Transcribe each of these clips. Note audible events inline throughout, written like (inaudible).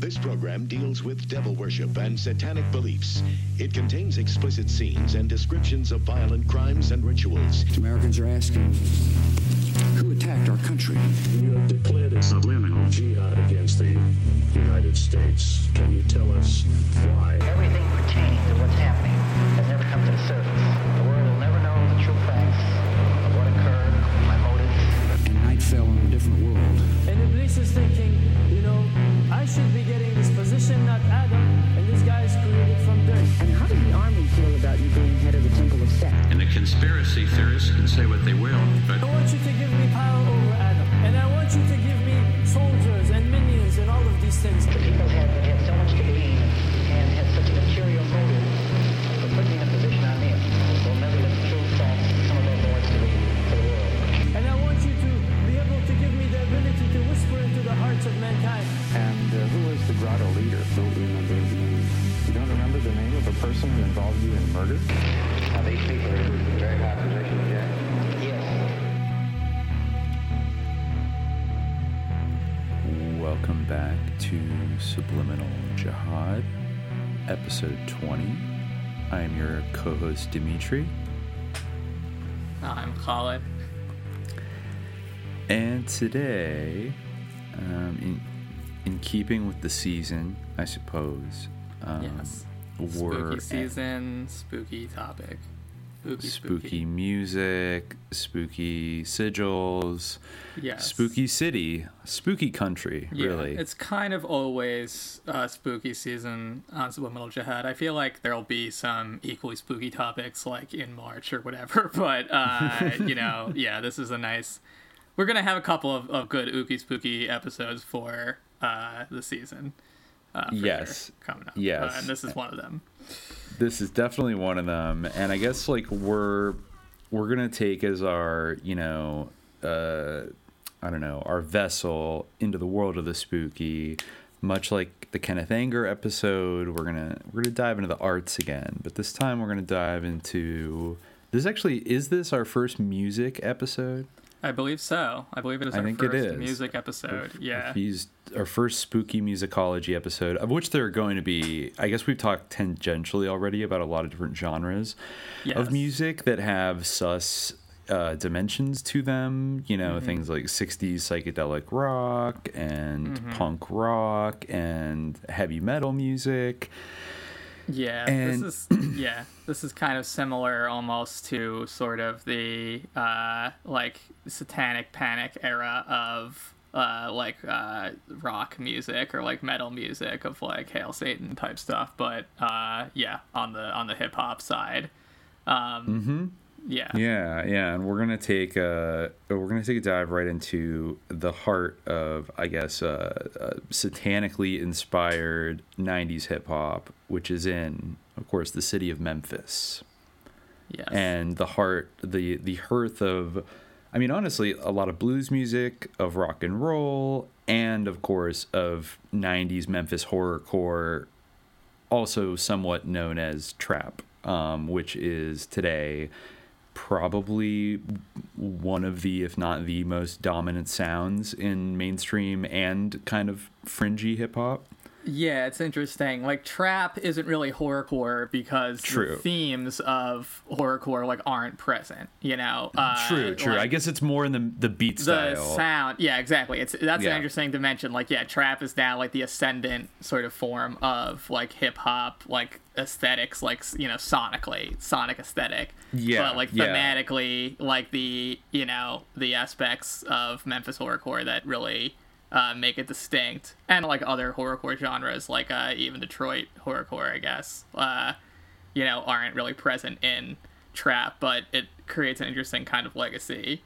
This program deals with devil worship and satanic beliefs. It contains explicit scenes and descriptions of violent crimes and rituals. Americans are asking, who attacked our country? You have declared a subliminal jihad against the United States. Can you tell us why? Everything pertaining to what's happening has never come to the surface. The world will never know the true facts of what occurred, my motives. And night fell on a different world. And Iblis is thinking, you know, I should be getting this position, not Adam, and this guy is created from dirt. And how does the army feel about you being head of the Temple of Set? And the conspiracy theorists can say what they will, but I want you to give me power over Adam, and I want you to give me soldiers and minions and all of these things. The people had, had so much to gain leader? Don't remember his name. You don't remember the name of a person who involved you in murder? now these people are in very high positions, yeah. Yes. Welcome back to Subliminal Jihad, episode 20. I am your co host, Dimitri, I'm Khaled. and today, um, in, in keeping with the season, I suppose, um, Yes. we're Spooky season, spooky topic. Spooky, spooky music, spooky sigils, Yes. spooky city, spooky country, Yeah, really. It's kind of always uh, spooky season on Subliminal Jihad. I feel like there'll be some equally spooky topics like in March or whatever, (laughs) but uh, you know, yeah, this is a nice. We're gonna have a couple of, of good ooky spooky episodes for uh, the season. Uh, Yes. sure, coming up. Yes. Uh, and this is one of them. this is definitely one of them and i guess like we're we're gonna take as our you know uh i don't know our vessel into the world of the spooky much like the kenneth anger episode we're gonna we're gonna dive into the arts again but this time we're gonna dive into this actually is this our first music episode I believe so. I believe it is I our first is. music episode. Yeah. He's our first spooky musicology episode, of which there are going to be. I guess we've talked tangentially already about a lot of different genres Yes. of music that have sus uh, dimensions to them. You know, Mm-hmm. things like '60s psychedelic rock and Mm-hmm. punk rock and heavy metal music. Yeah, And- this is yeah, this is kind of similar almost to sort of the uh, like satanic panic era of uh, like uh, rock music or like metal music of like Hail Satan type stuff, but uh, yeah, on the on the hip hop side. Um, Yeah, Yeah, yeah, and we're gonna take a we're gonna take a dive right into the heart of I guess uh, uh, satanically inspired '90s hip hop, which is in, of course, the city of Memphis, yes. and the heart, the the hearth of, I mean, honestly, a lot of blues music, of rock and roll, and of course of '90s Memphis horrorcore, also somewhat known as trap, um, which is today probably one of the, if not the most dominant sounds in mainstream and kind of fringy hip hop. Yeah, it's interesting. Like trap isn't really horrorcore because True. the themes of horrorcore like aren't present. You know. Uh, true, true. I guess it's more in the the beat the style. The sound. Yeah, exactly. It's that's Yeah. an interesting dimension. Like, yeah, trap is now like the ascendant sort of form of like hip hop, like aesthetics, like you know, sonically, sonic aesthetic. Yeah, But like yeah. thematically, like the you know the aspects of Memphis horrorcore that really. Uh, make it distinct, and like other horrorcore genres, like uh, even Detroit horrorcore, I guess, uh, you know, aren't really present in trap, but it creates an interesting kind of legacy.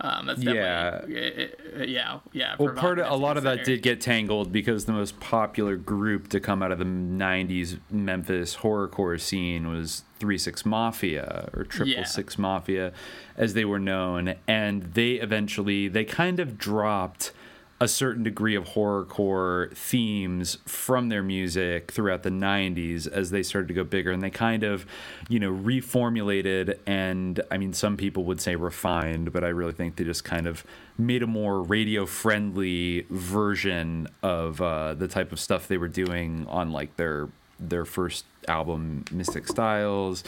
Um, that's Yeah. it- it- yeah, yeah. well, part of a lot of that did get tangled because the most popular group to come out of the '90s Memphis horrorcore scene was Three Six Mafia or Triple Yeah. Six Mafia, as they were known, and they eventually they kind of dropped a certain degree of horrorcore themes from their music throughout the 90s as they started to go bigger. And they kind of you know reformulated and i mean some people would say refined but i really think they just kind of made a more radio friendly version of uh, the type of stuff they were doing on like their their first album Mystic Stylez.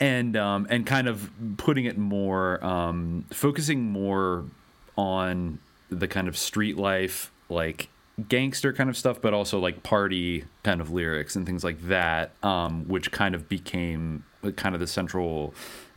And um, and kind of putting it more um, focusing more on the kind of street life, like gangster kind of stuff, but also like party kind of lyrics and things like that, um, which kind of became kind of the central,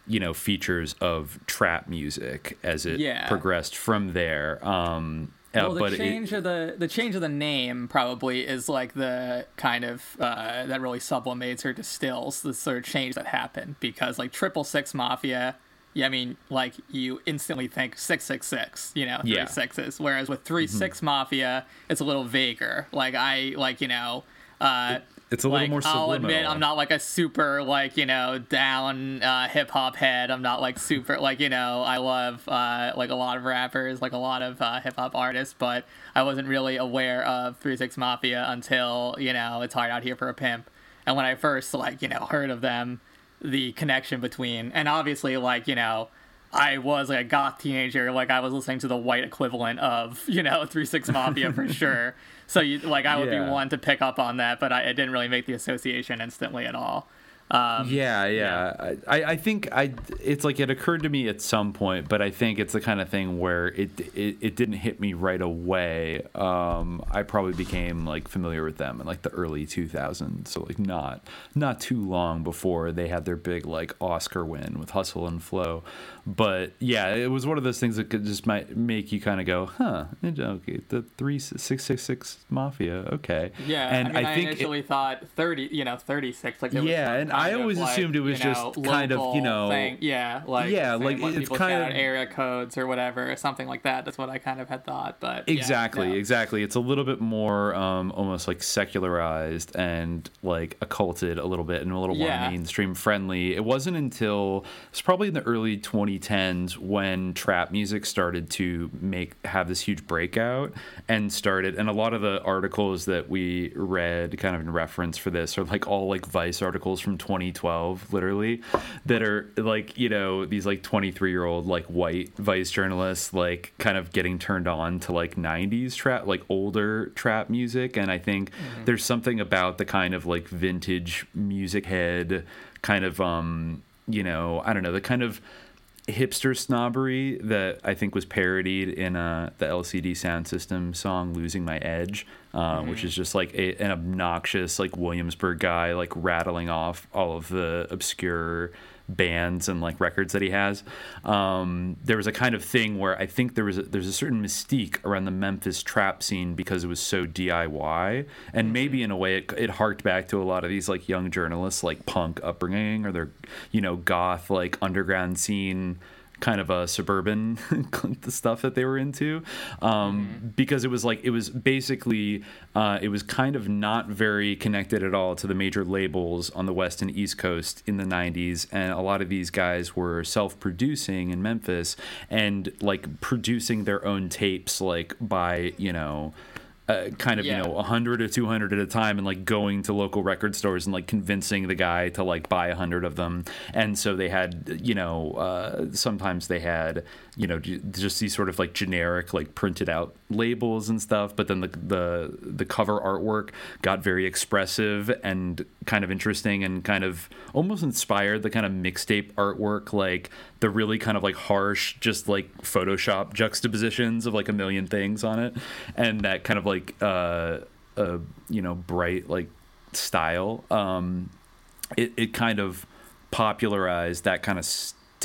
you know, features of trap music as it Yeah. progressed from there. Um, uh, well, the but it- change of the the change of the name probably is like the kind of uh, that really sublimates or distills the sort of change that happened because like Triple Six Mafia, I mean like you instantly think six six six, you know, three Yeah. sixes, whereas with 3 Six Mafia, it's a little vaguer. Like I like you know. Uh, it's a little like, more I'll admit. I'm not like a super like you know down uh, hip hop head. I'm not like super like you know I love uh, like a lot of rappers, like a lot of uh, hip hop artists, but I wasn't really aware of Three Six Mafia until you know it's hard out here for a pimp. And when I first like you know heard of them, the connection between and obviously like you know. I was like a goth teenager, like I was listening to the white equivalent of, you know, (laughs) Three Six Mafia for (laughs) sure. So you like I would Yeah. be one to pick up on that, but I, I didn't really make the association instantly at all. Um, yeah, yeah. I, I think I it's like it occurred to me at some point, but I think it's the kind of thing where it it, it didn't hit me right away. Um, I probably became like familiar with them in like the early 2000s, so like not not too long before they had their big like Oscar win with Hustle and Flow. But yeah, it was one of those things that could just might make you kind of go, huh? Okay, the three six six six mafia, okay. Yeah, and I, mean, I, it- initially thought thirty, you know, thirty six. Like Yeah, and I always like, assumed it was you know, just kind of, you know- thing. yeah, like Yeah, like, it's kind of- area codes or whatever, or something like that. That's what I kind of had thought, but yeah, exactly no. exactly it's a little bit more um, almost like secularized and like occulted a little bit and a little Yeah. more mainstream friendly it wasn't until it's probably in the early 2010s when trap music started to make have this huge breakout and started and a lot of the articles that we read kind of in reference for this are like all like vice articles from 2012 literally that are like you know these like 23 year old like white vice journalists like kind of getting turned on to like 90s trap like older trap music. And i think there's something about the kind of like vintage music head kind of um you know i don't know the kind of hipster snobbery that I think was parodied in uh, the LCD Soundsystem song "Losing My Edge," uh, which is just like a, an obnoxious like Williamsburg guy like rattling off all of the obscure bands and like records that he has. Um, there was a kind of thing where I think there was a, there's a certain mystique around the Memphis trap scene because it was so DIY, and maybe in a way it, it harked back to a lot of these like young journalists like punk upbringing or their you know goth like underground scene kind of a suburban the (laughs) stuff that they were into um, because it was like it was basically uh, it was kind of not very connected at all to the major labels on the west and east coast in the 90s and a lot of these guys were self-producing in memphis and like producing their own tapes like by you know uh, kind of Yeah. you know 100 or 200 at a time and like going to local record stores and like convincing the guy to like buy 100 of them and so they had you know uh, sometimes they had you know just these sort of like generic like printed out labels and stuff but then the the the cover artwork got very expressive and kind of interesting and kind of almost inspired the kind of mixtape artwork like the really kind of like harsh just like photoshop juxtapositions of like a million things on it. And that kind of like uh uh you know bright like style um it, it kind of popularized that kind of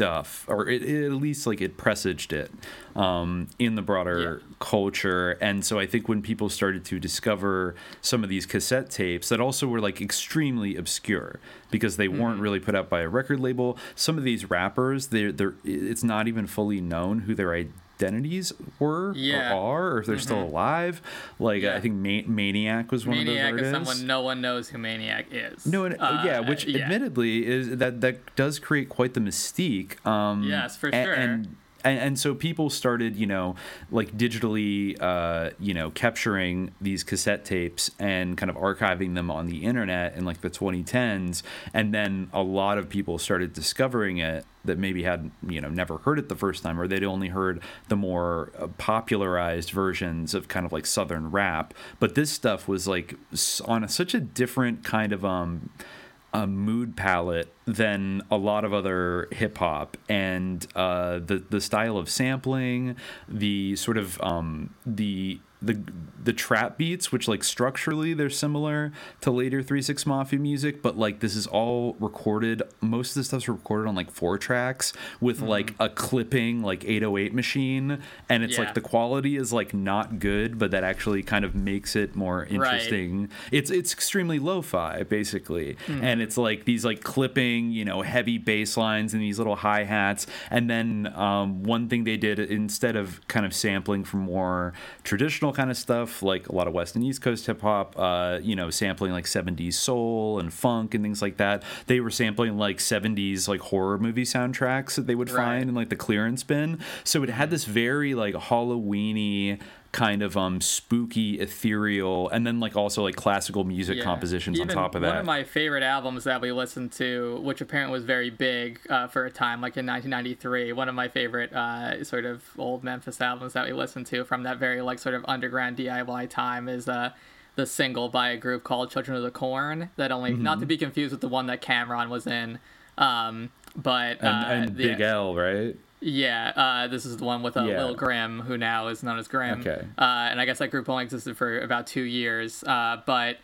stuff or it, it at least like it presaged it um, in the broader culture. And so i think when people started to discover some of these cassette tapes that also were like extremely obscure because they weren't really put out by a record label some of these rappers they're, they're it's not even fully known who their identities were Yeah. or are or if they're still alive like Yeah. i think Ma- maniac was one Maniac of is those artists someone no one knows who Maniac is. no, and, Uh, yeah, which yeah. admittedly is that that does create quite the mystique. Um, Yes, for a- sure. And and, and so people started, you know, like digitally, uh, you know, capturing these cassette tapes and kind of archiving them on the internet in like the 2010s, and then a lot of people started discovering it that maybe had you know never heard it the first time or they'd only heard the more uh, popularized versions of kind of like southern rap. But this stuff was like on a, such a different kind of um a mood palette than a lot of other hip hop and uh, the the style of sampling, the sort of um, the the the trap beats, which like structurally they're similar to later Three Six Mafia music, but like this is all recorded. Most of the stuff's recorded on like four tracks with mm-hmm. like a clipping like 808 machine, and it's yeah. like the quality is like not good, but that actually kind of makes it more interesting. Right. It's it's extremely lo-fi basically, mm. and it's like these like clipping, you know, heavy bass lines and these little hi hats, and then um, one thing they did instead of kind of sampling from more traditional kind of stuff stuff, like a lot of West and East Coast hip hop, uh, you know, sampling like 70s soul and funk and things like that. They were sampling like 70s like horror movie soundtracks that they would right. find in like the clearance bin. So it had this very like Halloweeny kind of um spooky ethereal and then like also like classical music yeah. compositions Even on top of that one of my favorite albums that we listened to which apparently was very big uh, for a time like in 1993 one of my favorite uh, sort of old memphis albums that we listened to from that very like sort of underground diy time is uh the single by a group called children of the corn that only mm-hmm. not to be confused with the one that Cam'ron was in um but and, and uh, Big L, right? Yeah, uh, this is the one with uh, yeah. Lil Grim, who now is known as Grim. Okay. Uh, and I guess that group only existed for about two years. Uh, but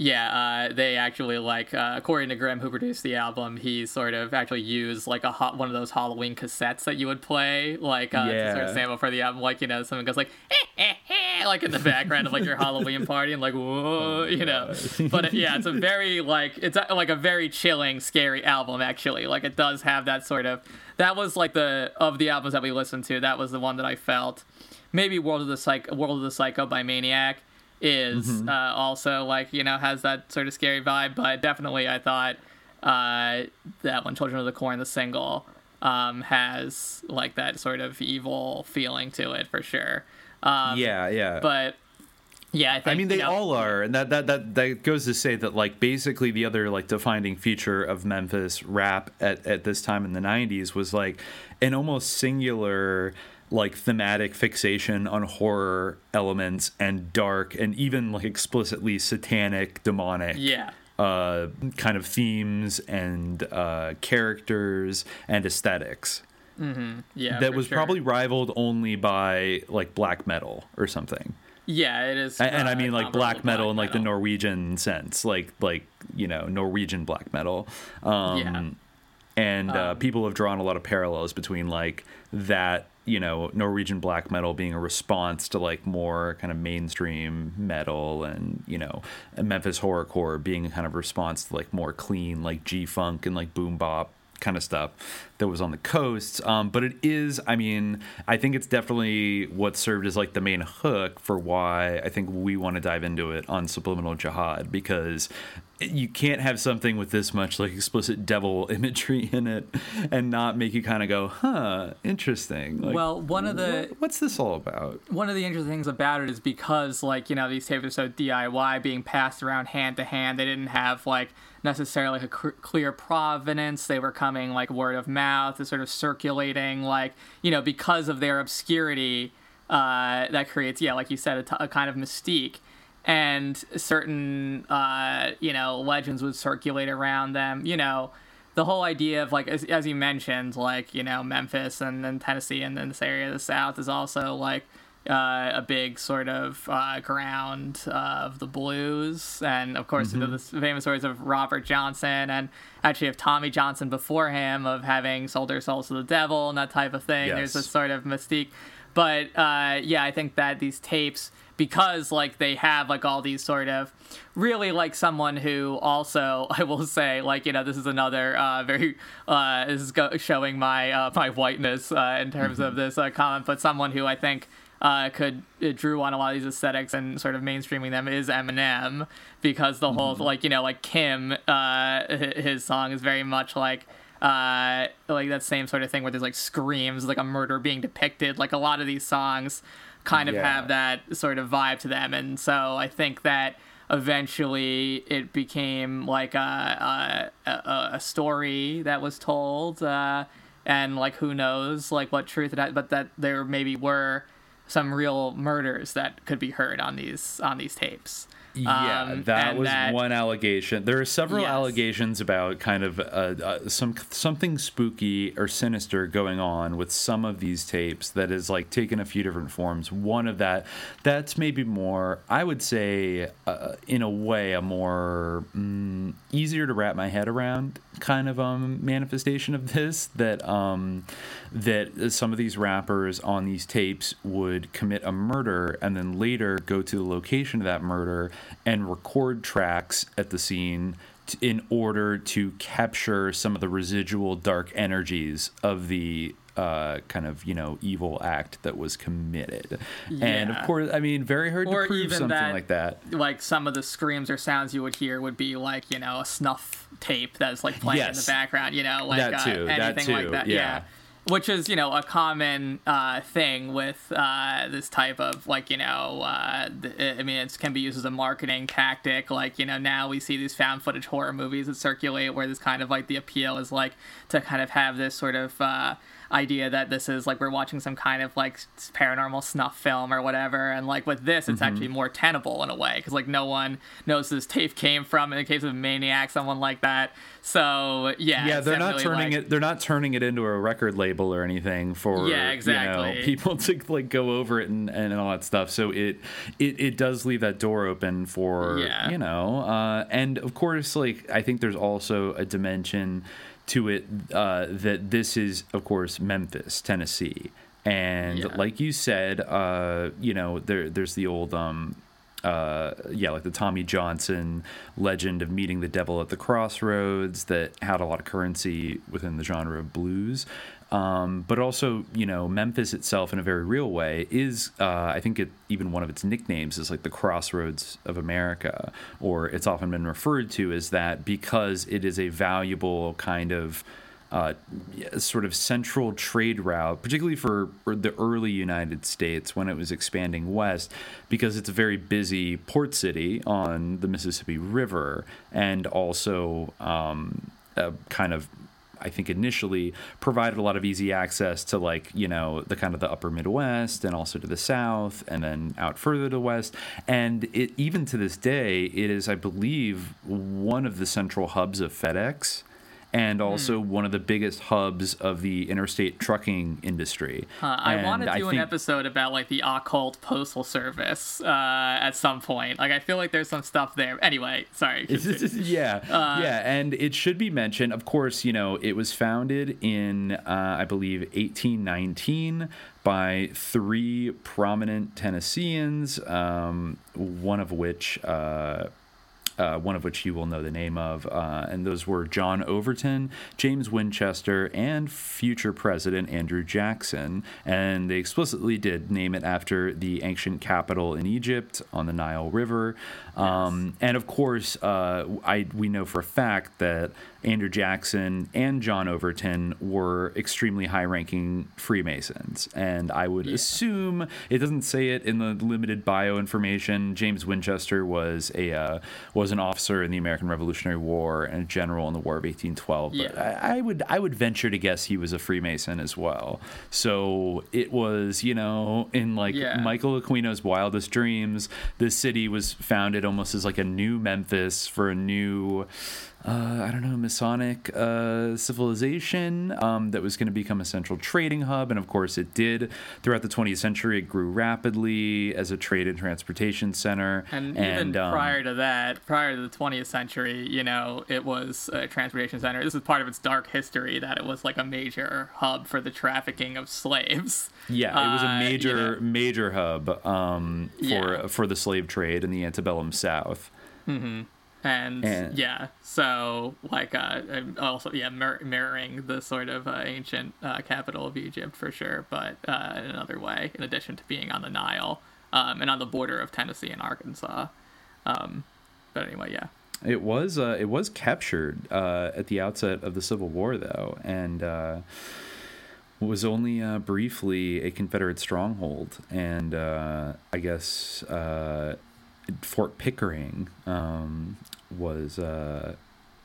yeah, uh, they actually like uh, according to Grim, who produced the album, he sort of actually used like a hot one of those Halloween cassettes that you would play, like uh, yeah. to sort of sample for the album. Like you know, someone goes like, eh, eh, eh, like in the background of like your Halloween party, and like whoa, you know. But yeah, it's a (laughs) very like it's a, like a very chilling, scary album actually. Like it does have that sort of. That was like the of the albums that we listened to. That was the one that I felt. Maybe World of the Psycho, World of the Psycho by Maniac is mm-hmm. uh, also like you know has that sort of scary vibe. But definitely, I thought uh, that one, Children of the Corn, the single, um, has like that sort of evil feeling to it for sure. Um, yeah, yeah. But yeah, I, think, I mean they you know, all are, and that, that that that goes to say that like basically the other like defining feature of Memphis rap at at this time in the '90s was like an almost singular like thematic fixation on horror elements and dark and even like explicitly satanic demonic yeah uh, kind of themes and uh, characters and esthetics mm-hmm. yeah that was sure. probably rivaled only by like black metal or something yeah it is and, and i mean like black metal black in like metal. the norwegian sense like like you know norwegian black metal um, yeah and uh, Um, people have drawn a lot of parallels between like that you know Norwegian black metal being a response to like more kind of mainstream metal and you know Memphis horrorcore being a kind of response to like more clean like G funk and like boom bap kind of stuff that was on the coast. Um, but it is i mean i think it's definitely what served as like the main hook for why i think we want to dive into it on subliminal jihad because you can't have something with this much like explicit devil (laughs) imagery in it and not make you kind of go huh interesting. Like, well one of the what, what's this all about? one of the interesting things about it is because like you know these tapes are so diy being passed around hand to hand they didn't have like necessarily a cr- clear provenance. They were coming like word of mouth sort of circulating like you know because of their obscurity uh, that creates yeah like you said a, t- a kind of mystique. And certain uh, you know legends would circulate around them. You know the whole idea of like as, as you mentioned like you know memphis and then tennessee and then this area of the south is also like uh, a big sort of uh, ground of the blues, and of course, mm-hmm. the famous stories of Robert Johnson and actually of Tommy Johnson before him of having sold their souls to the devil and that type of thing. Yes. There's this sort of mystique, but uh, yeah, I think that these tapes because like they have like all these sort of really like someone who also (laughs) I will say like you know this is another uh, very uh, this is go- showing my uh, my whiteness uh, in terms Mm-hmm. of this uh, comment, but someone who I think uh, could it drew on a lot of these aesthetics and sort of mainstreaming them is Eminem because the whole Mm-hmm. like you know like Kim uh, his song is very much like uh, like that same sort of thing where there's like screams, like a murder being depicted. Like a lot of these songs kind of Yeah. have that sort of vibe to them, and so I think that eventually it became like a a, a, a story that was told, uh, and like who knows like what truth it had, but that there maybe were some real murders that could be heard on these on these tapes. Yeah, Um, that was that- one allegation. There are several Yes. allegations about kind of uh, uh, some something spooky or sinister going on with some of these tapes that is like taken a few different forms. One of that that's maybe more, I would say, uh, in a way, a more mm, easier to wrap my head around kind of um manifestation of this that um that some of these rappers on these tapes would commit a murder and then later go to the location of that murder and record tracks at the scene t- in order to capture some of the residual dark energies of the uh, kind of you know evil act that was committed, Yeah. and of course, I mean, very hard Or to prove something that- like that. like some of the screams or sounds you would hear would be like you know a snuff tape that's like playing in the background you know like That uh, too, that anything like too, that yeah. Which is you know a common uh, thing with uh, this type of like you know uh, th- i mean it can be used as a marketing tactic like you know now we see these found footage horror movies that circulate where this kind of like the appeal is like to kind of have this sort of uh, idea that this is like we're watching some kind of like paranormal snuff film or whatever and like with this Mm-hmm. it's actually more tenable in a way because like no one knows this tape came from in the case of a maniac someone like that so yeah yeah they're not turning like- it they're not turning it into a record label or anything for Yeah, you exactly. know, people to like go over it and, and all that stuff so it, it it does leave that door open for Yeah. you know uh, and of course like i think there's also a dimension to it uh, that this is of course memphis tennessee and Yeah. like you said uh, you know there there's the old um uh, yeah, like the Tommy Johnson legend of meeting the devil at the crossroads that had a lot of currency within the genre of blues. Um, but also, you know, Memphis itself, in a very real way, is uh, I think it even one of its nicknames is like the crossroads of America, or it's often been referred to as that because it is a valuable kind of uh, sort of central trade route, particularly for, the early United States when it was expanding west, because it's a very busy port city on the Mississippi River, and also um, kind of I think initially provided a lot of easy access to like you know the kind of the upper Midwest and also to the South and then out further to the West. And it even to this day it is I believe one of the central hubs of FedEx and also one of the biggest hubs of the interstate trucking industry. Uh, I want to do I an episode about like the occult postal service uh, at some point. Like I feel like there's some stuff there. Anyway, sorry. (laughs) Yeah, (laughs) Uh, yeah, and it should be mentioned. Of course, you know it was founded in, uh, I believe, 1819 by three prominent Tennesseans, um, one of which. Uh, one of which you will know the name of, uh, and those were John Overton, James Winchester, and future President Andrew Jackson. And they explicitly did name it after the ancient capital in Egypt on the Nile River. Um, and of course, uh, I we know for a fact that Andrew Jackson and John Overton were extremely high-ranking Freemasons, and I would assume it doesn't say it in the limited bio information. James Winchester was a uh, was an officer in the American Revolutionary War and a general in the War of 1812. But Yeah. I, I would I would venture to guess he was a Freemason as well. So it was you know in like Yeah. Michael Aquino's wildest dreams, this city was founded almost as like a new Memphis for a new uh, I don't know, Masonic uh, civilization um, that was going to become a central trading hub. And of course, it did. Throughout the 20th century, it grew rapidly as a trade and transportation center. And, even um, prior to that, prior to the 20th century, you know, it was a transportation center. This is part of its dark history that it was like a major hub for the trafficking of slaves. Yeah, it was a Uh, you major, know, major hub um, for Yeah. for the slave trade in the antebellum South. and, And- yeah, so like uh, also yeah, mir- mirroring the sort of uh, ancient uh, capital of Egypt for sure, but uh, in another way, in addition to being on the Nile um, and on the border of Tennessee and Arkansas. Um, but anyway, yeah. it was uh, it was captured uh, at the outset of the Civil War, though, and uh, was only uh, briefly a Confederate stronghold. And uh, I guess uh, Fort Pickering um, was, uh,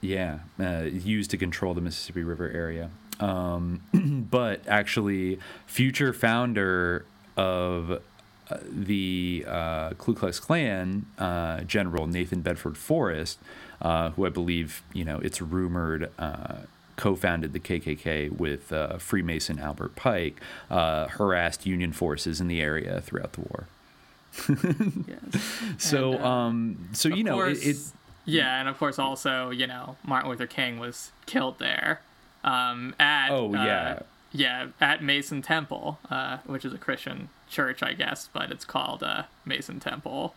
yeah, uh, used to control the Mississippi River area. Um, (clears throat) but actually, future founder of uh, the Ku Klux Klan General Nathan Bedford Forrest, who I believe you know it's rumored co-founded the KKK with uh, Freemason Albert Pike, uh, harassed Union forces in the area throughout the war. (laughs) yes. So, And, uh, um, so you know, course, it, it yeah, and of course also you know Martin Luther King was killed there. Um, at Oh, uh, yeah. yeah at Mason Temple, uh, which is a Christian church, I guess, but it's called uh, Mason Temple.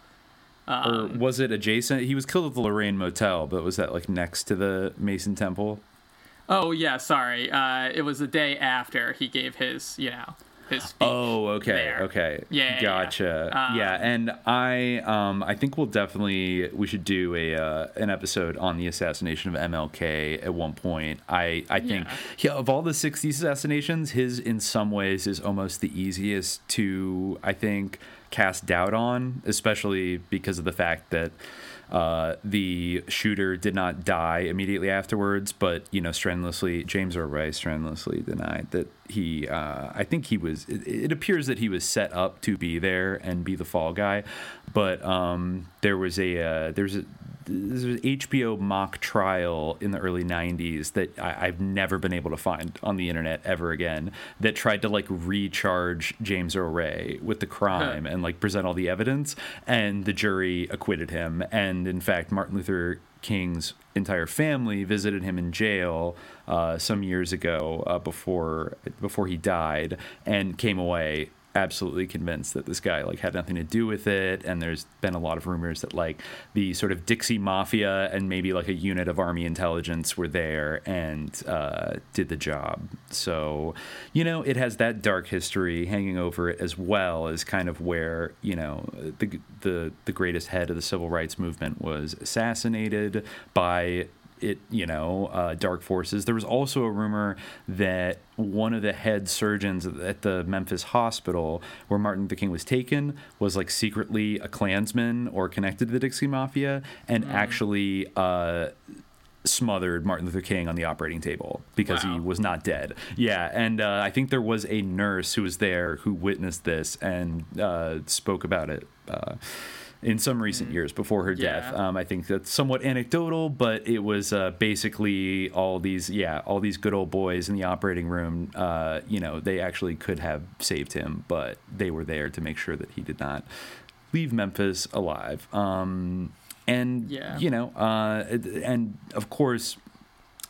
or Um, was it adjacent? He was killed at the Lorraine Motel, but was that like next to the Mason Temple? Oh yeah, sorry. Uh, it was the day after he gave his, you know, his speech. Oh, okay, there. okay, Yeah, yeah, yeah. gotcha. Um, yeah, and I, um, I think we'll definitely we should do a uh, an episode on the assassination of MLK at one point. I, I think Yeah. yeah, of all the '60s assassinations, his in some ways is almost the easiest to I think cast doubt on, especially because of the fact that. Uh, the shooter did not die immediately afterwards, but you know, strenuously James Earl Ray strenuously denied that he. Uh, I think he was. It, it appears that he was set up to be there and be the fall guy, but um, there was a uh, there's a there's was HBO mock trial in the early 90s that I, I've never been able to find on the internet ever again that tried to like recharge James Earl Ray with the crime and like present all the evidence. And the jury acquitted him. And in fact, Martin Luther King's entire family visited him in jail uh, some years ago uh, before before he died and came away absolutely convinced that this guy like had nothing to do with it and there's been a lot of rumors that like the sort of Dixie mafia and maybe like a unit of army intelligence were there and uh, did the job. So you know it has that dark history hanging over it as well as kind of where you know the the the greatest head of the civil rights movement was assassinated by it you know uh, dark forces there was also a rumor that one of the head surgeons at the memphis hospital where martin luther king was taken was like secretly a klansman or connected to the dixie mafia and actually uh, smothered Martin Luther King on the operating table because he was not dead. Yeah, and uh, I think there was a nurse who was there who witnessed this and uh, spoke about it. Uh, in some recent years before her death, um, I think that's somewhat anecdotal, but it was uh, basically all these, yeah, all these good old boys in the operating room. Uh, you know, they actually could have saved him, but they were there to make sure that he did not leave Memphis alive. Um, and Yeah. you know, uh, and of course,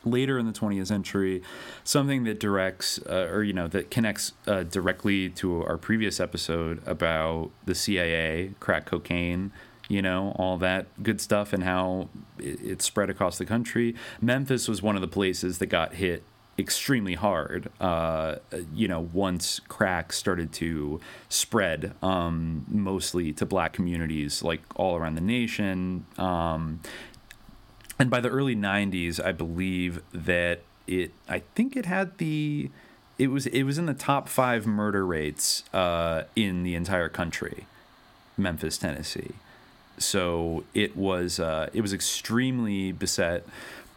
later in the 20th century, something that directs uh, or you know that connects uh, directly to our previous episode about the CIA, crack cocaine, you know, all that good stuff, and how it, it spread across the country. Memphis was one of the places that got hit extremely hard. Uh, you know, once crack started to spread, um, mostly to black communities, like all around the nation. Um, and by the early 90s, I believe that it. I think it had the. It was it was in the top five murder rates uh, in the entire country, Memphis, Tennessee. So it was uh, it was extremely beset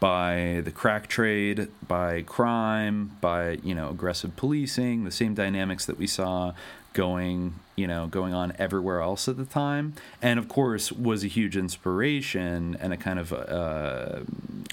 by the crack trade, by crime, by you know aggressive policing, the same dynamics that we saw going you know going on everywhere else at the time, and of course was a huge inspiration and a kind of uh,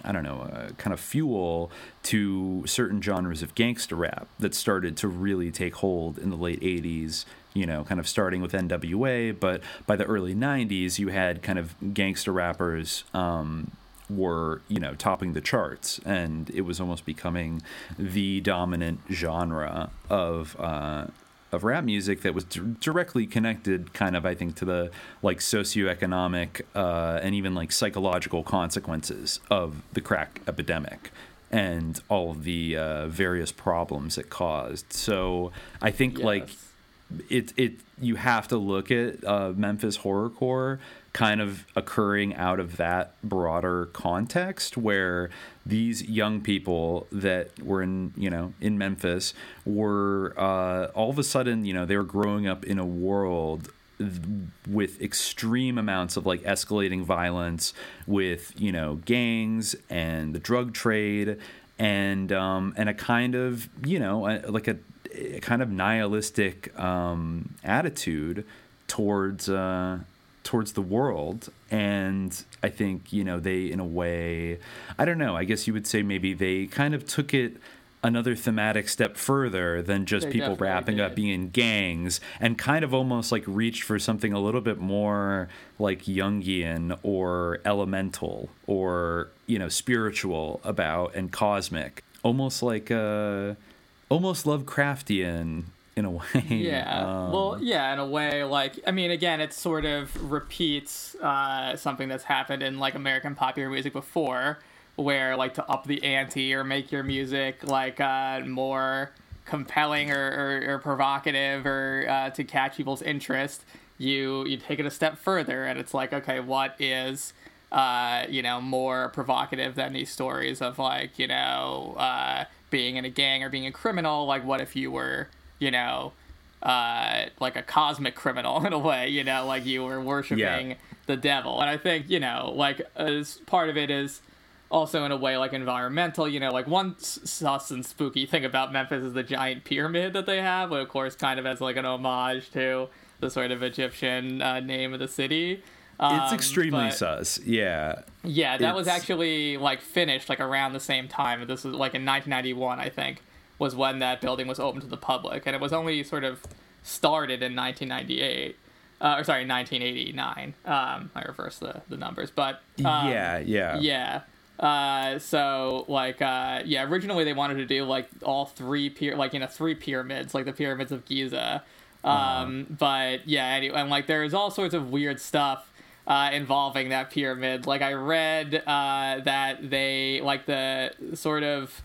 I don't know kind of fuel to certain genres of gangster rap that started to really take hold in the late '80s you know, kind of starting with NWA, but by the early 90s, you had kind of gangster rappers um, were, you know, topping the charts, and it was almost becoming the dominant genre of. Uh, of rap music that was d- directly connected, kind of, I think, to the like socioeconomic uh, and even like psychological consequences of the crack epidemic and all of the uh, various problems it caused. So I think like Yes. it it you have to look at uh, Memphis horrorcore kind of occurring out of that broader context where these young people that were in you know in Memphis were uh, all of a sudden you know they were growing up in a world with extreme amounts of like escalating violence with you know gangs and the drug trade and um, and a kind of you know a, like a, a, kind of nihilistic um, attitude towards uh, towards the world and i think you know they in a way i don't know i guess you would say maybe they kind of took it another thematic step further than just They people wrapping up being in gangs and kind of almost like reached for something a little bit more like Jungian or elemental or you know spiritual about and cosmic. Almost like uh almost Lovecraftian in a (laughs) way Yeah. Um, well, yeah, in a way, like I mean, again, it sort of repeats uh, something that's happened in like American popular music before, where like to up the ante or make your music like uh, more compelling or, or, or provocative or uh, to catch people's interest, you you take it a step further, and it's like, okay, what is uh, you know more provocative than these stories of like you know uh, being in a gang or being a criminal? Like, what if you were you know uh, like a cosmic criminal (laughs) in a way? You know, like you were worshiping Yeah. the devil, and I think you know like as part of it is also in a way like environmental you know like one sus and spooky thing about memphis is the giant pyramid that they have but of course kind of as like an homage to the sort of egyptian uh, name of the city. It's Um, extremely but- sus. Yeah. Yeah that was actually like finished like around the same time. This was like in 1991 i think was when that building was open to the public and it was only sort of started in 1998 uh, or sorry 1989 um, i reversed the, the numbers but um, yeah yeah yeah. Uh, so like uh, yeah, originally they wanted to do like all three pyra- like you know three pyramids, like the pyramids of Giza. Um, but yeah, anyway, and like there's all sorts of weird stuff uh, involving that pyramid. Like I read uh, that they like the sort of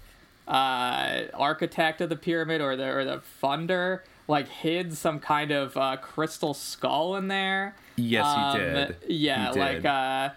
uh, architect of the pyramid or the or the funder like hid some kind of uh, crystal skull in there. Yes, he Um, did. Yeah, He like uh,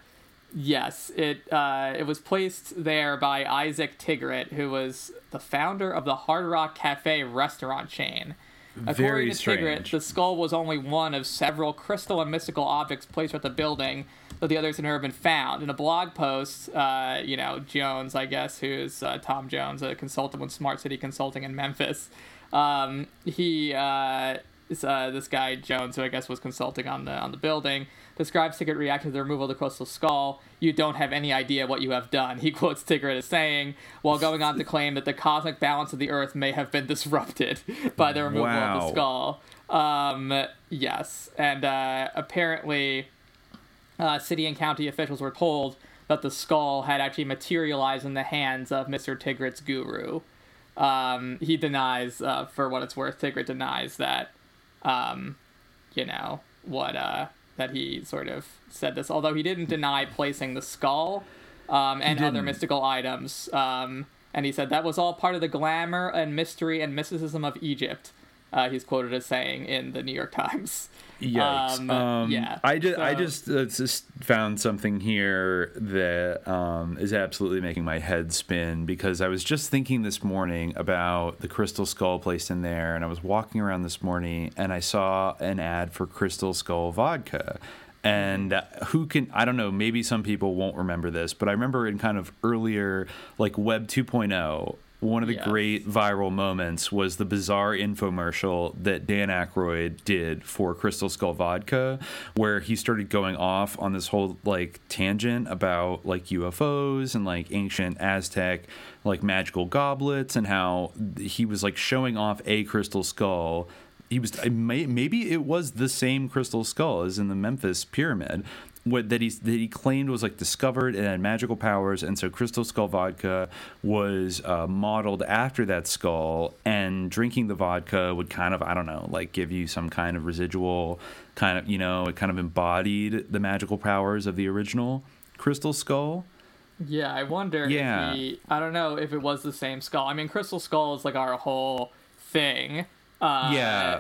yes, it uh, it was placed there by Isaac Tigrett, who was the founder of the Hard Rock Cafe restaurant chain. Very According to Tigrett, strange. the skull was only one of several crystal and mystical objects placed at the building, though the others had never been found. In a blog post, uh, you know, Jones, I guess, who's uh, Tom Jones, a consultant with Smart City Consulting in Memphis, um, he uh, is, uh, this guy Jones, who I guess was consulting on the on the building, describes Tigrett reacting to the removal of the crystal skull. You don't have any idea what you have done. He (laughs) quotes Tigrett as saying, while going on to claim that the cosmic balance of the Earth may have been disrupted (laughs) by the removal of the skull. Um, yes, and uh, apparently, uh, city and county officials were told that the skull had actually materialized in the hands of Mr. Tigrett's guru. Um, he denies, uh, for what it's worth, Tigrett denies that, um, you know, what, uh, that he sort of said this, although he didn't deny placing the skull um, and other mystical items. Um, and he said that was all part of the glamour and mystery and mysticism of Egypt. Uh, he's quoted as saying in the New York Times. Yikes. Um, Um, yeah, I just, I just, uh, just found something here that um, is absolutely making my head spin because I was just thinking this morning about the crystal skull placed in there, and I was walking around this morning and I saw an ad for Crystal Skull vodka. And uh, who can, I don't know, maybe some people won't remember this, but I remember in kind of earlier, like Web 2.0, one of the Yes. great viral moments was the bizarre infomercial that Dan Aykroyd did for Crystal Skull Vodka, where he started going off on this whole like tangent about like UFOs and like ancient Aztec like magical goblets and how he was like showing off a crystal skull. He was maybe it was the same crystal skull as in the Memphis pyramid what that he that he claimed was like discovered and had magical powers, and so Crystal Skull vodka was uh, modeled after that skull, and drinking the vodka would kind of I don't know like give you some kind of residual kind of you know it kind of embodied the magical powers of the original Crystal Skull. Yeah, I wonder Yeah. if he, I don't know if it was the same skull. I mean, Crystal Skull is like our whole thing. Uh,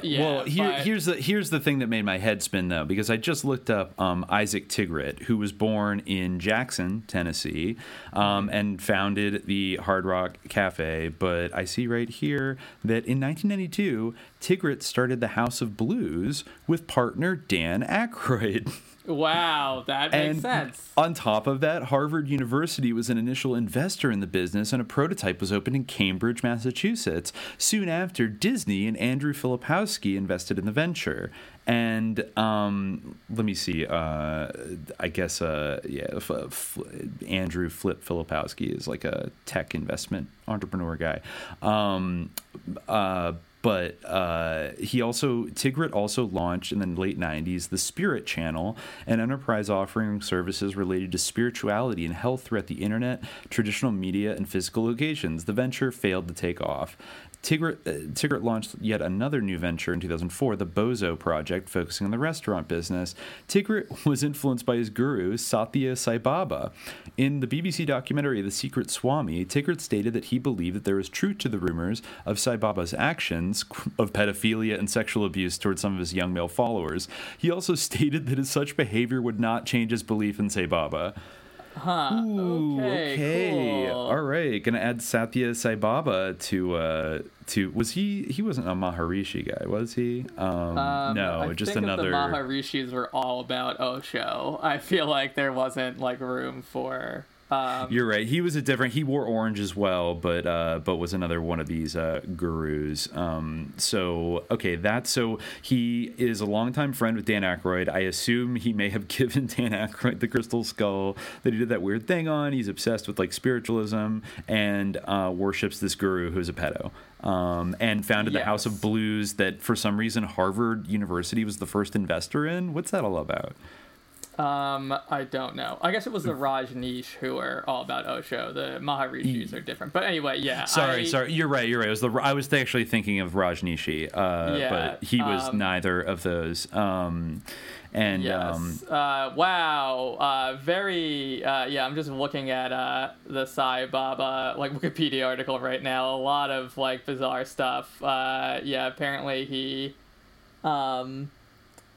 yeah. Well, here, but- here's the here's the thing that made my head spin though, because I just looked up um, Isaac Tigrett, who was born in Jackson, Tennessee, um, and founded the Hard Rock Cafe. But I see right here that in 1992, Tigrett started the House of Blues with partner Dan Aykroyd. (laughs) Wow, that makes And sense. On top of that, Harvard University was an initial investor in the business, and a prototype was opened in Cambridge, Massachusetts. Soon after, Disney and Andrew Filipowski invested in the venture. And um, let me see. Uh, I guess, uh, yeah, f- f- Andrew Flip Filipowski is like a tech investment entrepreneur guy. Um, uh, but uh, he also Tigrett also launched in the late 90s the Spirit Channel, an enterprise offering services related to spirituality and health throughout the internet, traditional media, and physical locations. The venture failed to take off. Tigrett, uh, launched yet another new venture in 2004, the Bozo Project, focusing on the restaurant business. Tigrett (laughs) was influenced by his guru, Satya Sai Baba. In the BBC documentary The Secret Swami, Tigrett stated that he believed that there was truth to the rumors of Sai Baba's actions of pedophilia and sexual abuse towards some of his young male followers. He also (laughs) stated that his such behavior would not change his belief in Sai Baba. Huh. Ooh, okay. Cool. All right. Gonna add Satya Sai Baba to uh to was he he wasn't a Maharishi guy, was he? Um, Um, no, I just think another the Maharishis were all about Osho. I feel like there wasn't like room for. Um, You're right. He was a different. He wore orange as well, but uh, but was another one of these uh, gurus. Um, so okay, that's so he is a longtime friend with Dan Aykroyd. I assume he may have (laughs) given Dan Aykroyd the crystal skull that he did that weird thing on. He's obsessed with like spiritualism and uh, worships this guru who's a pedo. Um, and founded the House of Blues that for some reason Harvard University was the first investor in. What's that all about? Um, I don't know. I guess it was the Rajneesh who are all about Osho. The Maharishis are different. But anyway, yeah. Sorry, I- sorry. You're right. You're right. It was the I was actually thinking of Rajnishi, uh, Yeah, but he was um, neither of those. Um, and Yes. um, uh, wow. Uh, very. Uh, yeah, I'm just looking at uh, the Sai Baba like Wikipedia article right now. A lot of like bizarre stuff. Uh, yeah. Apparently he. Um,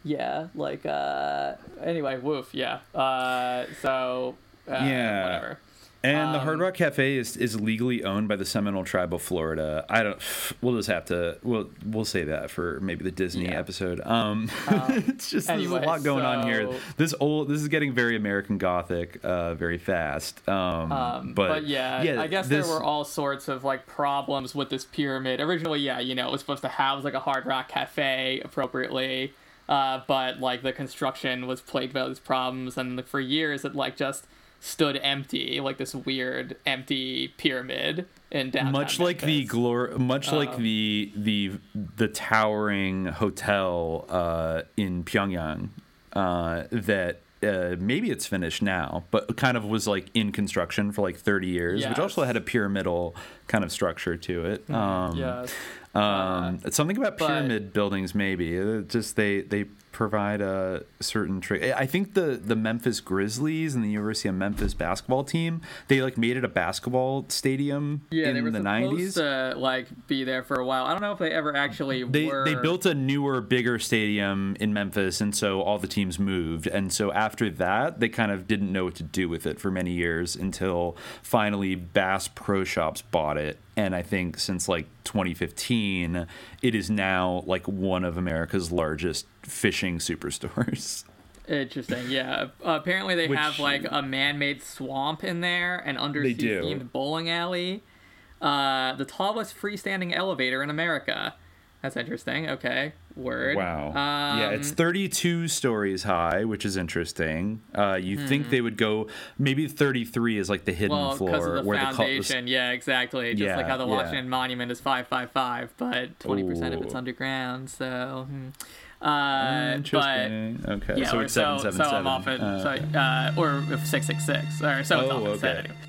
yeah. Like. Uh, anyway. Woof. Yeah. Uh, so. Uh, Yeah. Whatever. and the um, Hard Rock Cafe is, is legally owned by the Seminole Tribe of Florida. I don't. (sighs) We'll just have to. We'll we'll say that for maybe the Disney Yeah. episode. Um, (laughs) it's just anyway, there's a lot going on here. This old. This is getting very American Gothic, uh, very fast. Um, Um, but, but, yeah, I guess this, there were all sorts of like problems with this pyramid. Originally, yeah, you know, it was supposed to house like a Hard Rock Cafe appropriately, uh, but like the construction was plagued by these problems, and like, for years it like just stood empty, like this weird empty pyramid in downtown. much like the glor much like Um, the the the towering hotel uh, in Pyongyang uh, that uh, maybe it's finished now, but kind of was like in construction for like 30 years, which also had a pyramidal kind of structure to it. Um, yes. Um, something about but- pyramid buildings, maybe. Uh, Just they they provide a certain trick. I think the the Memphis Grizzlies and the University of Memphis basketball team they like made it a basketball stadium Yeah, in they were the supposed nineties. to like be there for a while. I don't know if they ever actually They were. they built a newer, bigger stadium in Memphis, and so all the teams moved. And so after that, they kind of didn't know what to do with it for many years until finally Bass Pro Shops bought it. And I think since like 2015, it is now like one of America's largest fishing superstores. (laughs) Interesting. Yeah. Apparently, they Which- have like a man-made swamp in there, an undersea-themed bowling alley, uh, the tallest freestanding elevator in America. That's interesting. Okay. Word. Wow. Um, yeah, it's 32 stories high, which is interesting. Uh, you think they would go maybe 33 is like the hidden Hmm. Well, floor because of the where the foundation, yeah, exactly. Just like how the yeah. Washington Monument is five five five, but twenty percent of it's underground. So, hmm. uh, but Interesting. okay, yeah, so it's so, so 777. I'm off at Uh, so, uh, or six six six, or so it's Oh, off at okay. seven. one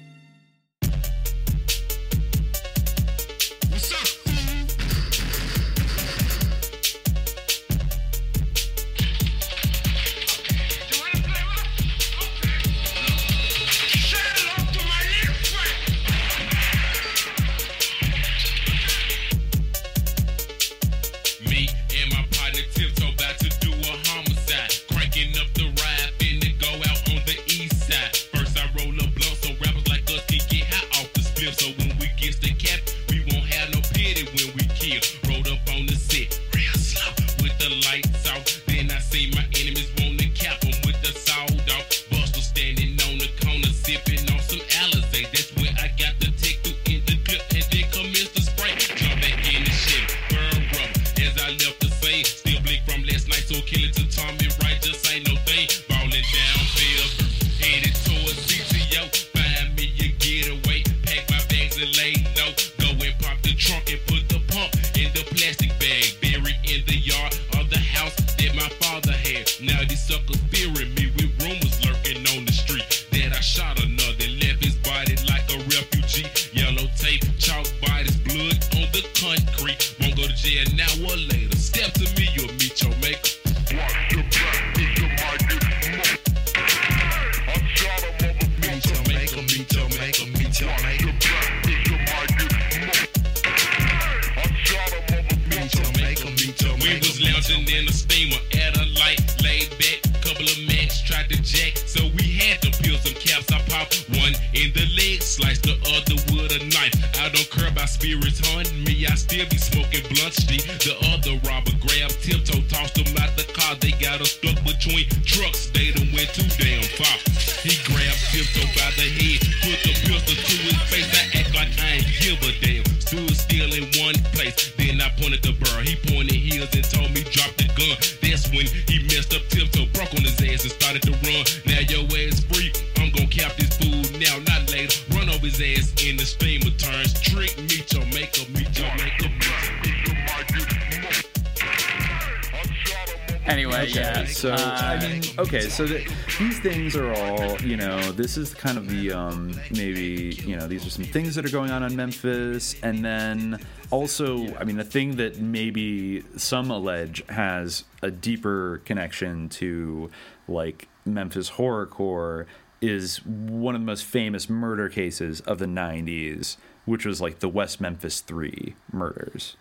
so the, these things are all you know. This is kind of the um, maybe you know these are some things that are going on in Memphis, and then also, I mean, the thing that maybe some allege has a deeper connection to like Memphis horrorcore is one of the most famous murder cases of the '90s, which was like the West Memphis Three murders.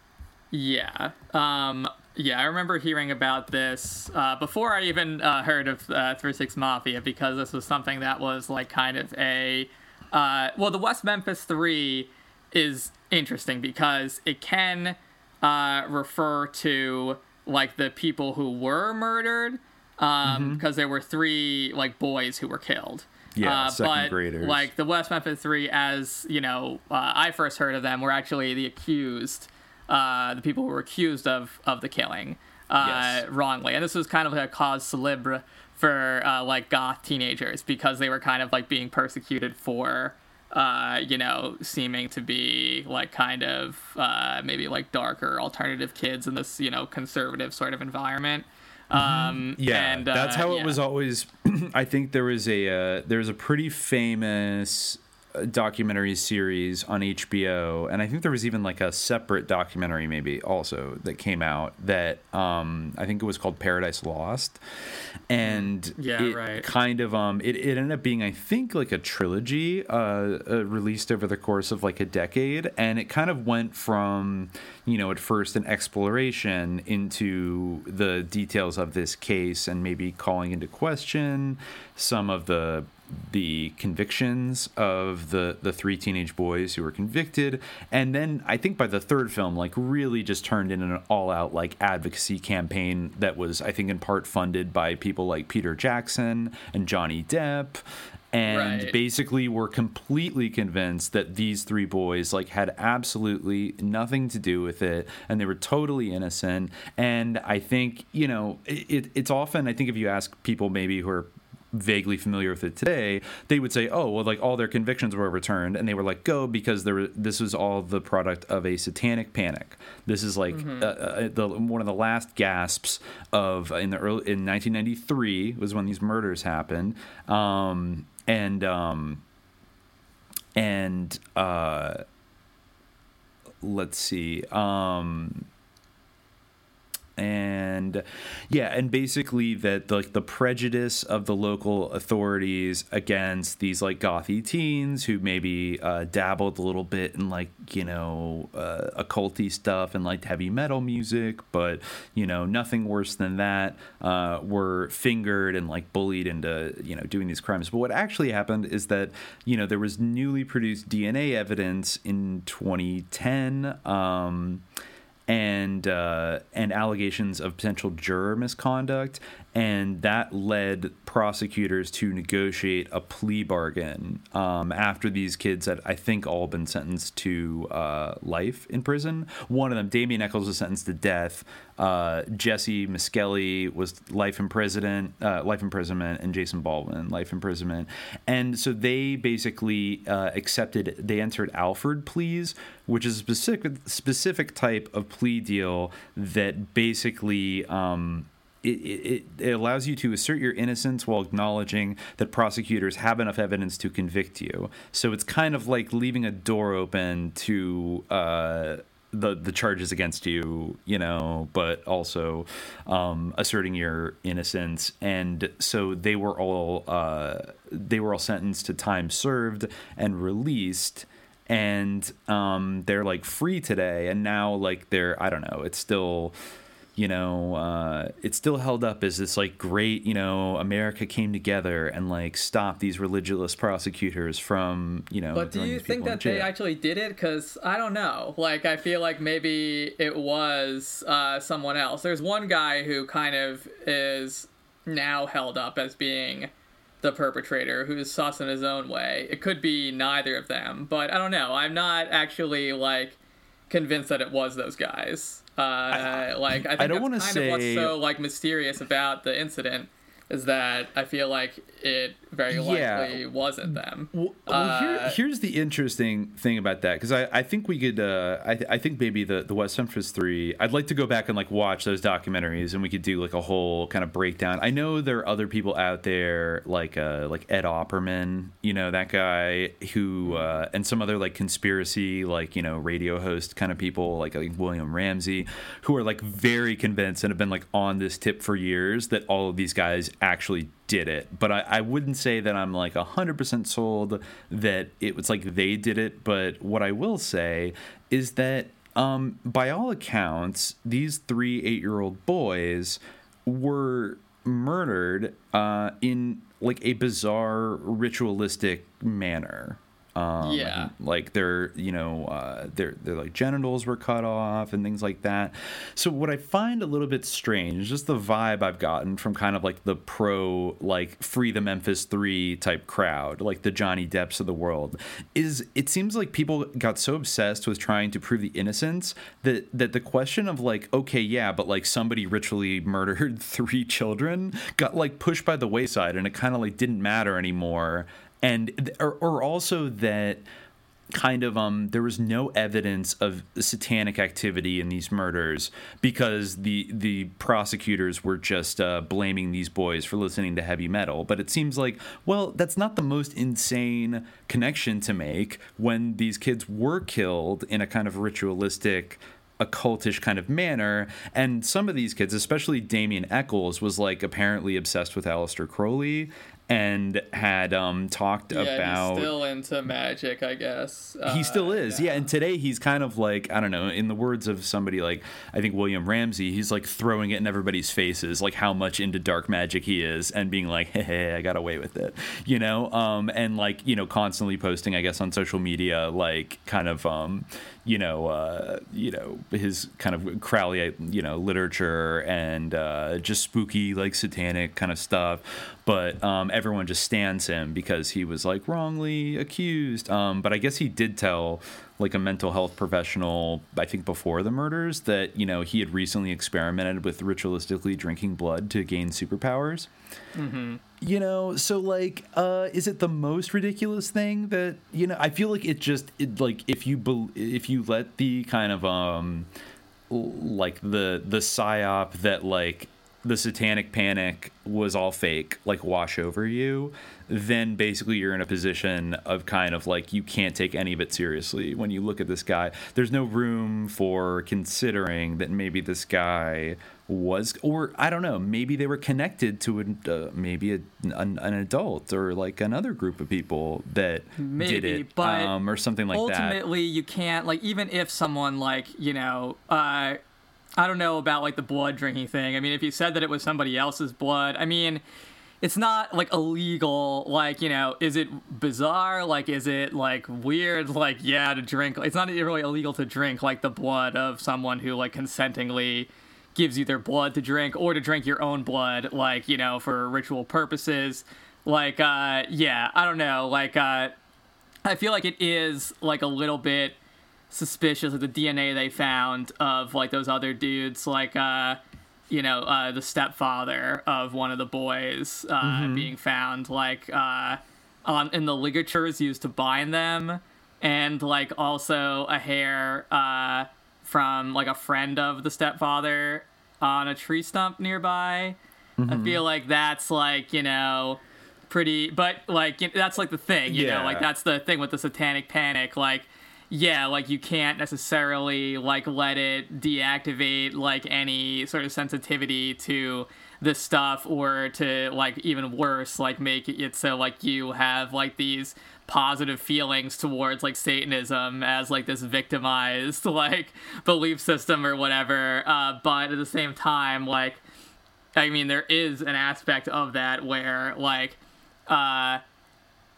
Yeah. Um, yeah, I remember hearing about this uh, before I even uh, heard of uh, 36 Mafia because this was something that was like kind of a. Uh, well, the West Memphis 3 is interesting because it can uh, refer to like the people who were murdered um, because there were three like boys who were killed. Yeah, Uh, second but, graders. Like the West Memphis Three, as you know, uh, I first heard of them were actually the accused, uh, the people who were accused of of the killing uh, Yes. wrongly, and this was kind of like a cause celebre for uh, like goth teenagers because they were kind of like being persecuted for. Uh, you know, seeming to be like kind of uh, maybe like darker alternative kids in this you know conservative sort of environment. Um, Yeah, and, that's uh, how yeah. it was always. (clears throat) I think there was a uh, there's a pretty famous documentary series on HBO, and I think there was even like a separate documentary maybe also that came out that um, I think it was called Paradise Lost, and Yeah, it right. kind of um it, it ended up being I think like a trilogy uh, uh released over the course of like a decade, and it kind of went from you know at first an exploration into the details of this case and maybe calling into question some of the the convictions of the the three teenage boys who were convicted. And then i think by the third film like really just turned in an all out like advocacy campaign that was i think in part funded by people like peter jackson and johnny depp. And Right. basically were completely convinced that these three boys like had absolutely nothing to do with it and they were totally innocent. And i think you know it, it's often i think if you ask people maybe who are vaguely familiar with it today they would say oh well like all their convictions were overturned and they were like go because there were, this was all the product of a satanic panic. This is like uh, uh, the one of the last gasps of in the early in 1993 was when these murders happened um and um and uh let's see um and yeah and basically that like the prejudice of the local authorities against these like gothy teens who maybe uh, dabbled a little bit in like you know uh, occulty stuff and like heavy metal music but you know nothing worse than that uh, were fingered and like bullied into you know doing these crimes. But what actually happened is that you know there was newly produced dna evidence in 2010 um, and uh, and allegations of potential juror misconduct, and that led prosecutors to negotiate a plea bargain um, after these kids had, I think, all been sentenced to uh, life in prison. One of them, Damien Echols, was sentenced to death. Uh, Jessie Misskelley was life imprisonment, uh, life imprisonment, and Jason Baldwin life imprisonment. And so they basically uh, accepted. They entered Alford pleas, which is a specific specific type of plea deal that basically. Um, it, it, it allows you to assert your innocence while acknowledging that prosecutors have enough evidence to convict you. So it's kind of like leaving a door open to uh, the the charges against you, you know, but also um, asserting your innocence. And so they were all uh, they were all sentenced to time served and released and um, they're like free today and now like they're i don't know it's still you know, uh, it's still held up as this like great, you know, America came together and like stopped these religious prosecutors from, you know. But do you think that they actually did it? Because I don't know. Like, I feel like maybe it was uh, someone else. There's one guy who kind of is now held up as being the perpetrator who's sus in his own way. It could be neither of them, but I don't know. I'm not actually like convinced that it was those guys. Uh, like I think I don't that's wanna kind of what's say- so like mysterious about the incident is that I feel like it very Yeah. likely wasn't them. Well, well, here, Uh, here's the interesting thing about that because I, I think we could uh, I, I think maybe the, the West Memphis Three I'd like to go back and like watch those documentaries and we could do like a whole kind of breakdown. I know there are other people out there like uh, like Ed Opperman, you know that guy who uh, and some other like conspiracy like you know radio host kind of people like, like William Ramsey who are like very convinced and have been like on this tip for years that all of these guys actually did it. But I, I wouldn't say that i'm like 100% sold that it was like they did it. But what i will say is that um, by all accounts these three eight year old boys were murdered uh, in like a bizarre ritualistic manner um, Yeah. like their you know uh, their their like genitals were cut off and things like that. So what I find a little bit strange, just the vibe I've gotten from kind of like the pro like free the Memphis Three type crowd, like the Johnny Depps of the world, is it seems like people got so obsessed with trying to prove the innocence that that the question of like okay yeah but like somebody ritually (laughs) murdered three children got like pushed by the wayside and it kind of like didn't matter anymore and or, or also that kind of um there was no evidence of satanic activity in these murders because the the prosecutors were just uh, blaming these boys for listening to heavy metal but it seems like well that's not the most insane connection to make when these kids were killed in a kind of ritualistic occultish kind of manner. And some of these kids, especially Damien Echols, was like apparently obsessed with Aleister Crowley and had um, talked yeah, about. he's still into magic, I guess. he Uh, still is, yeah. And today he's kind of like I don't know. In the words of somebody like I think William Ramsey, he's like throwing it in everybody's faces, like how much into dark magic he is, and being like, (laughs) "Hey, hey I got away with it," you know. Um, and like you know, constantly posting, I guess, on social media, like kind of um, you know, uh, you know, his kind of Crowley, you know, literature and uh, just spooky, like satanic kind of stuff. But um, everyone just stands him because he was like wrongly accused. Um, but I guess he did tell like a mental health professional, I think before the murders, that you know he had recently experimented with ritualistically drinking blood to gain superpowers Mm-hmm. You know so like uh is it the most ridiculous thing that you know i feel like it just it, like if you bel if you let the kind of um like the the psyop that like the satanic panic was all fake like wash over you then basically you're in a position of kind of like you can't take any of it seriously. When you look at this guy there's no room for considering that maybe this guy was or i don't know maybe they were connected to an, uh, maybe a, an, an adult or like another group of people that Maybe, did it but um, or something like that. ultimately you can't like even if someone like you know uh i don't know about like the blood drinking thing. I mean if you said that it was somebody else's blood i mean it's not like illegal like you know is it bizarre? Like is it like weird? Like yeah to drink. It's not really illegal to drink like the blood of someone who like consentingly gives you their blood to drink or to drink your own blood like you know for ritual purposes like uh yeah i don't know like uh I feel like it is like a little bit suspicious of the DNA they found of like those other dudes, like uh, you know, uh, the stepfather of one of the boys uh, Mhm. being found, like uh, on in the ligatures used to bind them, and like also a hair uh, from like a friend of the stepfather on a tree stump nearby. I Mhm. feel like that's like you know pretty but like that's like the thing you know like that's the thing with the satanic panic like yeah like you can't necessarily like let it deactivate like any sort of sensitivity to this stuff or to like even worse like make it so like you have like these positive feelings towards like Satanism as like this victimized (laughs) like belief system or whatever. Uh, but at the same time, like, I mean, there is an aspect of that where like, uh,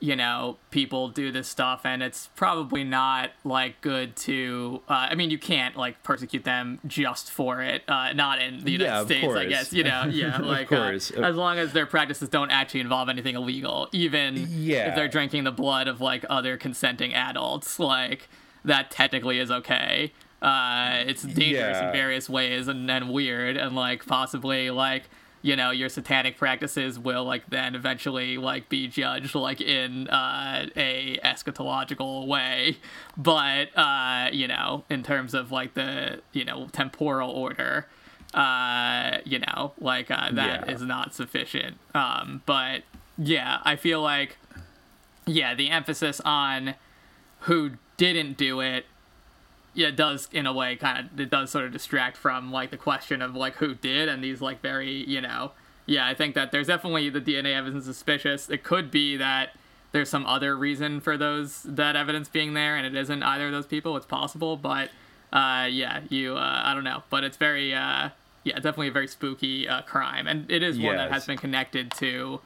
you know, people do this stuff, and it's probably not like good to. Uh, I mean, you can't like persecute them just for it. Uh, not in the United Yeah, States, I guess. You know, yeah, (laughs) Of like uh, as long as their practices don't actually involve anything illegal, even Yeah. if they're drinking the blood of like other consenting adults, like that technically is okay. Uh, it's dangerous in various ways and, and weird, and like possibly like you know your satanic practices will like then eventually like be judged like in uh, a eschatological way, but uh, you know in terms of like the you know temporal order uh you know like uh, that is Yeah. not sufficient um but yeah i feel like yeah the emphasis on who didn't do it yeah it does in a way kind of it does sort of distract from like the question of like who did and these like very you know yeah i think that there's definitely the dna evidence suspicious. It could be that there's some other reason for those that evidence being there and it isn't either of those people. It's possible but uh yeah you uh i don't know. But it's very uh yeah definitely a very spooky uh crime and it is one that has been connected to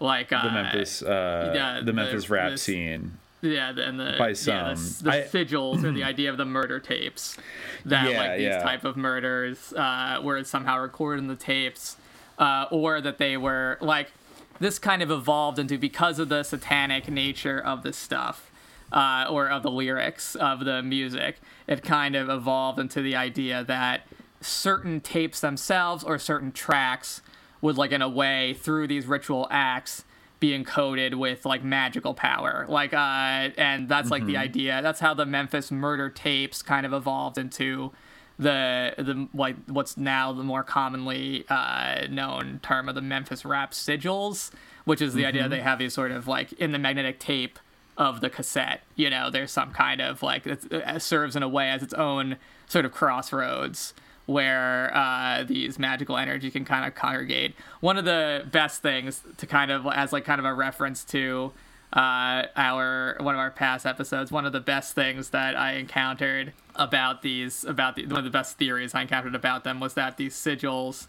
like uh the Memphis, uh, the the- rap scene. Yeah, and the By yeah, the, the I- sigils or the (clears throat) idea of the murder tapes that Yeah, like these yeah. type of murders uh, were somehow recorded in the tapes, uh, or that they were like this kind of evolved into because of the satanic nature of the stuff. Uh, or of the lyrics of the music, it kind of evolved into the idea that certain tapes themselves or certain tracks would like in a way through these ritual acts be encoded with like magical power like uh and that's like the Mhm. idea that's how the memphis murder tapes kind of evolved into the the like what's now the more commonly uh known term of the memphis rap sigils which is the idea Mhm. they have these sort of like in the magnetic tape of the cassette you know there's some kind of like it serves in a way as its own sort of crossroads where uh, these magical energy can kind of congregate. One of the best things to kind of as like kind of a reference to uh, our one of our past episodes. One of the best things that I encountered about these about the one of the best theories I encountered about them was that these sigils.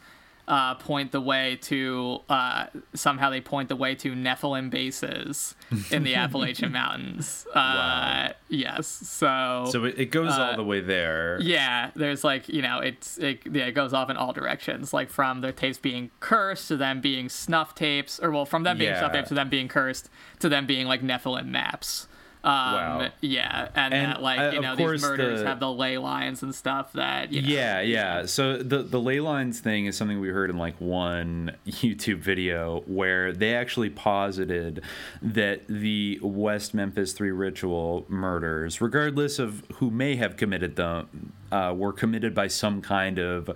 Uh, point the way to uh, somehow they point the way to Nephilim bases in the Appalachian (laughs) Mountains. Uh, Wow. Yes, so So it, it goes uh, all the way there. yeah, there's like you know it's it yeah it goes off in all directions, like from the tapes being cursed to them being snuff tapes, or well from them being snuff tapes to them being cursed to them being like Nephilim maps. Um, Wow. Yeah, and, And, that like uh, you know these murders the- have the ley lines and stuff that you know, Yeah, yeah. So the the ley lines thing is something we heard in like one (laughs) YouTube video where they actually posited that the West Memphis Three ritual murders, regardless of who may have committed them, uh, were committed by some kind of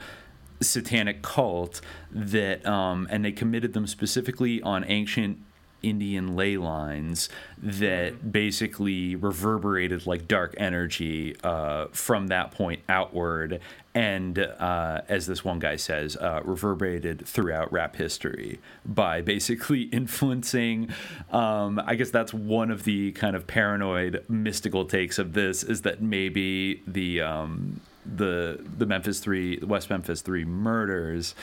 satanic cult that um, and they committed them specifically on ancient Indian ley lines that basically reverberated like dark energy uh, from that point outward, and uh, as this one guy says, uh, reverberated throughout rap history by basically (laughs) influencing. Um, I guess that's one of the kind of paranoid, mystical takes of this is that maybe the um, the the Memphis Three, West Memphis Three murders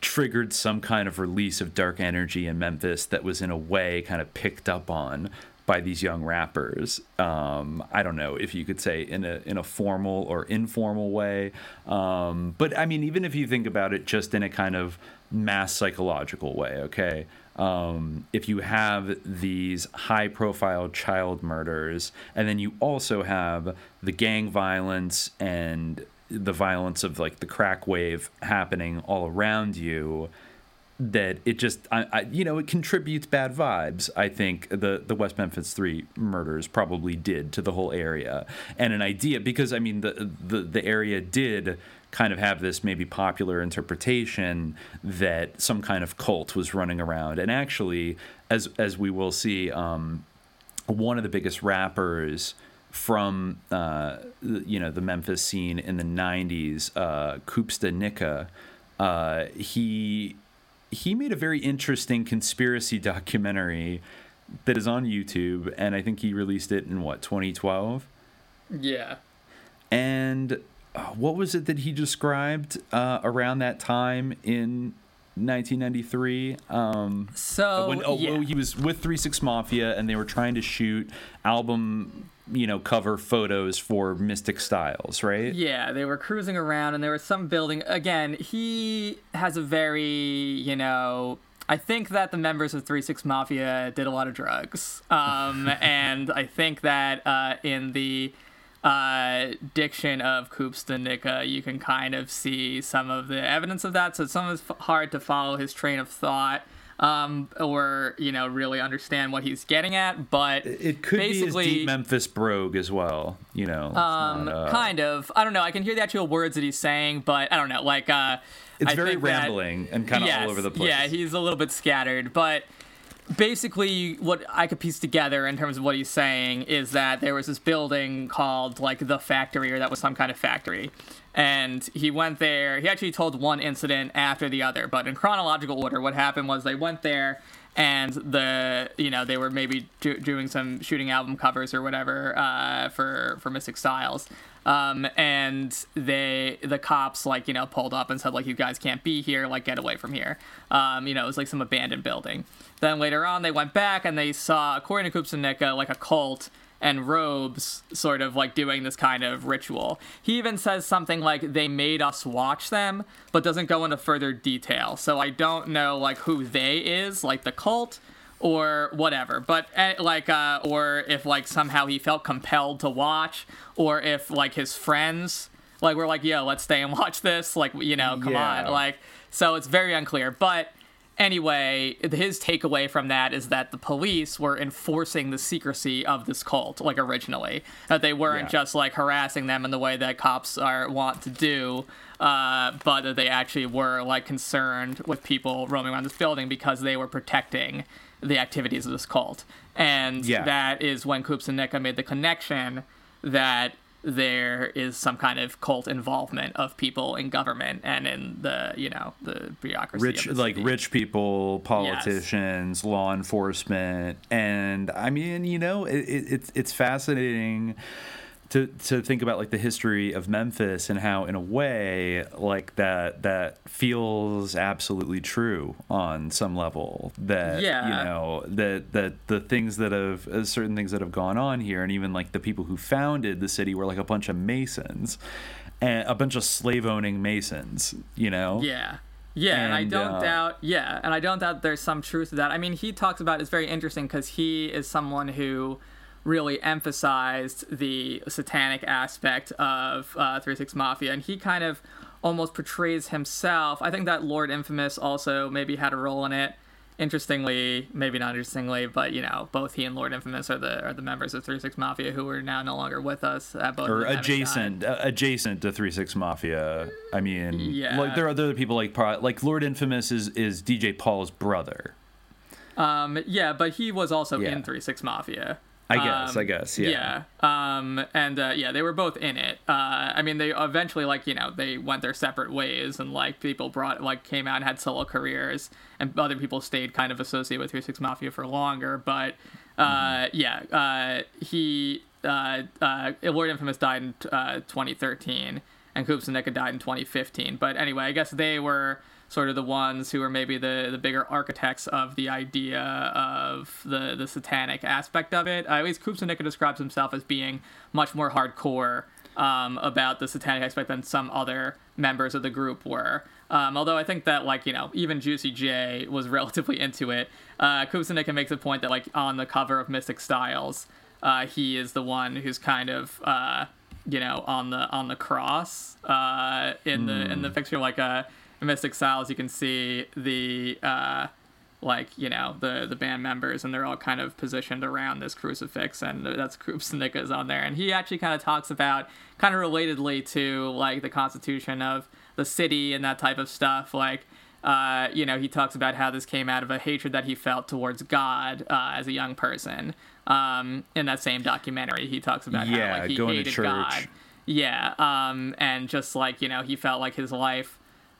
triggered some kind of release of dark energy in Memphis that was in a way kind of picked up on by these young rappers. Um, I don't know if you could say in a in a formal or informal way, um, but I mean, even if you think about it just in a kind of mass psychological way, okay. Um, if you have these high profile child murders, and then you also have the gang violence and the violence of like the crack wave happening all around you that it just I, I you know it contributes bad vibes. I think the the west memphis 3 murders probably did to the whole area. And an idea because i mean the the, the area did kind of have this maybe popular interpretation that some kind of cult was running around. And actually as as we will see um one of the biggest rappers from uh, you know the Memphis scene in the '90s, uh, Koopsta Nika, uh, he he made a very interesting conspiracy (laughs) documentary that is on YouTube, and I think he released it in what 2012. Yeah. And uh, what was it that he described uh, around that time in 1993? Um, so when, oh, yeah. oh, he was with Three Six Mafia, and they were trying to shoot album, you know, cover photos for Mystic Stylez, right? Yeah, they were cruising around, and there was some building. Again, he has a very, you know, I think that the members of Three Six Mafia did a lot of drugs, um, (laughs) and I think that uh, in the uh, diction of Koopsta Nika, you can kind of see some of the evidence of that. So it's sometimes hard to follow his train of thought. Um, or you know, really understand what he's getting at, but it could basically, be his deep Memphis brogue as well. You know, um, not, uh, kind of. I don't know. I can hear the actual words that he's saying, but I don't know. Like, uh, it's I very think that- rambling and kind of Yes, all over the place. Yeah, he's a little bit scattered, but basically what I could piece together in terms of what he's saying is that there was this building called like the factory or that was some kind of factory. And he went there. He actually told one incident after the other, but in chronological order, what happened was they went there and the you know they were maybe do, doing some shooting album covers or whatever uh, for for Mystic Stylez, um, and they the cops like you know pulled up and said like you guys can't be here like get away from here, um, you know it was like some abandoned building. Then later on they went back and they saw according to Koopsta Nika like a cult and robes sort of like doing this kind of ritual. He even says something like they made us watch them, but doesn't go into further detail. So I don't know like who they is, like the cult or whatever. But eh, like uh or if like somehow he felt compelled to watch or if like his friends like were like, "Yo, let's stay and (laughs) watch this." Like, you know, come Yeah. on. Like so it's very unclear. But anyway, his takeaway from that is that the police were enforcing the secrecy of this cult, like originally. That they weren't Yeah. just like harassing them in the way that cops are want to do, uh, but that they actually were like concerned with people roaming around this building because they were protecting the activities of this cult. And Yeah. that is when Koopsta Nika made the connection that there is some kind of cult involvement of people in government and in the you know the bureaucracy rich the like rich people politicians law enforcement and i mean you know it, it, it's it's fascinating to to think about like the history of memphis and how in a way like that that feels absolutely true on some level that Yeah. you know that that the things that have uh, certain things that have gone on here and even like the people who founded the city were like a bunch of masons and a bunch of slave owning masons you know Yeah. Yeah, and, I don't uh, doubt. Yeah, and I don't doubt there's some truth to that. I mean, he talks about it's very interesting because he is someone who really emphasized the satanic aspect of uh, Three Six Mafia, and he kind of almost portrays himself. I think that Lord Infamous also maybe had a role in it. Interestingly, maybe not interestingly, but you know, both he and Lord Infamous are the are the members of Three Six Mafia who are now no longer with us. Uh, both or them having died. adjacent uh, adjacent to Three Six Mafia. I mean, Yeah. like there are other people like like Lord Infamous is is DJ Paul's brother. Um, yeah, but he was also Yeah. in Three Six Mafia. I guess, Um, I guess, yeah. Yeah. Um, and uh, yeah, they were both in it. Uh, I mean, they eventually like you know they went their separate ways, and like people brought like came out and had solo careers, and other people stayed kind of associated with Three Six Mafia for longer. But uh, Mm-hmm. yeah, uh, he uh, uh, Lord Infamous died in uh, 2013, and Koopsta Nika died in 2015. But anyway, I guess they were sort of the ones who are maybe the, the bigger architects of the idea of the, the satanic aspect of it. Uh, at least Koops describes himself as being much more hardcore um, about the satanic aspect than some other members of the group were. Um, although I think that, like, you know, even Juicy J was (laughs) relatively into it. Uh, makes a point that, like, on the cover of Mystic Stylez, uh, he is the one who's kind of, uh, you know, on the on the cross uh, in the in the picture, like uh, in Mystic Stylez, you can see the uh, like you know the the band members, and they're all kind of positioned around this crucifix, and that's Koopsta Nika's on there, and he actually kind of talks about kind of relatedly to like the constitution of the city and that type of stuff, like. Uh, you know, he talks about how this came out of a hatred that he felt towards God uh, as a young person. Um, in that same documentary, he talks about Yeah, how like he going to hated church. God. Yeah, um, and just like you know, he felt like his life,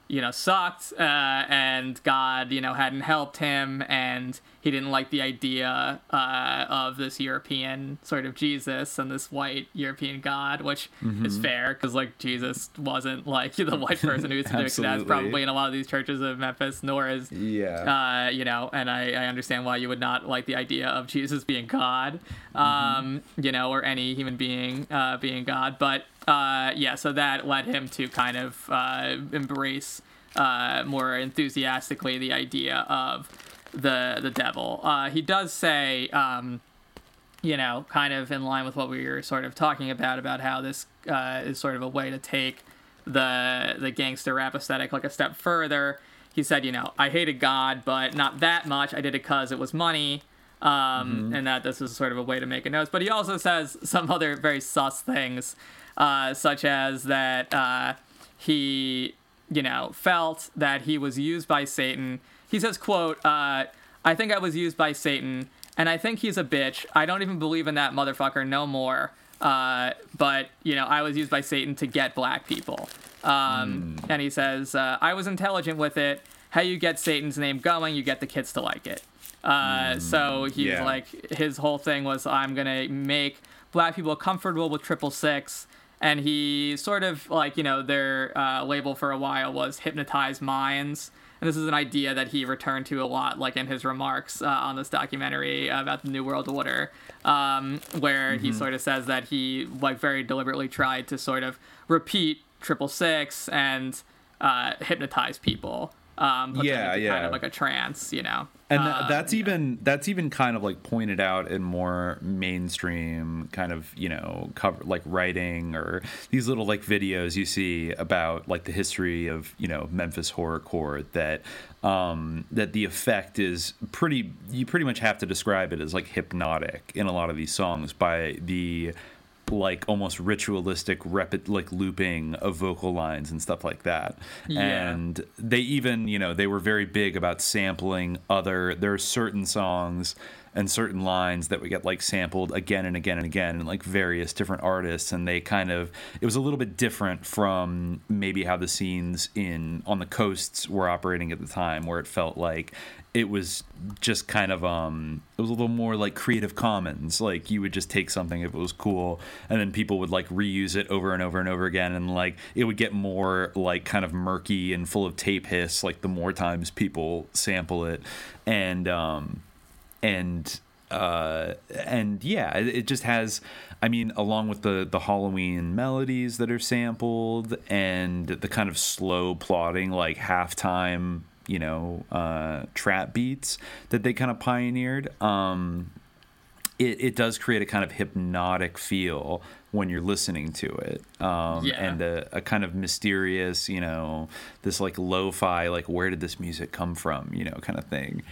you know, sucked, uh, and God, you know, hadn't helped him, and he didn't like the idea uh, of this European sort of Jesus and this white European God, which is Mhm. fair because like Jesus wasn't like (laughs) the white person who's depicted as probably in a lot of these churches of Memphis, nor is Yeah. uh, you know, and I, I understand why you would not like the idea of Jesus being God, um, you know, or any human being uh, being God. But uh, yeah, so that led him to kind of uh, embrace uh, more enthusiastically the idea of the the devil. Uh, he does say. Um, you know, kind of in line with what we were sort of talking about, about how this uh, is sort of a way to take the the gangster rap aesthetic like a step further. He said, you know, I hated God, but not that much. I did it because it was money, um, and that this is sort of a way to make a nose. But he also says some other very sus things, uh, such as that uh, he, you know, felt that he was used by Satan. He says, "quote uh, I think I was used by Satan." and I think he's a bitch. I don't even believe in that motherfucker no more. Uh, but you know, I was used by Satan to get black people. Um, And he says, uh, I was intelligent with it. How you get Satan's name going, you get the kids to like it. Uh, so he's yeah. like, his whole thing was, I'm gonna make black people comfortable with triple six. And he sort of like, you know, their uh, label for a while was hypnotized minds. And this is an idea that he returned to a lot, like in his remarks uh, on this documentary about the New World Order, um, where he Mhm. sort of says that he like very deliberately tried to sort of repeat triple six and uh, hypnotize people, um, put them Yeah, yeah. kind of like a trance, you know. and th- that's even that's even kind of like pointed out in more mainstream kind of you know cover like writing or these little like videos you see about like the history of you know Memphis horrorcore that um that the effect is pretty you pretty much have to describe it as like hypnotic in a lot of these songs by the like almost ritualistic repet like looping of vocal lines and stuff like that Yeah. and they even you know they were very big about sampling other there are certain songs and certain lines that would get like sampled again and again and again and like various different artists and they kind of it was a little bit different from maybe how the scenes in on the coasts were operating at the time where it felt like it was just kind of um it was a little more like creative commons. Like you would just take something if it was cool and then people would like reuse it over and over and over again and like it would get more like kind of murky and full of tape hiss like the more times people sample it. And um and uh and yeah it, it just has i mean along with the the halloween melodies that are sampled and the kind of slow plotting like halftime you know uh trap beats that they kind of pioneered. Um it, it does create a kind of hypnotic feel when you're listening to it. Um, Yeah. and a, a kind of mysterious you know this like lo-fi like where did this music come from you know kind of thing.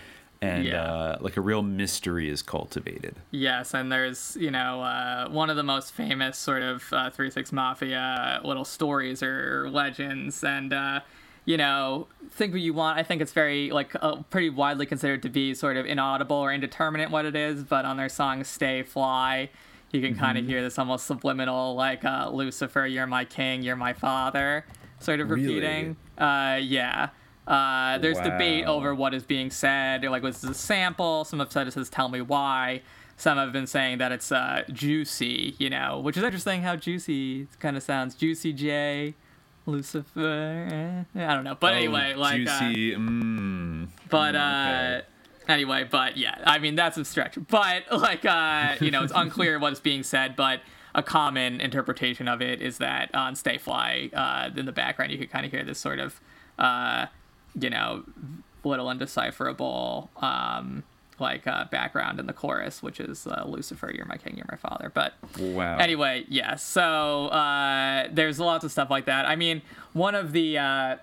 And Yeah. uh, like a real mystery is cultivated. Yes, and there's you know uh, one of the most famous sort of uh, Three Six Mafia little stories or legends, and uh, you know think what you want. I think it's very like uh, pretty widely considered to be sort of inaudible or indeterminate what it is, but on their song "Stay Fly." You can kind of hear this almost subliminal, like uh, "Lucifer, you're my king, you're my father," sort of Really? repeating. Uh, yeah. Uh, there's debate over what is being said. Like, was this a sample? Some have said it says, "Tell me why." Some have been saying that it's uh, juicy, you know, which is interesting. How juicy kind of sounds. Juicy J, Lucifer. eh, I don't know, but Oh, anyway, like, uh, juicy mm, but mm, uh, anyway, but yeah, I mean that's a stretch. But (laughs) like, uh, you know, it's unclear (laughs) what is being said, but. A common interpretation of it is that on Stay Fly, uh, in the background, you could kind of hear this sort of uh, you know, little undecipherable um, like uh, background in the chorus, which is uh, Lucifer, you're my king, you're my father. But wow anyway, yeah. So uh, there's lots of stuff like that. I mean, one of the uh,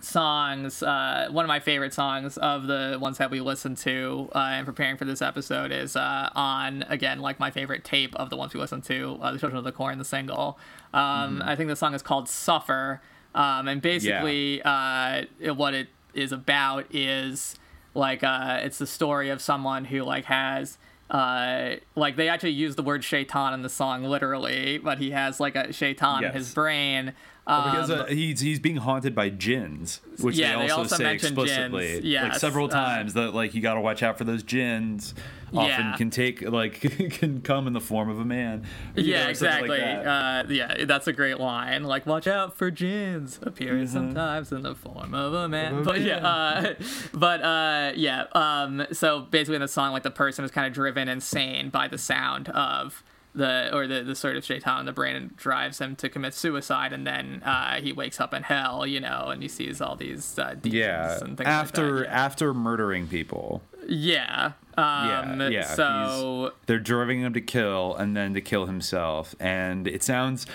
songs, uh, one of my favorite songs of the ones that we listened to uh, in preparing for this episode is uh, on again like my favorite tape of the ones we listened to, uh, "The Children of the Corn," the single. Um, I think the song is called "Suffer," um, and basically uh, what it is about is like uh, it's the story of someone who like has uh like they actually use the word shaitan in the song literally but he has like a shaitan in his Yes. brain because Um, uh, he's he's being haunted by jinns, which Yeah, they they also, also say explicitly, jinns, like yes, several uh, times. that like you got to watch out for those jinns. Often Yeah. can take like (laughs) can come in the form of a man. you know, yeah, like exactly. that. uh, yeah, that's a great line. Like, watch out for jinns appearing Mm-hmm. sometimes in the form of a man. But yeah, uh, (laughs) but uh, yeah. Um, so basically, in the song, like the person is kind of driven insane by the sound of the or the the sort of shaitan in the brain drives him to commit suicide, and then uh, he wakes up in hell, you know, and he sees all these uh, demons yeah, and things after like that. Yeah. after murdering people. Yeah. Um, yeah, yeah. So they're driving him to kill and then to kill himself, and it sounds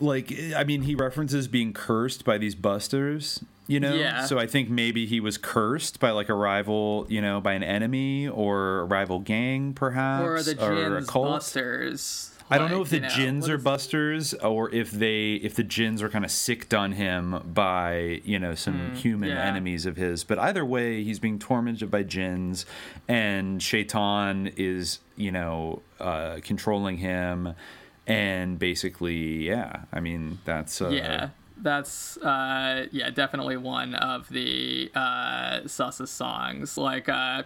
like I mean he references being cursed by these busters. You know, Yeah. so I think maybe he was cursed by like a rival, you know, by an enemy or a rival gang, perhaps, or the or a cult. busters. I don't know if the you know, jinns are busters or if they if the jinns are kind of sicked on him by you know some human Hmm, yeah. enemies of his. But either way, he's being tormented by jinns, and Shaitan is you know uh, controlling him, and basically, yeah. I mean, that's uh, yeah that's uh yeah definitely one of the uh Suss's songs like uh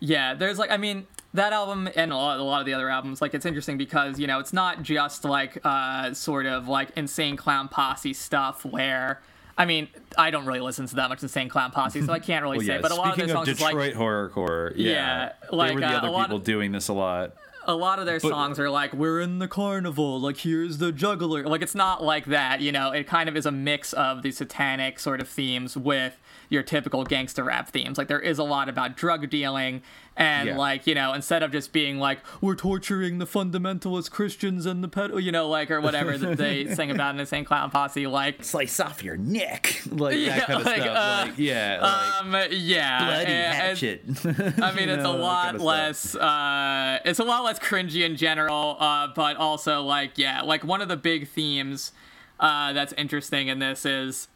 yeah there's like i mean that album and a lot, a lot of the other albums like it's interesting because you know it's not just like uh sort of like insane clown posse stuff where I mean, I don't really listen to that much Insane Clown Posse, so I (laughs) can't really Well, say. yeah. But a lot of Speaking their of songs is like Detroit horrorcore, yeah, Yeah, they like, were the uh, other a lot people of- doing this a lot. A lot of their But- songs are like we're in the carnival like here's the juggler. Like it's not like that you know? It kind of is a mix of the satanic sort of themes with your typical gangster rap themes like there is a lot about drug dealing and Yeah. like you know instead of just being like we're torturing the fundamentalist christians and the ped you know like or whatever that they (laughs) sing about in the Insane Clown Posse like Slice off your neck, like Yeah, that kind of like, stuff. uh, like, yeah, like um yeah bloody and- and- hatchet. I mean, (laughs) it's a lot kind of less. Uh, it's a lot less cringy in general, uh, but also like yeah, like one of the big themes uh, that's interesting in this is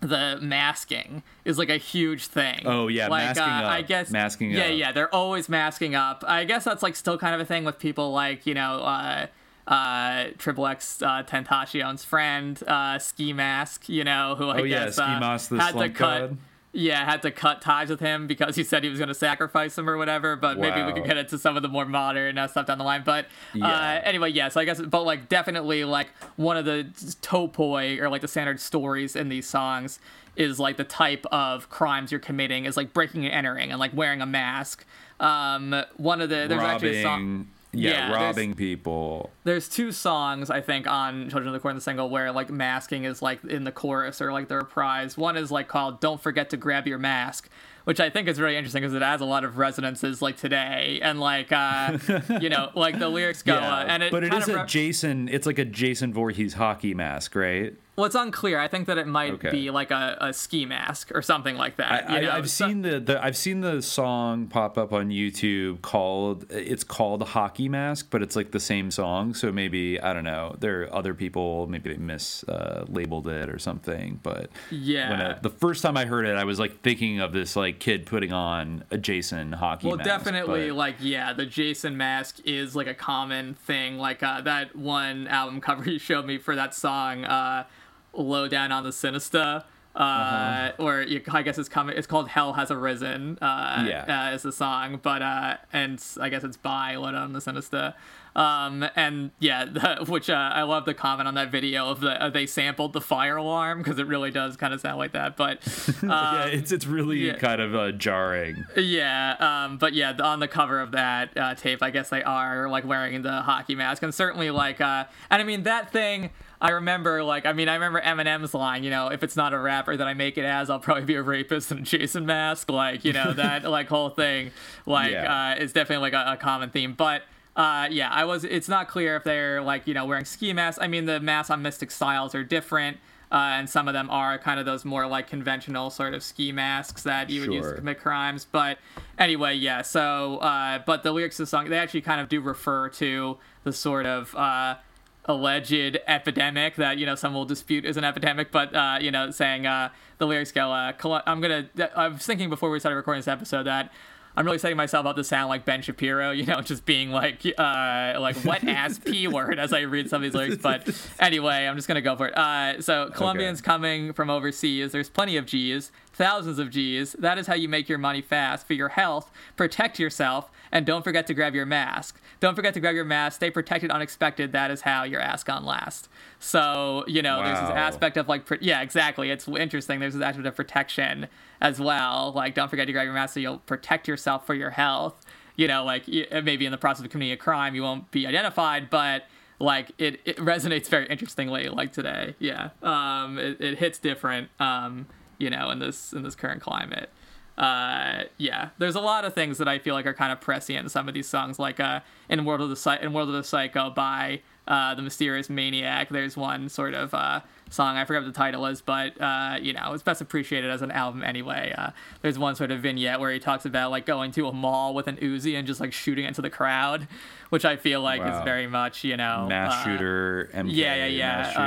the masking is like a huge thing. Oh, yeah, like, masking uh, up, I guess masking Yeah, up. yeah, they're always masking up. I guess that's like still kind of a thing with people like you know. Uh, uh, Triple X uh, Tentacion's friend, uh, Ski Mask, you know, who I Oh, yeah, guess Ski uh, Mask, the had to cut. Yeah, had to cut ties with him because he said he was going to sacrifice him or whatever. But maybe we Wow. could get into some of the more modern uh, stuff down the line. But uh, anyway, yeah. So I guess, but like definitely like one of the topoi or like the standard stories in these songs is like the type of crimes you're committing is like breaking and entering and like wearing a mask. Um, one of the there's actually a song. yeah, Yeah, robbing people. There's two songs I think on Children of the Corn the single where like masking is like in the chorus or like the reprise. One is like called "Don't Forget to Grab Your Mask," which I think is really interesting because it has a lot of resonances like today and like uh, (laughs) you know like the lyrics go uh, and it but it is a re- Jason. It's like a Jason Voorhees hockey mask, right? well it's unclear. I think that it might Okay. be like a, a ski mask or something like that. I, you know? I, I've So- seen the, the I've seen the song pop up on YouTube called it's called Hockey Mask, but it's like the same song. So maybe I don't know. There are other people maybe they mislabeled uh, it or something. But Yeah. when the first time I heard it, I was like thinking of this like kid putting on a Jason hockey. Well, mask, definitely, but- like yeah, the Jason mask is like a common thing. Like uh, that one album (laughs) cover you showed me for that song, uh, "Low Down on the Sinister." Uh, Uh-huh. or you, I guess it's coming. It's called "Hell Has Arisen." Uh, Yeah. uh, is the song, but uh, and I guess it's by Low Down on the Sinister. Um, and yeah, (laughs) the, which uh, I love the comment on that video of the uh, they sampled the fire alarm because it really does kind of sound like that. But (laughs) yeah, it's it's really yeah. kind of uh, jarring. yeah, um, but yeah, the- on the cover of that uh, tape, I guess they are like wearing the hockey mask, and certainly like, uh, and I mean that thing. I remember, like, I mean, I remember Eminem's line, you know, if it's not a rapper that I make it as, I'll probably be a rapist in a Jason mask, like, you know, that (laughs) like whole thing, like, Yeah. uh, is definitely like a, a common theme, but. Uh, yeah, I was. It's not clear if they're like you know wearing ski masks. I mean, the masks on Mystic Stylez are different, uh, and some of them are kind of those more like conventional sort of ski masks that you would use to commit crimes. But anyway, yeah. So, uh, but the lyrics of the song they actually kind of do refer to the sort of uh, alleged epidemic that you know some will dispute is an epidemic, but uh, you know saying uh, the lyrics go. Uh, I'm gonna. I was thinking before we started recording this episode that. I'm really setting myself up to sound like Ben Shapiro, you know, (laughs) just being like, uh, like wet ass p (laughs) word as I read some of these lyrics. But (laughs) anyway, I'm just gonna go for it. Uh, so Colombians coming from overseas, there's plenty of G's, thousands of G's. That is how you make your money fast for your health. Protect yourself, and don't forget to grab your mask. Don't forget to grab your mask. Stay protected, unexpected. That is how your ass gone last. So you know, there's this aspect of like, yeah, exactly. It's interesting. There's this aspect of protection as well. Like, don't forget to grab your mask so you'll protect yourself for your health. You know, like maybe in the process of committing a crime, you won't be identified, but like it, it resonates very interestingly. Like today, yeah, um, it, it hits different. Um, you know, in this in this current climate uh, yeah, there's a lot of things that I feel like are kind of prescient in some of these songs, like uh, in World of the Psy- in World of the Psycho by uh, the Mysterious Maniac. There's one sort of uh, song I forget what the title is, but uh, you know it's best appreciated as an album anyway. Uh, there's one sort of vignette where he talks about like going to a mall with an Uzi and just like shooting into the crowd, which I feel like Wow. is very much you know Mass uh, shooter, MK, yeah, yeah, yeah. mass. Uh,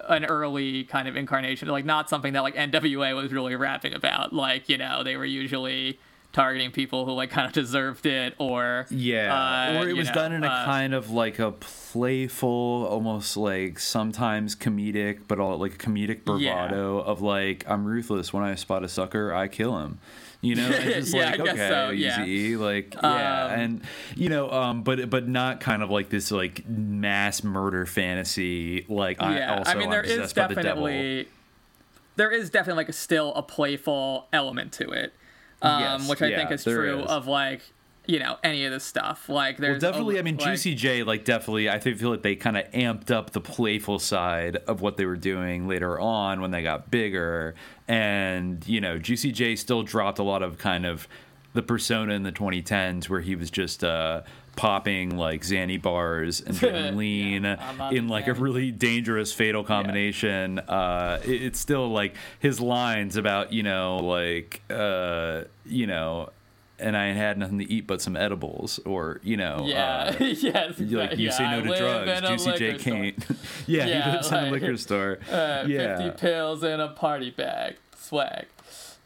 uh, an early kind of incarnation, like not something that like NWA was really rapping about. Like you know, they were usually targeting people who like kind of deserved it, or Yeah, uh, or it was know, done in a uh, kind of like a playful, almost like sometimes comedic, but all like comedic bravado of like I'm ruthless. When I spot a sucker, I kill him. You know, it's (laughs) just Yeah, like okay, so, yeah. easy, like yeah, Um, and you know, um, but but not kind of like this like mass murder fantasy. Like I also I mean there is by the definitely there is definitely like a still a playful element to it, um, Yes, which I yeah, think is true is. of like you know any of this stuff. Like Well, there's definitely. a- I mean, like- Juicy J, like, definitely. I think feel like they kind of amped up the playful side of what they were doing later on when they got bigger, and you know, Juicy J still dropped a lot of kind of the persona in the 2010s where he was just uh, popping like Xanny bars and (laughs) doing lean not in like a really dangerous fatal combination. Uh, it- it's still like his lines about you know like uh, you know. And I had nothing to eat but some edibles, or you know, Yeah. uh, (laughs) yes. like you yeah, say no to drugs. Juicy J can't. yeah, (laughs) Yeah, he lives in a liquor store. Uh, yeah, 50 pills in a party bag. Swag.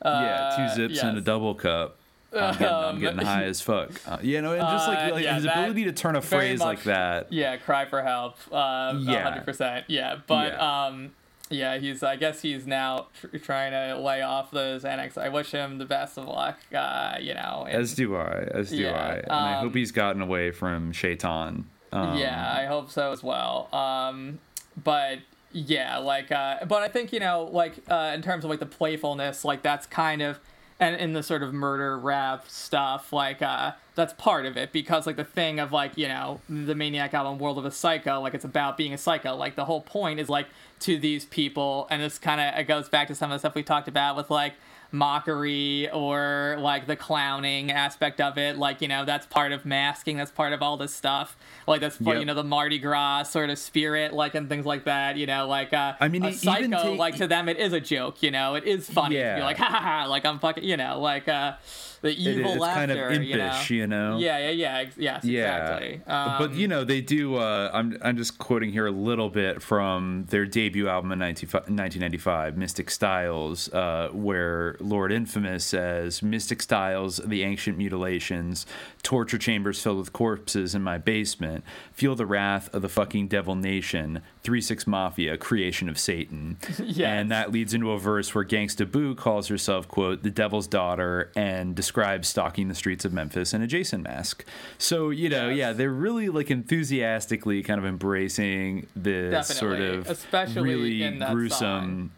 Uh, yeah, two zips and a double cup. I'm getting, I'm Um, getting high as fuck. Uh, you know, and just like, Uh, like yeah, his that ability to turn a phrase much- like that. Yeah, cry for help. Uh, Yeah. 100%. Yeah, but Yeah. um, yeah, he's. I guess he's now tr- trying to lay off those Xanax. I wish him the best of luck. Uh, you know. and- As do I. As do Yeah, I. And I hope um, he's gotten away from Shaitan. Um, yeah, I hope so as well. Um, but yeah, like, uh, but I think you know, like, uh, in terms of like the playfulness, like that's kind of, and in the sort of murder rap stuff, like, uh, that's part of it because like the thing of like you know the Maniac album World of a Psycho, like it's about being a psycho. Like the whole point is like to these people, and this kind of it goes back to some of the stuff we talked about with like mockery or like the clowning aspect of it like you know that's part of masking that's part of all this stuff like that's part, Yep. you know the mardi gras sort of spirit like and things like that you know like uh I mean, a even psycho take- like to them it is a joke you know it is funny to be Yeah. like (laughs) ha ha ha like i'm fucking you know like uh the It- evil it's laughter kind of impish, you know you know? yeah yeah yeah yes exactly um, but you know they do. Uh, I'm I'm just quoting here a little bit from their debut album in 1995, Mystic Stylez, uh, where Lord Infamous says, "Mystic Stylez, the ancient mutilations, torture chambers filled with corpses in my basement. Feel the wrath of the fucking devil nation. Three Six Mafia, creation of Satan." (laughs) Yes. And that leads into a verse where Gangsta Boo calls herself, quote, the devil's daughter and describes stalking the streets of Memphis in a Jason mask. So, you know, yeah, they're really like enthusiastically kind of embracing this sort of especially really in that gruesome. song.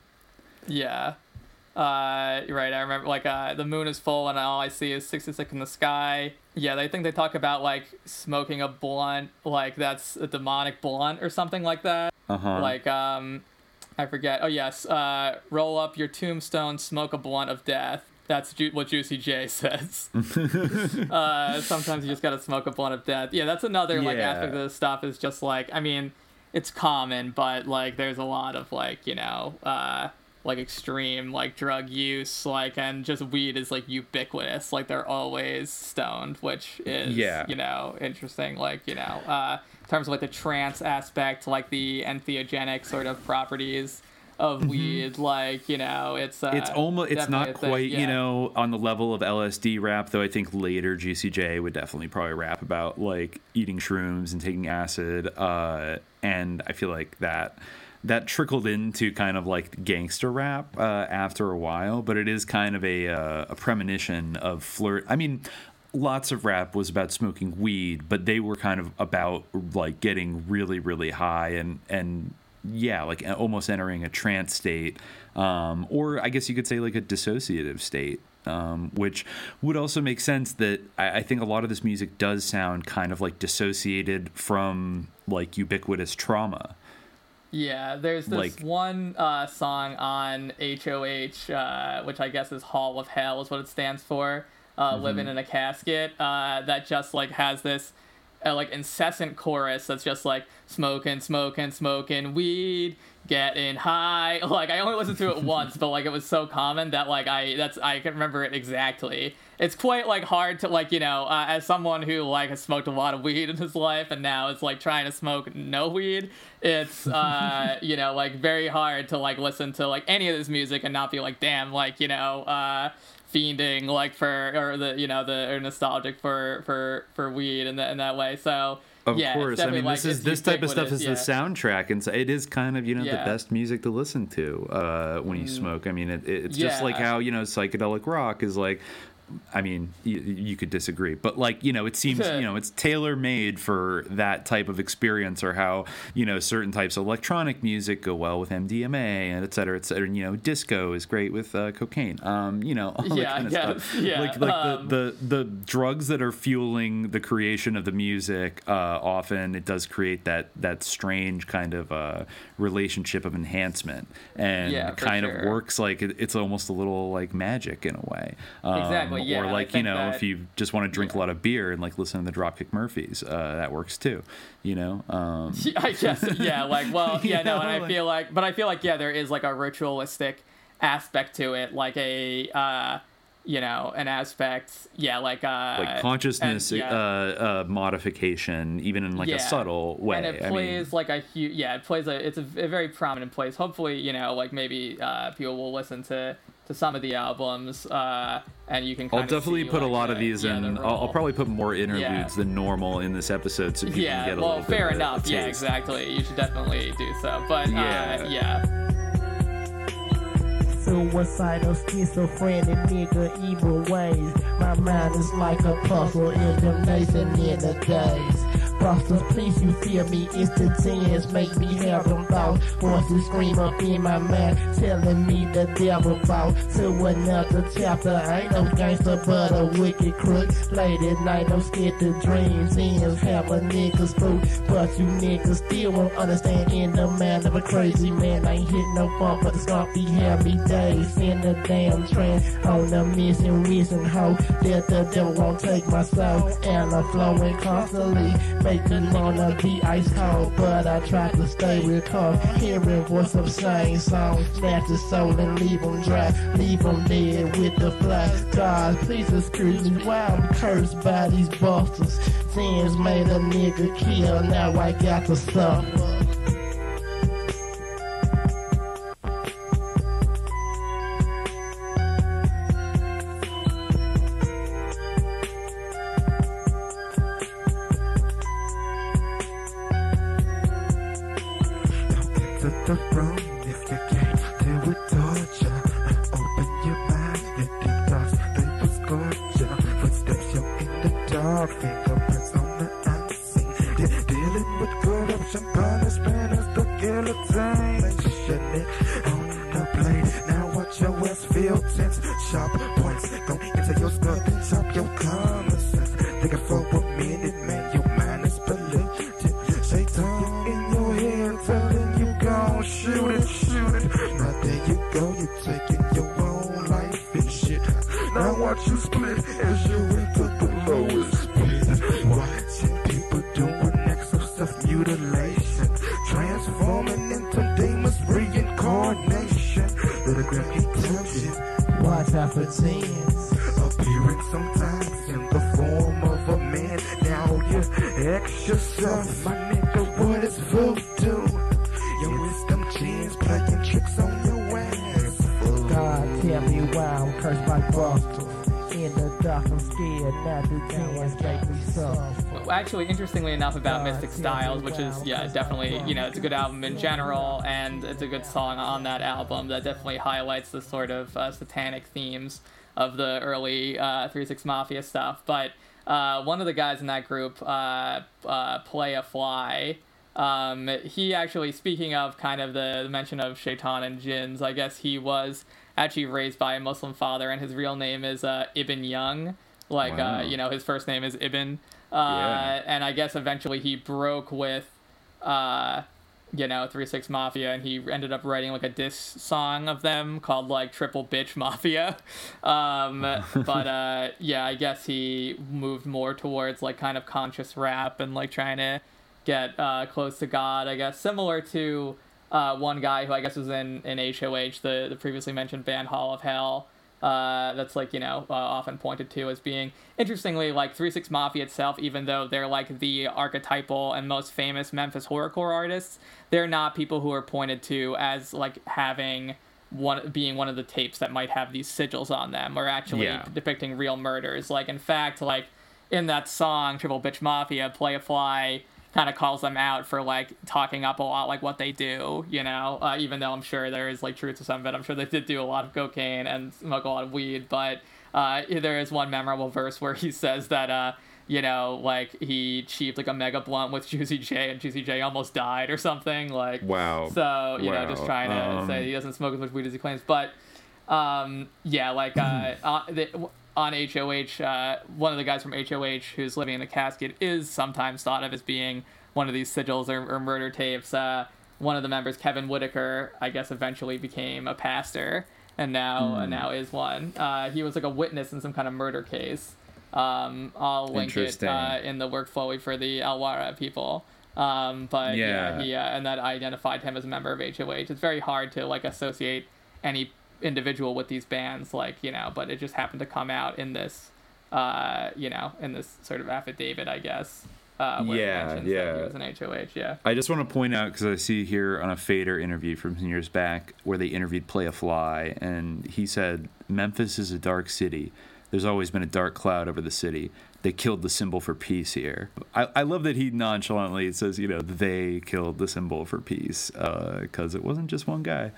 Yeah. Uh, right. I remember like uh, the moon is full and all I see is 66 in the sky. Yeah, they think they talk about like smoking a blunt, like that's a demonic blunt or something like that. Uh-huh. Like um, I forget. Oh yes, uh, roll up your tombstone, smoke a blunt of death. That's ju- what Juicy J (laughs) says. (laughs) uh, sometimes you just gotta smoke a blunt of death. Yeah, that's another like Yeah. aspect of this stuff. Is just like I mean, it's common, but like there's a lot of like you know, uh, like extreme like drug use, like and just weed is like ubiquitous. Like they're always stoned, which is Yeah. you know interesting. Like you know, uh, in terms of like the trance aspect, like the entheogenic sort of properties of weed. Like you know, it's uh, it's almost it's not definitely a thing, quite you know on the level of LSD rap though I think later Juicy J would definitely probably rap about like eating shrooms and taking acid uh and I feel like that that trickled into kind of like gangster rap uh, after a while but it is kind of a uh, a premonition of flirt I mean lots of rap was about smoking weed but they were kind of about like getting really really high and and yeah, like almost entering a trance state, um, or I guess you could say like a dissociative state, um, which would also make sense that I, I think a lot of this music does sound kind of like dissociated from like ubiquitous trauma. Yeah, there's this Like- one uh, song on HOH, uh, which I guess is Hall of Hell, is what it stands for. Uh, Mm-hmm. Living in a casket. Uh, that just like has this uh, like incessant chorus that's just like smoking, smoking, smoking weed, getting high. (laughs) Like I only listened to it (laughs) once, but like it was so common that like I that's I can remember it exactly. It's quite like hard to like you know uh, as someone who like has smoked a lot of weed (laughs) in his life and now is like trying to smoke no weed. It's uh you know like very hard to like listen to like any of this music and not be like damn like you know uh fiending like for or the you know the or nostalgic for for for weed in that in that way. So Of yeah, course, I mean like, this is this type of stuff is ubiquitous, the soundtrack, and so it is kind of you know Yeah. the best music to listen to uh, when you smoke. I mean, it, it- it's just like how you know psychedelic rock is like. I mean, you, you could disagree, but like you know, it seems (laughs) you know it's tailor made for that type of experience, or how you know certain types of electronic music go well with MDMA and et cetera, et cetera. And, you know, disco is great with uh, cocaine. Um, you know, all that Yeah, kind of yes, stuff. yeah, Like like um, the, the the drugs that are fueling the creation of the music uh, often it does create that that strange kind of uh, relationship of enhancement and Yeah, kind sure. of works like it, it's almost a little like magic in a way um, Exactly, yeah, or like you know that- if you just want to drink a lot of beer and like listen to the Dropkick Murphys uh, that works too you know um, (laughs) I guess yeah, like well, (laughs) yeah, no, know, and I feel like, but I feel like yeah, there is like a ritualistic aspect to it, like a uh, you know, an aspect, yeah, like uh, like consciousness and, yeah. uh, uh, modification even in like Yeah. a subtle way And it I mean, plays like a huge, yeah, it plays a, it's a, a very prominent place. Hopefully, you know, like maybe uh, people will listen to to some of the albums, uh, and you can. I'll Kind definitely see, put a lot the- of these yeah, in. the I'll, I'll probably put more interludes Yeah. than normal in this episode, so people Yeah, can get a well, little bit fair of a- enough. a Yeah, exactly. You should definitely do so. But Yeah. uh, yeah. Suicidal, schizophrenic, nigga, evil ways. My mind is like a puzzle in them nascent in the days. Busters, please you feel me? It's the tens, make me have them thoughts. Voices scream up in my mind, telling me the devil bought to another chapter. I ain't no gangster, but a wicked crook. Late at night, I'm scared to dreams. Ends have a nigga's food, but you niggas still won't understand. In the mind of a crazy man, I ain't hit no bump, but the skunk be happy days in the damn trend. On a mission, reason hoe that the devil won't take my soul. And I'm flowing constantly, make me wanna be ice cold. But I try to stay calm, hearing voice of same song. Snatch the soul and leave 'em dry, leave 'em dead with the fly. God, please excuse me why I'm cursed by these busters. Sins made a nigga kill, now I got to suffer. Actually, interestingly enough, about Mystic Stylez, which is yeah, definitely you know it's a good album in general, and it's a good song on that album that definitely highlights the sort of uh, satanic themes of the early uh, Three Six Mafia stuff. But uh, one of the guys in that group, uh, uh, Playa Fly. Um, he actually, speaking of kind of the, the mention of Shaitan and jinns, I guess he was actually raised by a Muslim father, and his real name is uh, Ibn Young. Like, Wow. uh, you know, his first name is Ibn. Uh, Yeah. And I guess eventually he broke with, uh, you know, Three Six Mafia, and he ended up writing like a diss song of them called like Triple Bitch Mafia. (laughs) Um, but uh, yeah, I guess he moved more towards like kind of conscious rap and like trying to get uh, close to God. I guess similar to uh, one guy who I guess was in in HOH, the the previously mentioned band Hall of Hell. Uh, that's like you know uh, often pointed to as being interestingly like Three Six Mafia itself, even though they're like the archetypal and most famous Memphis horrorcore artists, they're not people who are pointed to as like having one being one of the tapes that might have these sigils on them or actually Yeah. depicting real murders. Like in fact, like in that song Triple Bitch Mafia, Playa Fly kind of calls them out for like talking up a lot like what they do, you know. Uh, even though I'm sure there is like truth to some of it, I'm sure they did do a lot of cocaine and smoke a lot of weed. But uh, there is one memorable verse where he (laughs) says that. Uh, you know, like he cheaped like a mega blunt with (laughs) Juicy J, and Juicy J almost died or something. Like, Wow. So you know, just trying to Um, say he doesn't smoke as much weed as he claims. But um, yeah, like uh, (clears throat) the, on HOH, uh, one of the guys from HOH who's living in a casket is sometimes thought of as being one of these sigils or, or murder tapes. Uh, one of the members, Kevin Whitaker, I guess eventually became a pastor, and now Hmm. now is one. Uh, he was like a witness in some kind of murder case. Um, I'll link it uh, in the workflowy for the Alwara people. Um, but yeah, Yeah. he uh, and that identified him as a member of HOH. It's very hard to like associate any individual with these bands, like you know, but it just happened to come out in this, uh, you know, in this sort of affidavit, I guess. Uh, Yeah, mentions yeah. he was an HOH. Yeah. I just want to point out because I see here on a Fader interview from some years back where they interviewed Playa Fly, and he said Memphis is a dark city. There's always been a dark cloud over the city. They killed the symbol for peace here. I, I love that he nonchalantly says, you know, they killed the symbol for peace because it wasn't just one guy.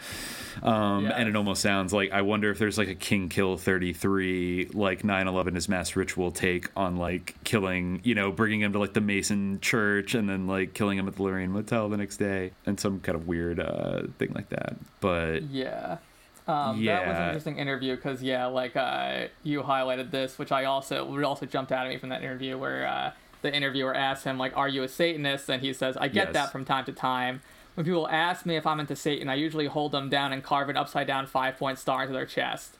Um, Yeah. And it almost sounds like I wonder if there's like a King Kill 33, like 9 11 is mass ritual take on like killing, you know, bringing him to like the Mason church and then like killing him at the Lorraine Motel the next day and some kind of weird uh, thing like that. But Yeah. Um, That was an interesting interview because yeah, like uh, you highlighted this, which I also also jumped out at me from that interview where uh, the interviewer asked him like, "Are you a Satanist?" And he says, "I get Yes. that from time to time. When people ask me if I'm into Satan, I usually hold them down and carve an upside down five point star into their chest."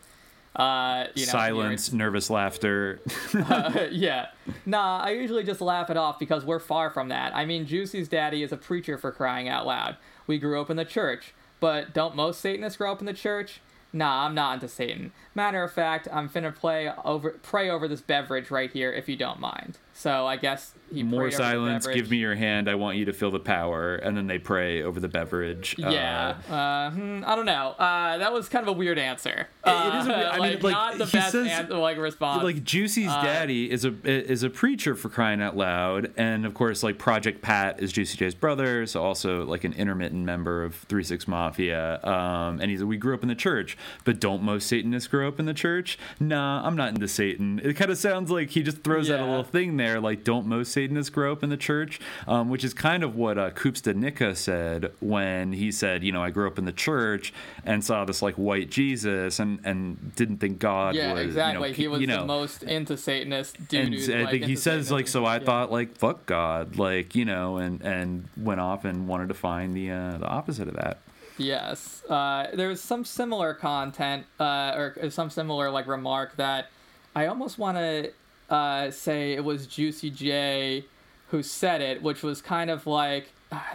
Uh, you know, silence, nervous laughter. (laughs) uh, yeah. Nah, I usually just laugh it off because we're far from that. I mean, Juicy's daddy is a preacher for crying out loud. We grew up in the church. But don't most Satanists grow up in the church? Nah, I'm not into Satan. Matter of fact, I'm finna play over, pray over this beverage right here if you don't mind. So I guess he More prayed over the silence. Give me your hand. I want you to feel the power. And then they pray over the beverage. Yeah, uh, hmm, I don't know. Uh, that was kind of a weird answer. Uh, it is a weird- I mean, like, like, not the best says- an- like response. like Juicy's Uh, daddy is a is a preacher for crying out loud, and of course, like Project Pat is Juicy J's brother, so also like an intermittent member of Three Six Mafia. Um, and he's we grew up in the church, but don't most Satanists grow up in the church? Nah, I'm not into Satan. It kind of sounds like he just throws out a little thing there, like don't most Satanists grow up in the church? Um, which is kind of what uh, Koopsta Nika said when he said, you know, I grew up in the church and saw this like white Jesus and and didn't think God yeah, was, exactly. You know, he was you know, the most into Satanist dude. and who's, I like, think he says like, so I Satanism. thought like, fuck God, like you know, and and went off and wanted to find the uh, the opposite of that. Yes. Uh, there's some similar content, uh, or some similar like remark that I almost want to uh, say it was Juicy J who said it, which was kind of like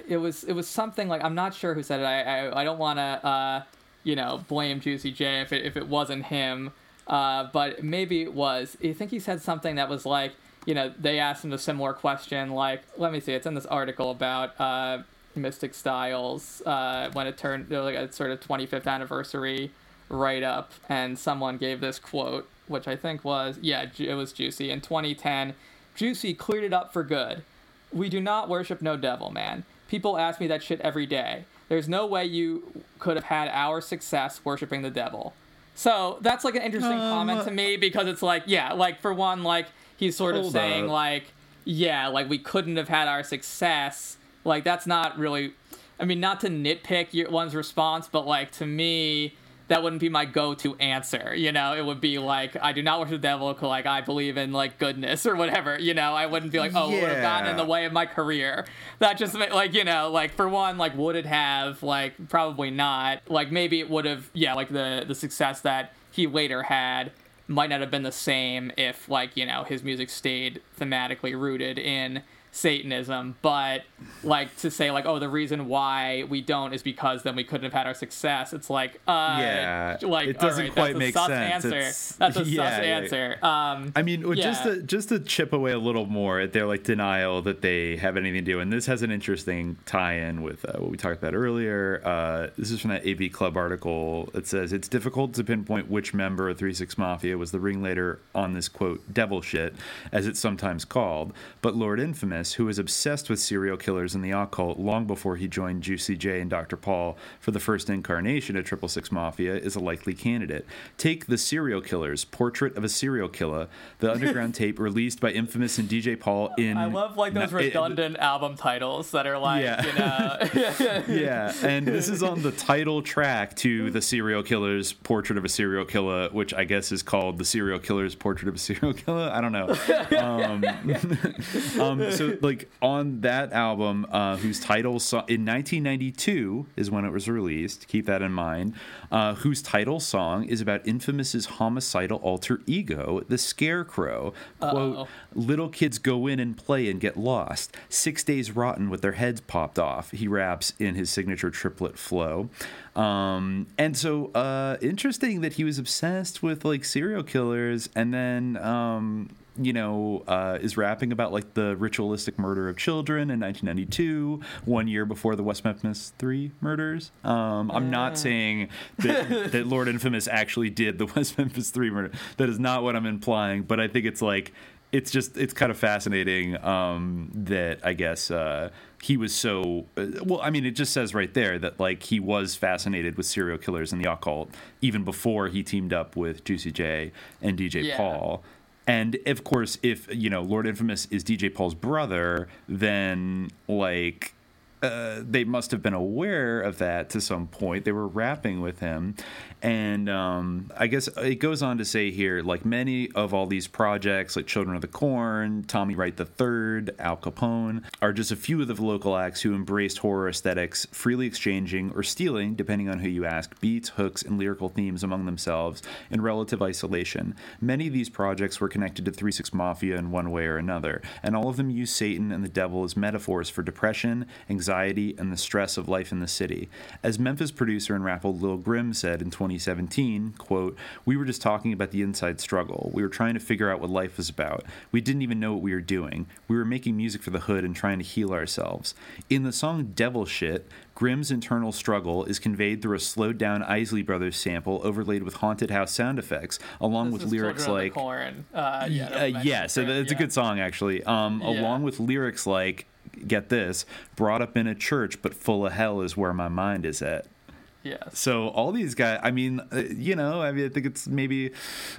it was it was something like I'm not sure who said it. I I, I don't want to uh, you know blame Juicy J if it if it wasn't him, uh, but maybe it was. I think he said something that was like you know they asked him a similar question like let me see it's in this article about. Uh, Mystic Stylez uh, when it turned like a sort of 25th anniversary write up, and someone gave this quote which I think was yeah, Ju- it was Juicy in 2010. Juicy cleared it up for good. We do not worship no devil, man. People ask me that shit every day. There's no way you could have had our success worshiping the devil. So that's like an interesting um, comment to me because it's like, yeah, like for one, like he's sort of saying up. like, yeah, like we couldn't have had our success. Like that's not really, I mean, not to nitpick your one's response, but like to me, that wouldn't be my go-to answer. You know, it would be like, I do not worship the devil. Like I believe in like goodness or whatever. You know, I wouldn't be like, oh, it would have gotten in the way of my career. That just like you know, like for one, like would it have? Like probably not. Like maybe it would have. Yeah, like the the success that he later had might not have been the same if like you know his music stayed thematically rooted in Satanism, but like to say like oh the reason why we don't is because then we couldn't have had our success. It's like uh Yeah, like it doesn't alright, quite that's a make sense. Answer. It's- That's a (laughs) yeah, sus yeah. answer. Um, I mean, well, just to just to chip away a little more at their like denial that they have anything to do, and this has an interesting tie-in with uh, what we talked about earlier. Uh, this is from that AV Club article. It says it's difficult to pinpoint which member of Three Six Mafia was the ringleader on this quote devil shit, as it's sometimes called. But Lord Infamous, who was obsessed with serial killers and the occult long before he joined Juicy J and DJ Paul for the first incarnation of Triple Six Mafia, is a likely candidate. Take the Serial Killers: Portrait of a Serial Killer, the underground (laughs) tape released by Infamous and DJ Paul in. I love like those No, it- redundant album titles that are like Yeah. you know (laughs) yeah, and this is on the title track to the Serial Killer's Portrait of a Serial Killer, which I guess is called the Serial Killer's Portrait of a Serial Killer. I don't know. (laughs) Um, um, so, (laughs) like on that album, uh, whose title so- in 1992 is when it was released. Keep that in mind. Uh, whose title song is about Infamous's homicidal alter ego, the Scarecrow. Quote: Uh-oh. Little kids go in and play and get lost. Six days rotten with their heads popped off. He raps in his signature triplet flow. Um, and so, uh, interesting that he was obsessed with like serial killers and then, um, you know, uh, is rapping about like the ritualistic murder of children in 1992, one year before the West Memphis Three murders. Um, I'm not saying that, (laughs) that Lord Infamous actually did the (laughs) West Memphis Three murder. That is not what I'm implying, but I think it's like it's just it's kind of fascinating um, that I guess uh, he was so uh, well. I mean, it just says right there that like he was fascinated with serial killers and the occult even before he teamed up with Juicy J and DJ Yeah. Paul. And of course, if you know Lord Infamous is DJ Paul's brother, then like uh, they must have been aware of that to some point. They were rapping with him. And um, I guess it goes on to say here, like many of all these projects, like Children of the Corn, Tommy Wright III, Al Capone, are just a few of the local acts who embraced horror aesthetics, freely exchanging or stealing, depending on who you ask, beats, hooks, and lyrical themes among themselves in relative isolation. Many of these projects were connected to 3 6 Mafia in one way or another, and all of them use Satan and the devil as metaphors for depression, anxiety, and the stress of life in the city. As Memphis producer and rapper Lil Grim said in 2017, quote, We were just talking about the inside struggle. We were trying to figure out what life was about. We didn't even know what we were doing. We were making music for the hood and trying to heal ourselves. In the song Devil Shit, Grimm's internal struggle is conveyed through a slowed down Isley Brothers sample overlaid with haunted house sound effects, along This with lyrics like Corn. Uh, yeah, uh, yeah, so it's a good song actually. Um, Yeah. along with lyrics like "Get this, brought up in a church, but full of hell is where my mind is at." Yes. So all these guys, I mean, uh, you know, I mean, I think it's maybe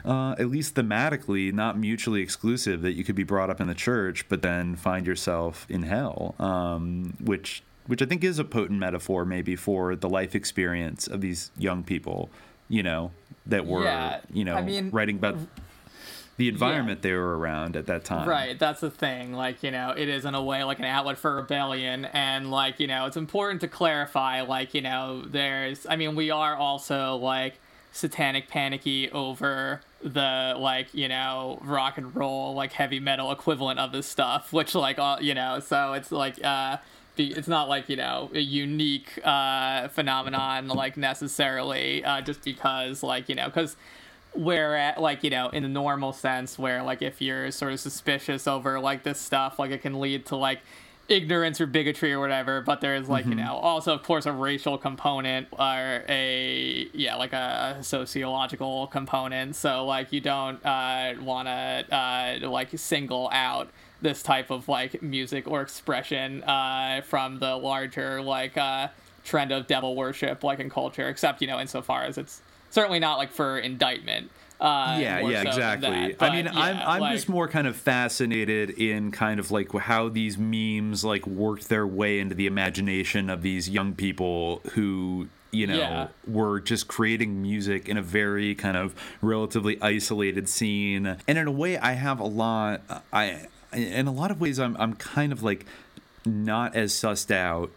uh, at least thematically not mutually exclusive that you could be brought up in the church, but then find yourself in hell, um, which which I think is a potent metaphor maybe for the life experience of these young people, you know, that were Yeah, you know I mean, writing about the environment they were around at that time. Right, that's the thing. Like, you know, it is in a way like an outlet for rebellion. And, like, you know, it's important to clarify, like, you know, there's, I mean, we are also, like, satanic panicky over the, like, you know, rock and roll, like, heavy metal equivalent of this stuff, which, like, all, you know, so it's like, uh, it's not like you know a unique uh, phenomenon like necessarily uh, just because like you know because where at like you know in the normal sense where like if you're sort of suspicious over like this stuff like it can lead to like ignorance or bigotry or whatever, but there's like, Mhm. you know, also of course a racial component or a yeah, like a sociological component. So like you don't uh want to uh like single out this type of like music or expression uh from the larger like uh trend of devil worship like in culture, except, you know, insofar as it's certainly not like for indictment. Uh, yeah, yeah, so exactly. that. I But, mean, I'm I'm like- just more kind of fascinated in kind of like how these memes like worked their way into the imagination of these young people who you know Yeah. were just creating music in a very kind of relatively isolated scene and in a way i have a lot i in a lot of ways i'm i'm kind of like not as sussed out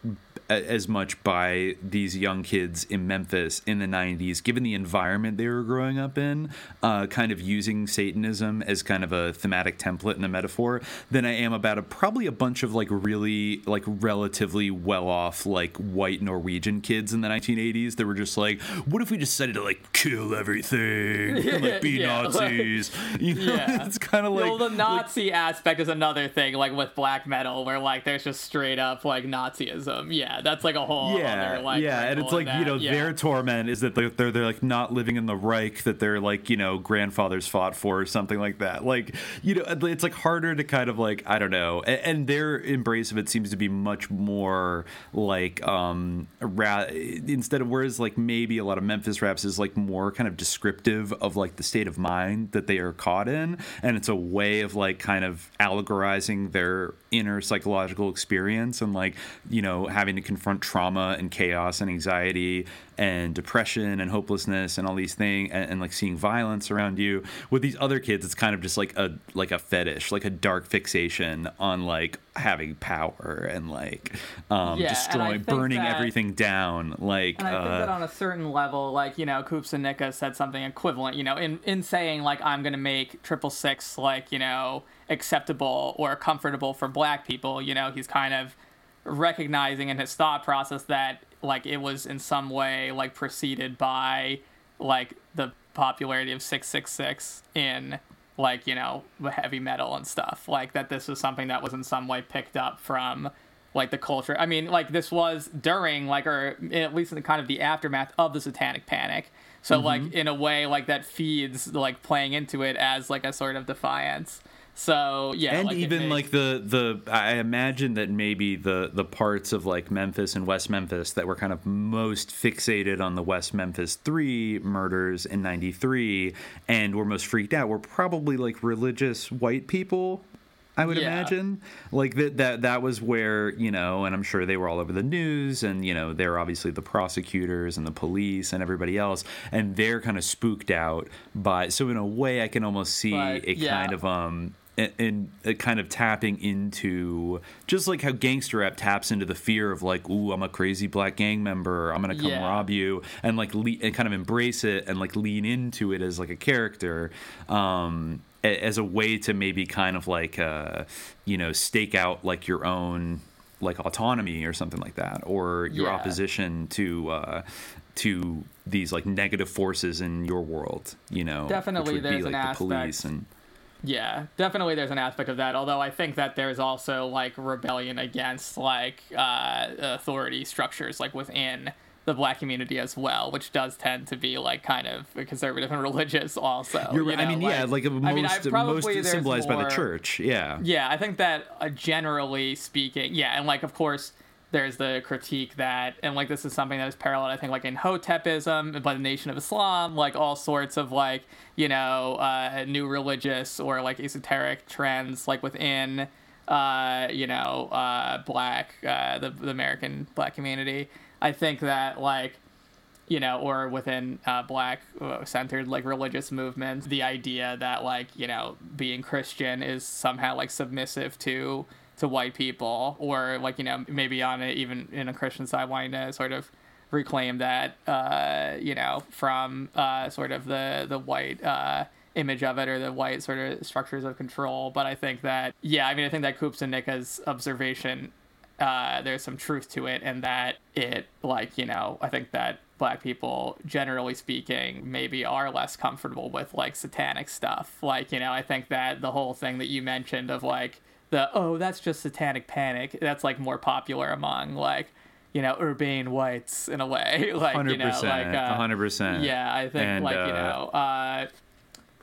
as much by these young kids in Memphis in the 90s, given the environment they were growing up in, uh, kind of using Satanism as kind of a thematic template and a metaphor, than I am about a, probably a bunch of like really, like relatively well off, like white Norwegian kids in the 1980s that were just like, what if we decided to like kill everything? (laughs) and, like be Yeah, like- Nazis? (laughs) you know, Yeah. it's kind of like. well, the Nazi aspect is another thing, like with black metal, where like there's just straight up like Nazism. Yeah, that's like a whole yeah, like yeah, and it's like you know yeah. their torment is that they're, they're they're like not living in the Reich that their like you know grandfathers fought for or something like that. Like you know it's like harder to kind of like I don't know, and, and their embrace of it seems to be much more like um ra- instead of whereas like maybe a lot of Memphis raps is like more kind of descriptive of like the state of mind that they are caught in, and it's a way of like kind of allegorizing their inner psychological experience and like you know having to confront trauma and chaos and anxiety and depression and hopelessness and all these things and, and like seeing violence around you with these other kids it's kind of just like a like a fetish like a dark fixation on like having power and like um Yeah, destroying burning that- everything down like And I think uh, that on a certain level, like you know, Koopsta Nika said something equivalent. You know, in in saying like I'm gonna make triple six like you know acceptable or comfortable for black people. You know, he's kind of recognizing in his thought process that like it was in some way like preceded by like the popularity of 666 in like you know heavy metal and stuff like that this was something that was in some way picked up from like the culture i mean like this was during like or at least in the kind of the aftermath of the satanic panic so like Mhm. in a way like that feeds like playing into it as like a sort of defiance so yeah and like, even like the the I imagine that maybe the the parts of like Memphis and West Memphis that were kind of most fixated on the West Memphis 3 murders in 93 and were most freaked out were probably like religious white people I would Yeah. imagine like that that that was where you know and I'm sure they were all over the news and you know they're obviously the prosecutors and the police and everybody else and they're kind of spooked out by so in a way I can almost see But, a yeah. kind of um and, and uh, kind of tapping into just like how gangster rap taps into the fear of like ooh i'm a crazy black gang member i'm gonna come Yeah. rob you and like le- and kind of embrace it and like lean into it as like a character um a- as a way to maybe kind of like uh you know stake out like your own like autonomy or something like that or your Yeah. opposition to uh to these like negative forces in your world you know Definitely be, there's like an the police and Yeah, definitely there's an aspect of that. Although I think that there's also like rebellion against like uh, authority structures like within the black community as well, which does tend to be like kind of conservative and (laughs) religious also. You're you right. I know, mean, yeah, like, most, I mean, I- most symbolized by the church. Yeah. Yeah, I think that uh, generally speaking, yeah, and like of course there's the critique that, and like this is something that is parallel, I think, like in Hotepism by the Nation of Islam, like all sorts of like you know uh, new religious or like esoteric trends, like within uh, you know uh, black uh, the, the American black community. I think that like you know, or within uh, black uh, centered like religious movements, the idea that like you know being Christian is somehow like submissive to to white people, or like you know maybe on a, even in a Christian side wanting to sort of reclaim that uh, you know from uh, sort of the the white. Uh, image of it or the white sort of structures of control but i think that yeah i mean i think that Koopsta Nika's observation uh, there's some truth to it, and that it, like, you know, I think that black people, generally speaking, maybe are less comfortable with, like, satanic stuff. Like, you know, I think that the whole thing that you mentioned of, like, the oh that's just Satanic Panic. That's like more popular among like you know urbane whites in a way. (laughs) like you know 100%, like uh, 100%. Yeah, I think And, like you uh, know. uh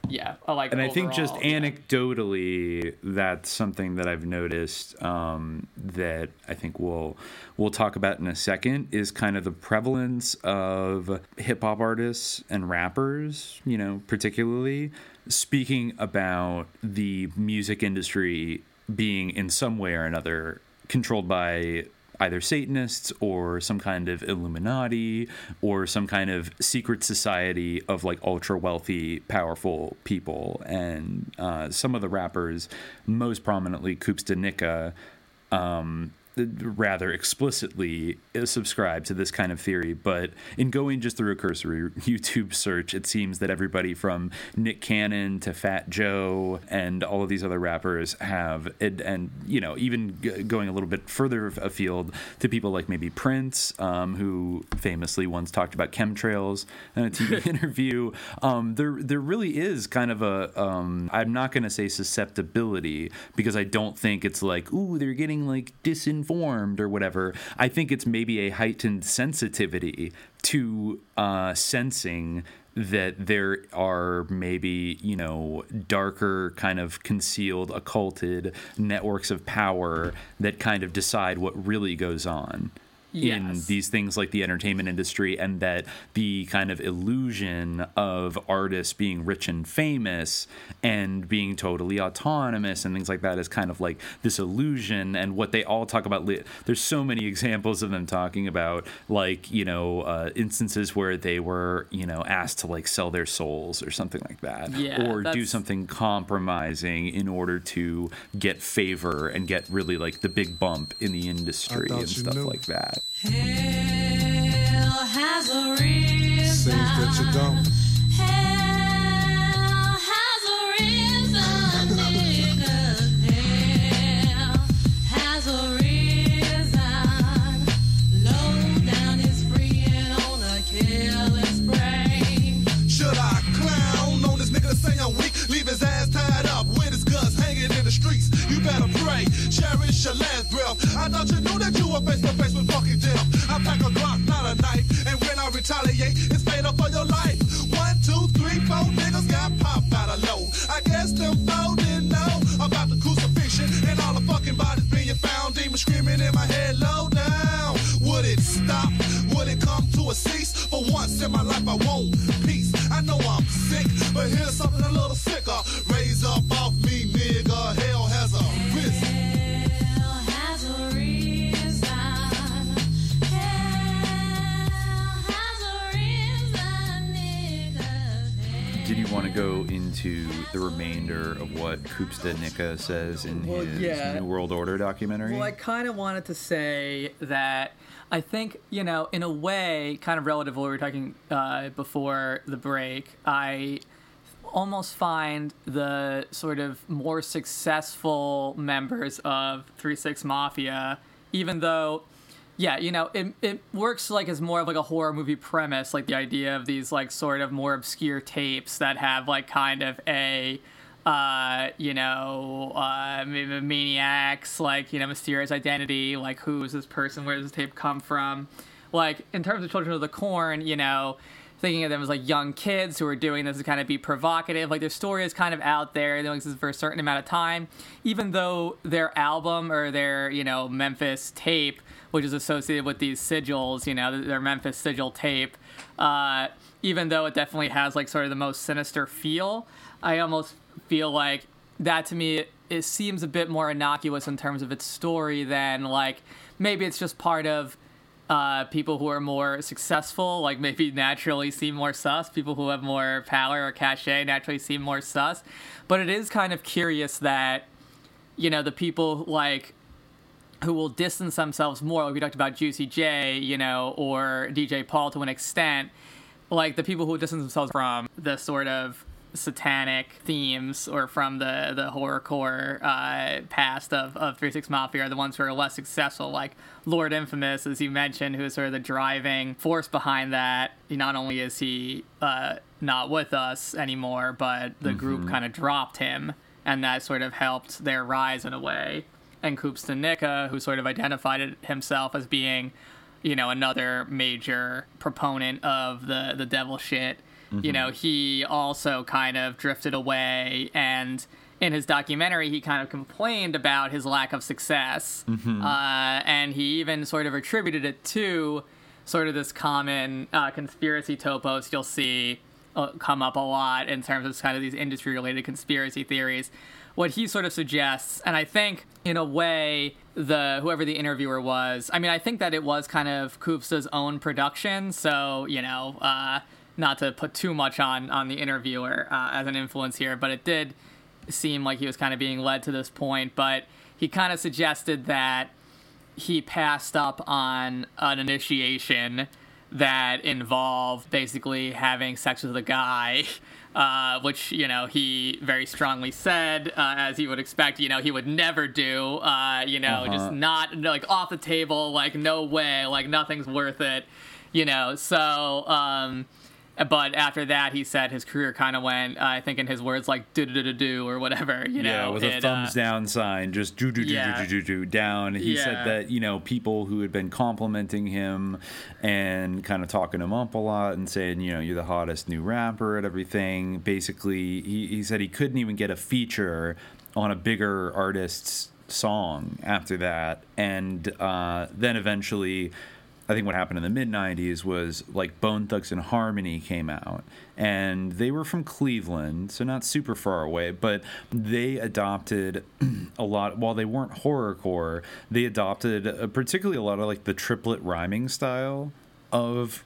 yeah, I like and I think just yeah. anecdotally, that's something that I've noticed um, that I think we'll we'll talk about in a second is kind of the prevalence of hip hop artists and rappers, you know, particularly speaking about the music industry being in some way or another controlled by either Satanists or some kind of Illuminati or some kind of secret society of like ultra wealthy, powerful people. And uh, some of the rappers, most prominently Koopsta Nika, um, rather explicitly subscribe to this kind of theory. But in going just through a cursory (laughs) YouTube search, it seems that everybody from Nick Cannon to Fat Joe and all of these other rappers have, and, and you know, even g- going a little bit further afield to people like maybe Prince, um, who famously once talked about chemtrails in a TV (laughs) interview. Um, there, there really is kind of a, um, I'm not going to say susceptibility because I don't think it's like, ooh, they're getting like disinformed or whatever. I think it's maybe a heightened sensitivity to uh, sensing that there are maybe you know darker kind of concealed occulted networks of power that kind of decide what really goes on in these things like the entertainment industry and that the kind of illusion of artists being rich and famous and being totally autonomous and things like that is kind of like this illusion. And what they all talk about there's so many (laughs) examples of them talking about like you know uh, instances where they were you know asked to like sell their souls or something like that. Yeah, or do something compromising in order to get favor and get really like the big bump in the industry and stuff knew. like that Hell has a. Seems that you don't. Better pray, cherish your last breath. I thought you knew that you were face to face with fucking death. I pack a Glock, not a knife, and when I retaliate, it's made up for your life. One, two, three, four niggas got popped out of low. I guess them four didn't know about the crucifixion and all the fucking bodies being found. Demons screaming in my head, low down. Would it stop? Would it come to a cease? For once in my life, I want peace. I know I'm sick, but here's something a little sicker. Raise up off me, want to go into the remainder of what Koopsta Nika says in Well, his yeah. New World Order documentary? Well, I kind of wanted to say that I think, you know, in a way, kind of relative to what we were talking uh, before the break, I almost find the sort of more successful members of 3 6 Mafia, even though. Yeah, you know, it, it works like as more of like a horror movie premise, like the idea of these like sort of more obscure tapes that have like kind of a uh, you know, uh, maniacs, like, you know, mysterious identity, like, who is this person, where does this tape come from? Like, in terms of Children of the Corn, you know, thinking of them as like young kids who are doing this to kind of be provocative, like, their story is kind of out there, they're doing this for a certain amount of time, even though their album or their, you know, Memphis tape, which is associated with these sigils, you know, their Memphis sigil tape, uh, even though it definitely has like sort of the most sinister feel, I almost feel like that to me it seems a bit more innocuous in terms of its story than like maybe it's just part of uh, people who are more successful, like maybe naturally seem more sus. People who have more power or cachet naturally seem more sus. But it is kind of curious that, you know, the people like who will distance themselves more, like we talked about Juicy J, you know, or DJ Paul to an extent, like the people who distance themselves from the sort of satanic themes or from the the horrorcore uh, past of of Three Six Mafia are the ones who are less successful, like Lord Infamous, as you mentioned, who is sort of the driving force behind that. Not only is he uh, not with us anymore, but the group Mhm. kind of dropped him and that sort of helped their rise in a way. And Koopsta Nika, who sort of identified himself as being, you know, another major proponent of the the devil shit, you Mhm. know, he also kind of drifted away and. In his documentary, he kind of complained about his lack of success, Mhm. uh, and he even sort of attributed it to sort of this common uh, conspiracy topos you'll see uh, come up a lot in terms of kind of these industry related conspiracy theories. What he sort of suggests, and I think in a way, the whoever the interviewer was, I mean, I think that it was kind of Koopsta's own production, so you know, uh, not to put too much on on the interviewer uh, as an influence here, but it did seem like he was kind of being led to this point. But he kind of suggested that he passed up on an initiation that involved basically having sex with a guy, (laughs) uh, which you know he very strongly said, uh, as you would expect, you know he would never do. Uh, you know, Uh-huh. just not like off the table, like no way, like nothing's worth it. You know, so. Um, but after that, he said his career kind of went, uh, I think in his words, like do do do do or whatever. You know, yeah, with a it, uh, thumbs down sign, just do do do do do do down. He Yeah. said that you know people who had been complimenting him and kind of talking him up a lot and saying you know you're the hottest new rapper and everything. Basically, he, he said he couldn't even get a feature on a bigger artist's song after that, and uh, then eventually. I think what happened in the mid 90s was like Bone Thugs and Harmony came out and they were from Cleveland, so not super far away, but they adopted (clears throat) a lot while they weren't horrorcore, they adopted uh, particularly a lot of like the triplet rhyming style of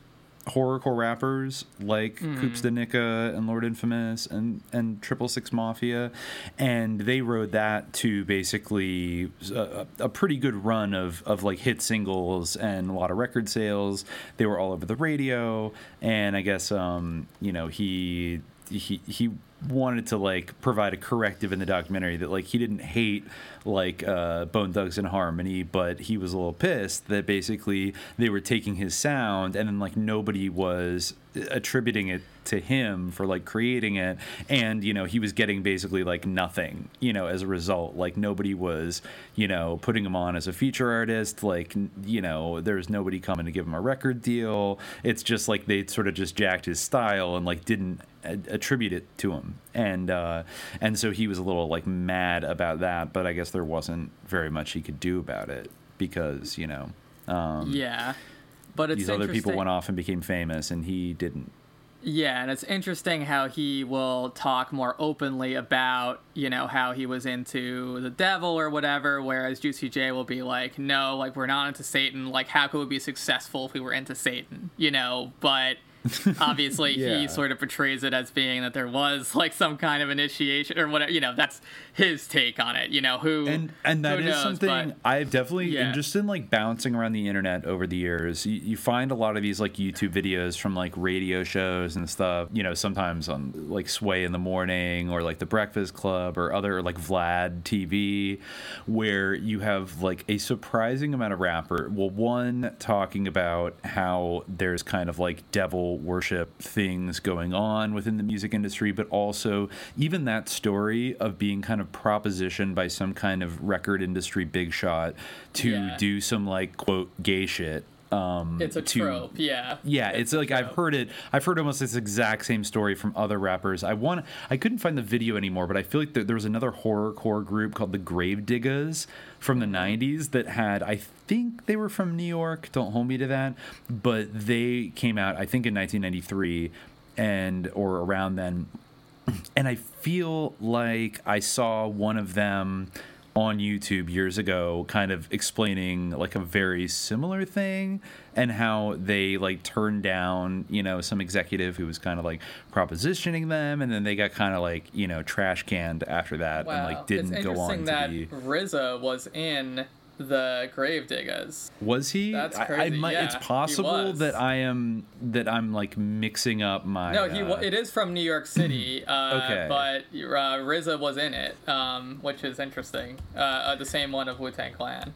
horrorcore rappers like Mhm. Koopsta Nika and Lord Infamous and and Triple Six Mafia, and they rode that to basically a, a pretty good run of of like hit singles and a lot of record sales. They were all over the radio, and I guess um you know he he he wanted to like provide a corrective in the documentary that like he didn't hate like uh, Bone Thugs and Harmony, but he was a little pissed that basically they were taking his sound and then like nobody was attributing it to him for like creating it. And you know he was getting basically like nothing you know as a result. Like nobody was you know putting him on as a feature artist. Like you know there's nobody coming to give him a record deal. It's just like they sort of just jacked his style and like didn't attribute it to him. And uh and so he was a little like mad about that. But i guess there wasn't very much he could do about it because you know um yeah, but it's these other people went off and became famous and he didn't Yeah, and it's interesting how he will talk more openly about, you know, how he was into the devil or whatever, whereas Juicy J will be like, no, like, we're not into Satan. Like, how could we be successful if we were into Satan? You know, but (laughs) obviously Yeah. he sort of portrays it as being that there was, like, some kind of initiation or whatever. You know, that's his take on it. You know, who. and and that is knows, something I've definitely Yeah. just in like bouncing around the internet over the years, you, you find a lot of these like YouTube videos from like radio shows and stuff. You know, sometimes on like Sway in the morning or like the Breakfast Club or other like Vlad TV, where you have like a surprising amount of rapper. Well, one talking about how there's kind of like devil worship things going on within the music industry, but also even that story of being kind of propositioned by some kind of record industry big shot to Yeah. do some like quote gay shit. Um, It's a to- trope, yeah. yeah, it's, like I've heard it. I've heard almost this exact same story from other rappers. I want. I couldn't find the video anymore, but I feel like there, there was another horrorcore group called the Gravediggaz from the '90s that had. I think they were from New York. Don't hold me to that, but they came out. I think in 1993, and or around then. And I feel like I saw one of them on YouTube years ago kind of explaining like a very similar thing and how they like turned down, you know, some executive who was kind of like propositioning them and then they got kind of like, you know, trash canned after that and like didn't go on that to be RZA was in the Gravediggaz. was he? That's I- I, crazy, might, yeah, it's possible that I am that I'm like mixing up my No, he uh, it is from New York City. (clears throat) Uh, Okay. But uh, RZA was in it, um, which is interesting. Uh, uh, the same one of Wu Tang Clan.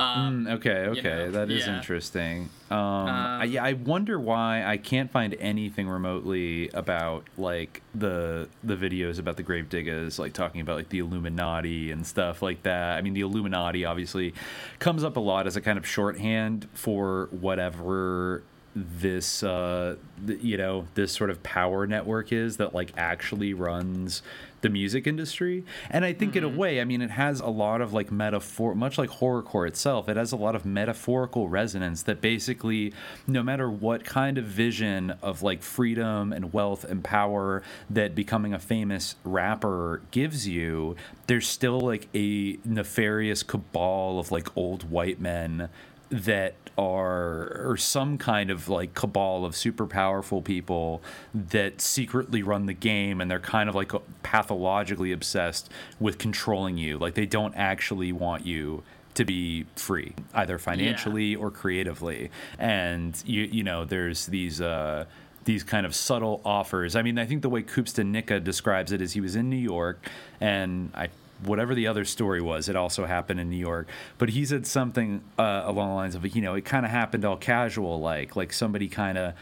Um, Mm, okay, you okay, know, that is yeah. interesting. Um, I, yeah, I wonder why I can't find anything remotely about like the the videos about the Gravediggaz, like talking about like the Illuminati and stuff like that. I mean, the Illuminati obviously comes up a lot as a kind of shorthand for whatever this uh th- you know this sort of power network is that like actually runs the music industry. And i think in a way i mean it has a lot of like metaphor much like horrorcore itself it has a lot of metaphorical resonance that basically no matter what kind of vision of like freedom and wealth and power that becoming a famous rapper gives you there's still like a nefarious cabal of like old white men that are or some kind of like cabal of super powerful people that secretly run the game and they're kind of like pathologically obsessed with controlling you. Like they don't actually want you to be free either financially or creatively. And you you know there's these uh these kind of subtle offers. I mean, I think the way Koopsta Nika describes it is he was in New York, and I whatever the other story was, it also happened in New York. But he said something uh, along the lines of, you know, it kind of happened all casual, like like somebody kind of.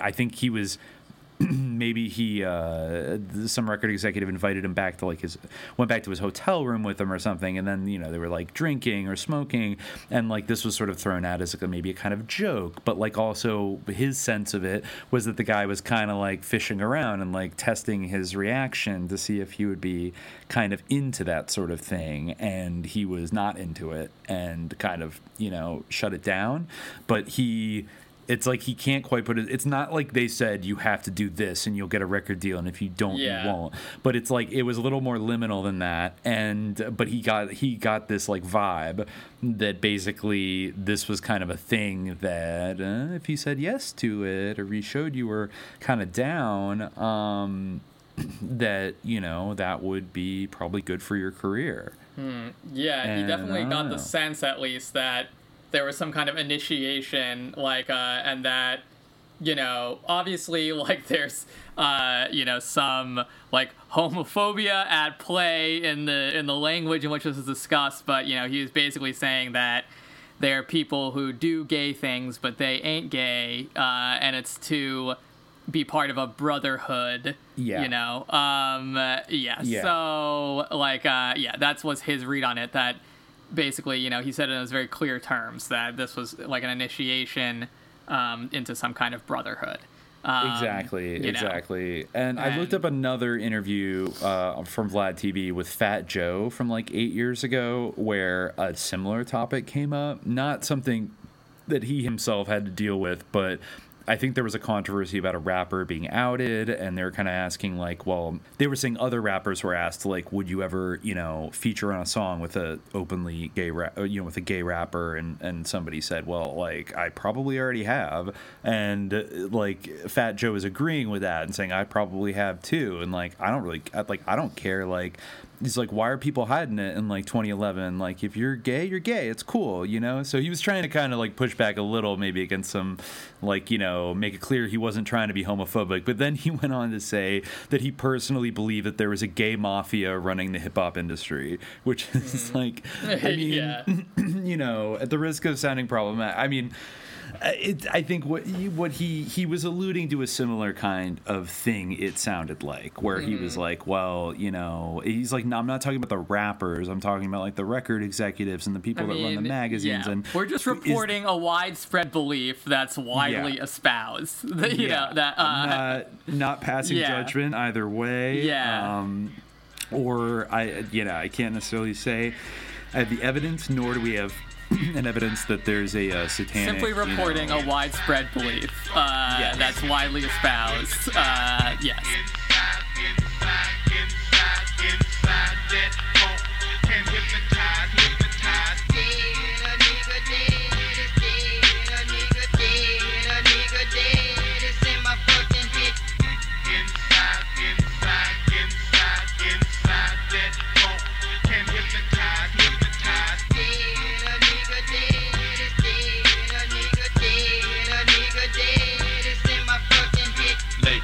I think he was (clears throat) maybe he uh, some record executive invited him back to like his went back to his hotel room with him or something and then you know they were like drinking or smoking and like this was sort of thrown out as like maybe a kind of joke but like also his sense of it was that the guy was kind of like fishing around and like testing his reaction to see if he would be kind of into that sort of thing and he was not into it and kind of you know shut it down. But he it's like he can't quite put it it's not like they said you have to do this and you'll get a record deal and if you don't Yeah. you won't but it's like it was a little more liminal than that and but he got he got this like vibe that basically this was kind of a thing that uh, if you said yes to it or he showed you were kind of down um (clears throat) that you know that would be probably good for your career Hmm. Yeah, he definitely got don't the sense, at least, that there was some kind of initiation, like, uh, and that, you know, obviously, (laughs) like, there's, uh, you know, some like homophobia at play in the in the language in which this is discussed, but you know, he was basically saying that there are people who do gay things, but they ain't gay, uh, and it's to be part of a brotherhood. Yeah. You know. Um. yeah. Yeah. So like, uh, yeah, that's was his read on it. That basically, you know, he said in those very clear terms that this was like an initiation um, into some kind of brotherhood. Um, exactly, exactly. And, I looked up another interview uh, from Vlad TV with Fat Joe from like eight years ago, where a similar topic came up. Not something that he himself had to deal with, but I think there was a controversy about a rapper being outed, and they were kind of asking, like, well, they were saying other rappers were asked, like, would you ever, you know, feature on a song with a openly gay, ra- uh, you know, with a gay rapper, and and somebody said, well, like, I probably already have, and uh, like, Fat Joe is agreeing with that and saying I probably have too, and like, I don't really, like, I don't care, like. He's like, why are people hiding it in like 2011? Like, if you're gay, you're gay. It's cool, you know. So he was trying to kind of like push back a little, maybe against some, like you know, make it clear he wasn't trying to be homophobic. But then he (laughs) went on to say that he personally believed that there was a gay mafia running the hip hop industry, which is mm-hmm. like, I (laughs) mean, Yeah. (clears throat) you know, at the risk of sounding problematic, I mean. Uh, It, I think what he, what he he was alluding to a similar kind of thing. It sounded like where he was Mhm. like, well, you know, he's like, no, I'm not talking about the rappers. I'm talking about like the record executives and the people I that run the magazines. yeah. And we're just is- reporting a widespread belief that's widely Yeah. espoused. (laughs) you Yeah. know that. Uh, not not passing judgment either way. Yeah. Um, or I, you know, I can't necessarily say I have the evidence, nor do we have (clears throat) an evidence that there's a uh, satanic. Simply you know- reporting a widespread belief uh, Yes. that's widely espoused. Uh, yes.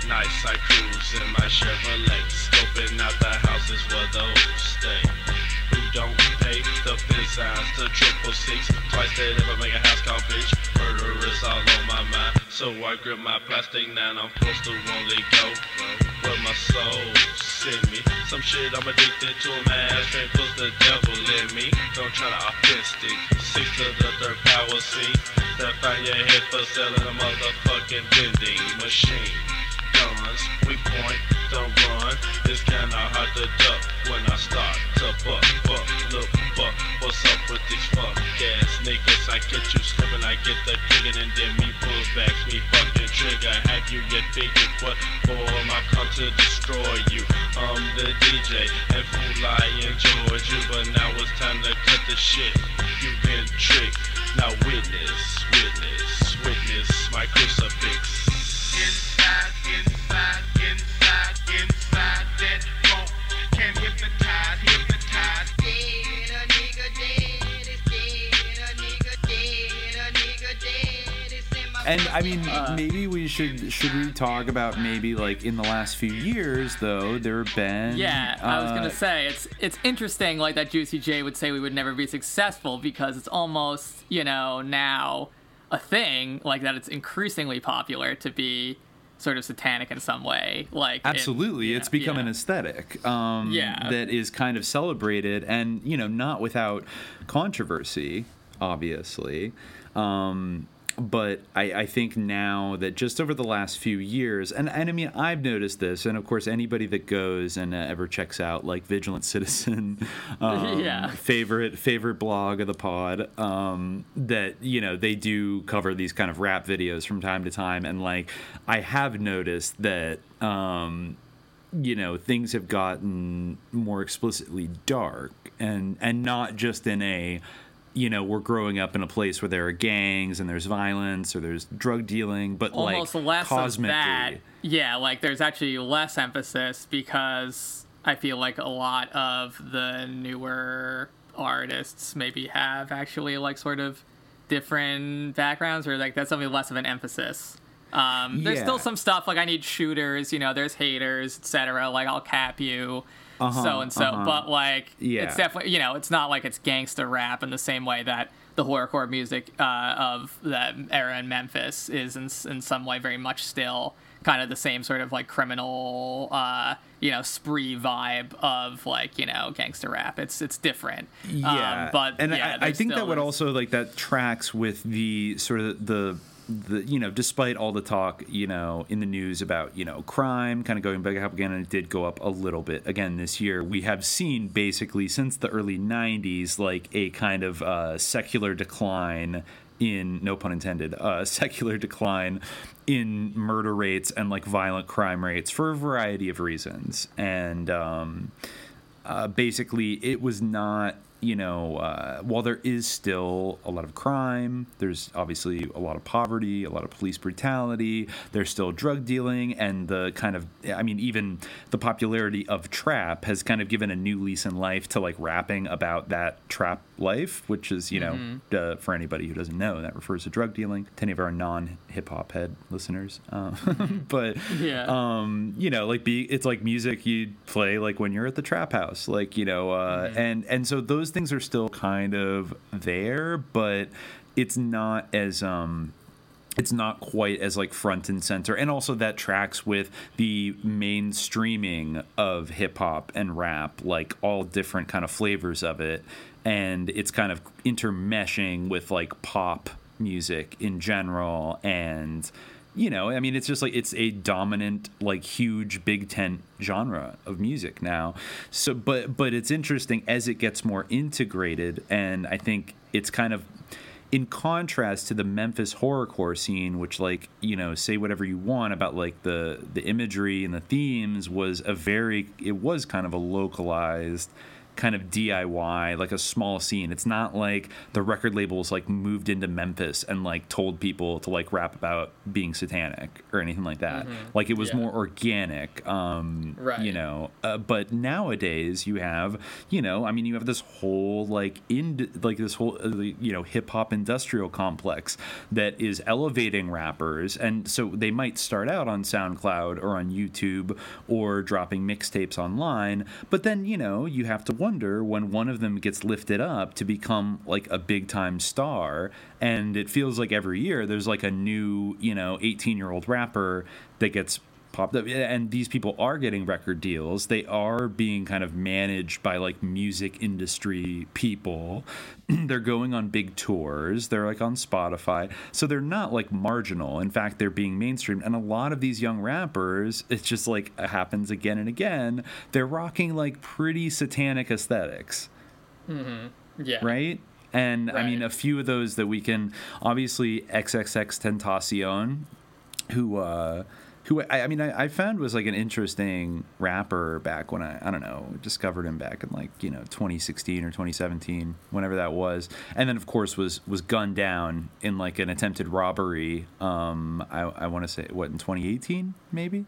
Nights I cruise in my Chevrolet, scoping out the houses where those stay. Who don't pay the fence signs to triple six. Twice they never make a house call, bitch. Murder is all on my mind. So I grip my plastic now, I'm supposed to only go where my soul send me. Some shit I'm addicted to, man. Straight puts the devil in me. Don't try to authentic. Six to the third power, see. That find your head for selling a motherfucking vending machine. Guns, we point, don't run. It's kinda hard to duck when I start to buck, buck, look, buck. What's up with these fuck ass niggas? I get you slipping, I get the kicking, and then me pull back, me fucking trigger. Have you yet figured what form I come to destroy you? I'm the DJ, and fool I enjoyed you, but now it's time to cut the shit. You've been tricked, now witness, witness, witness my crucifix. And I mean, maybe we should should we talk about maybe like in the last few years though there have been Yeah, I was uh, gonna say it's it's interesting like that Juicy J would say we would never be successful because it's almost you know now a thing like that it's increasingly popular to be sort of satanic in some way like it- Absolutely, you it's know, become yeah. an aesthetic um, Yeah. that is kind of celebrated, and you know, not without controversy, obviously. Um, but I, I think now that just over the last few years, and, and I mean, I've noticed this, and of course, anybody that goes and uh, ever checks out like Vigilant (laughs) Citizen, (laughs) um, Yeah. favorite favorite blog of the pod, um, that you know they do cover these kind of rap videos from time to time, and like I have noticed that. Um, you know things have gotten more explicitly dark and and not just in a you know we're growing up in a place where there are gangs and there's violence or there's drug dealing but almost like less of that. Yeah, like there's actually less emphasis because I feel like a lot of the newer artists maybe have actually like sort of different backgrounds or like that's something less of an emphasis. Um, there's Yeah. still some stuff like I need shooters, you know, there's haters, etc. Like I'll cap you, Uh-huh, so and so. uh-huh. But like, Yeah. it's definitely you know, it's not like it's gangster rap in the same way that the horrorcore music uh, of that era in Memphis is in in some way very much still kind of the same sort of like criminal, uh, you know, spree vibe of like you know gangster rap. It's it's different. yeah um, but and yeah, I, I think that would also like that tracks with the sort of the the you know despite all the talk you know in the news about you know crime kind of going back up again and it did go up a little bit again this year we have seen basically since the early 90s like a kind of uh, secular decline in no pun intended uh, (laughs) secular decline in murder rates and like violent crime rates for a variety of reasons. And um uh, basically it was not you know uh, while there is still a lot of crime there's obviously a lot of poverty a lot of police brutality there's still drug dealing and the kind of i mean even the popularity of trap has kind of given a new lease in life to like rapping about that trap life which is you know Mhm. uh, for anybody who doesn't know that refers to drug dealing to any of our non-hip-hop head listeners um, (laughs) but Yeah. um you know like be it's like music you play like when you're at the trap house like you know uh and and so those things are still kind of there but it's not as um it's not quite as like front and center. And also that tracks with the mainstreaming of hip hop and rap like all different kind of flavors of it. And it's kind of intermeshing with like pop music in general and you know i mean it's just like it's a dominant like huge big tent genre of music now. So but but it's interesting as it gets more integrated and i think it's kind of in contrast to the Memphis horrorcore scene, which like you know say whatever you want about like the the imagery and the themes was a very it was kind of a localized kind of DIY like a small scene. It's not like the record labels like moved into Memphis and like told people to like rap about being satanic or anything like that. Mhm. Like it was Yeah. more organic um Right. you know uh, but nowadays you have you know i mean you have this whole like in like this whole uh, you know hip hop industrial complex that is elevating rappers and so they might start out on soundcloud or on youtube or dropping mixtapes online but then you know you have to wonder when one of them gets lifted up to become like a big time star. And it feels like every year there's like a new, you know, 18 year old rapper that gets up. And these people are getting record deals. They are being kind of managed by like music industry people. (clears throat) they're going on big tours. They're like on Spotify. So they're not like marginal. In fact, they're being mainstreamed. And a lot of these young rappers, it's just like it happens again and again. They're rocking like pretty satanic aesthetics Mm-hmm. Yeah. right? And I mean, a few of those that we can obviously XXX Tentacion, who uh, who I, I mean, I, I found was like an interesting rapper back when I I don't know discovered him back in like you know 2016 or 2017, whenever that was, and then of course was was gunned down in like an attempted robbery. Um, I I want to say what in 2018 maybe,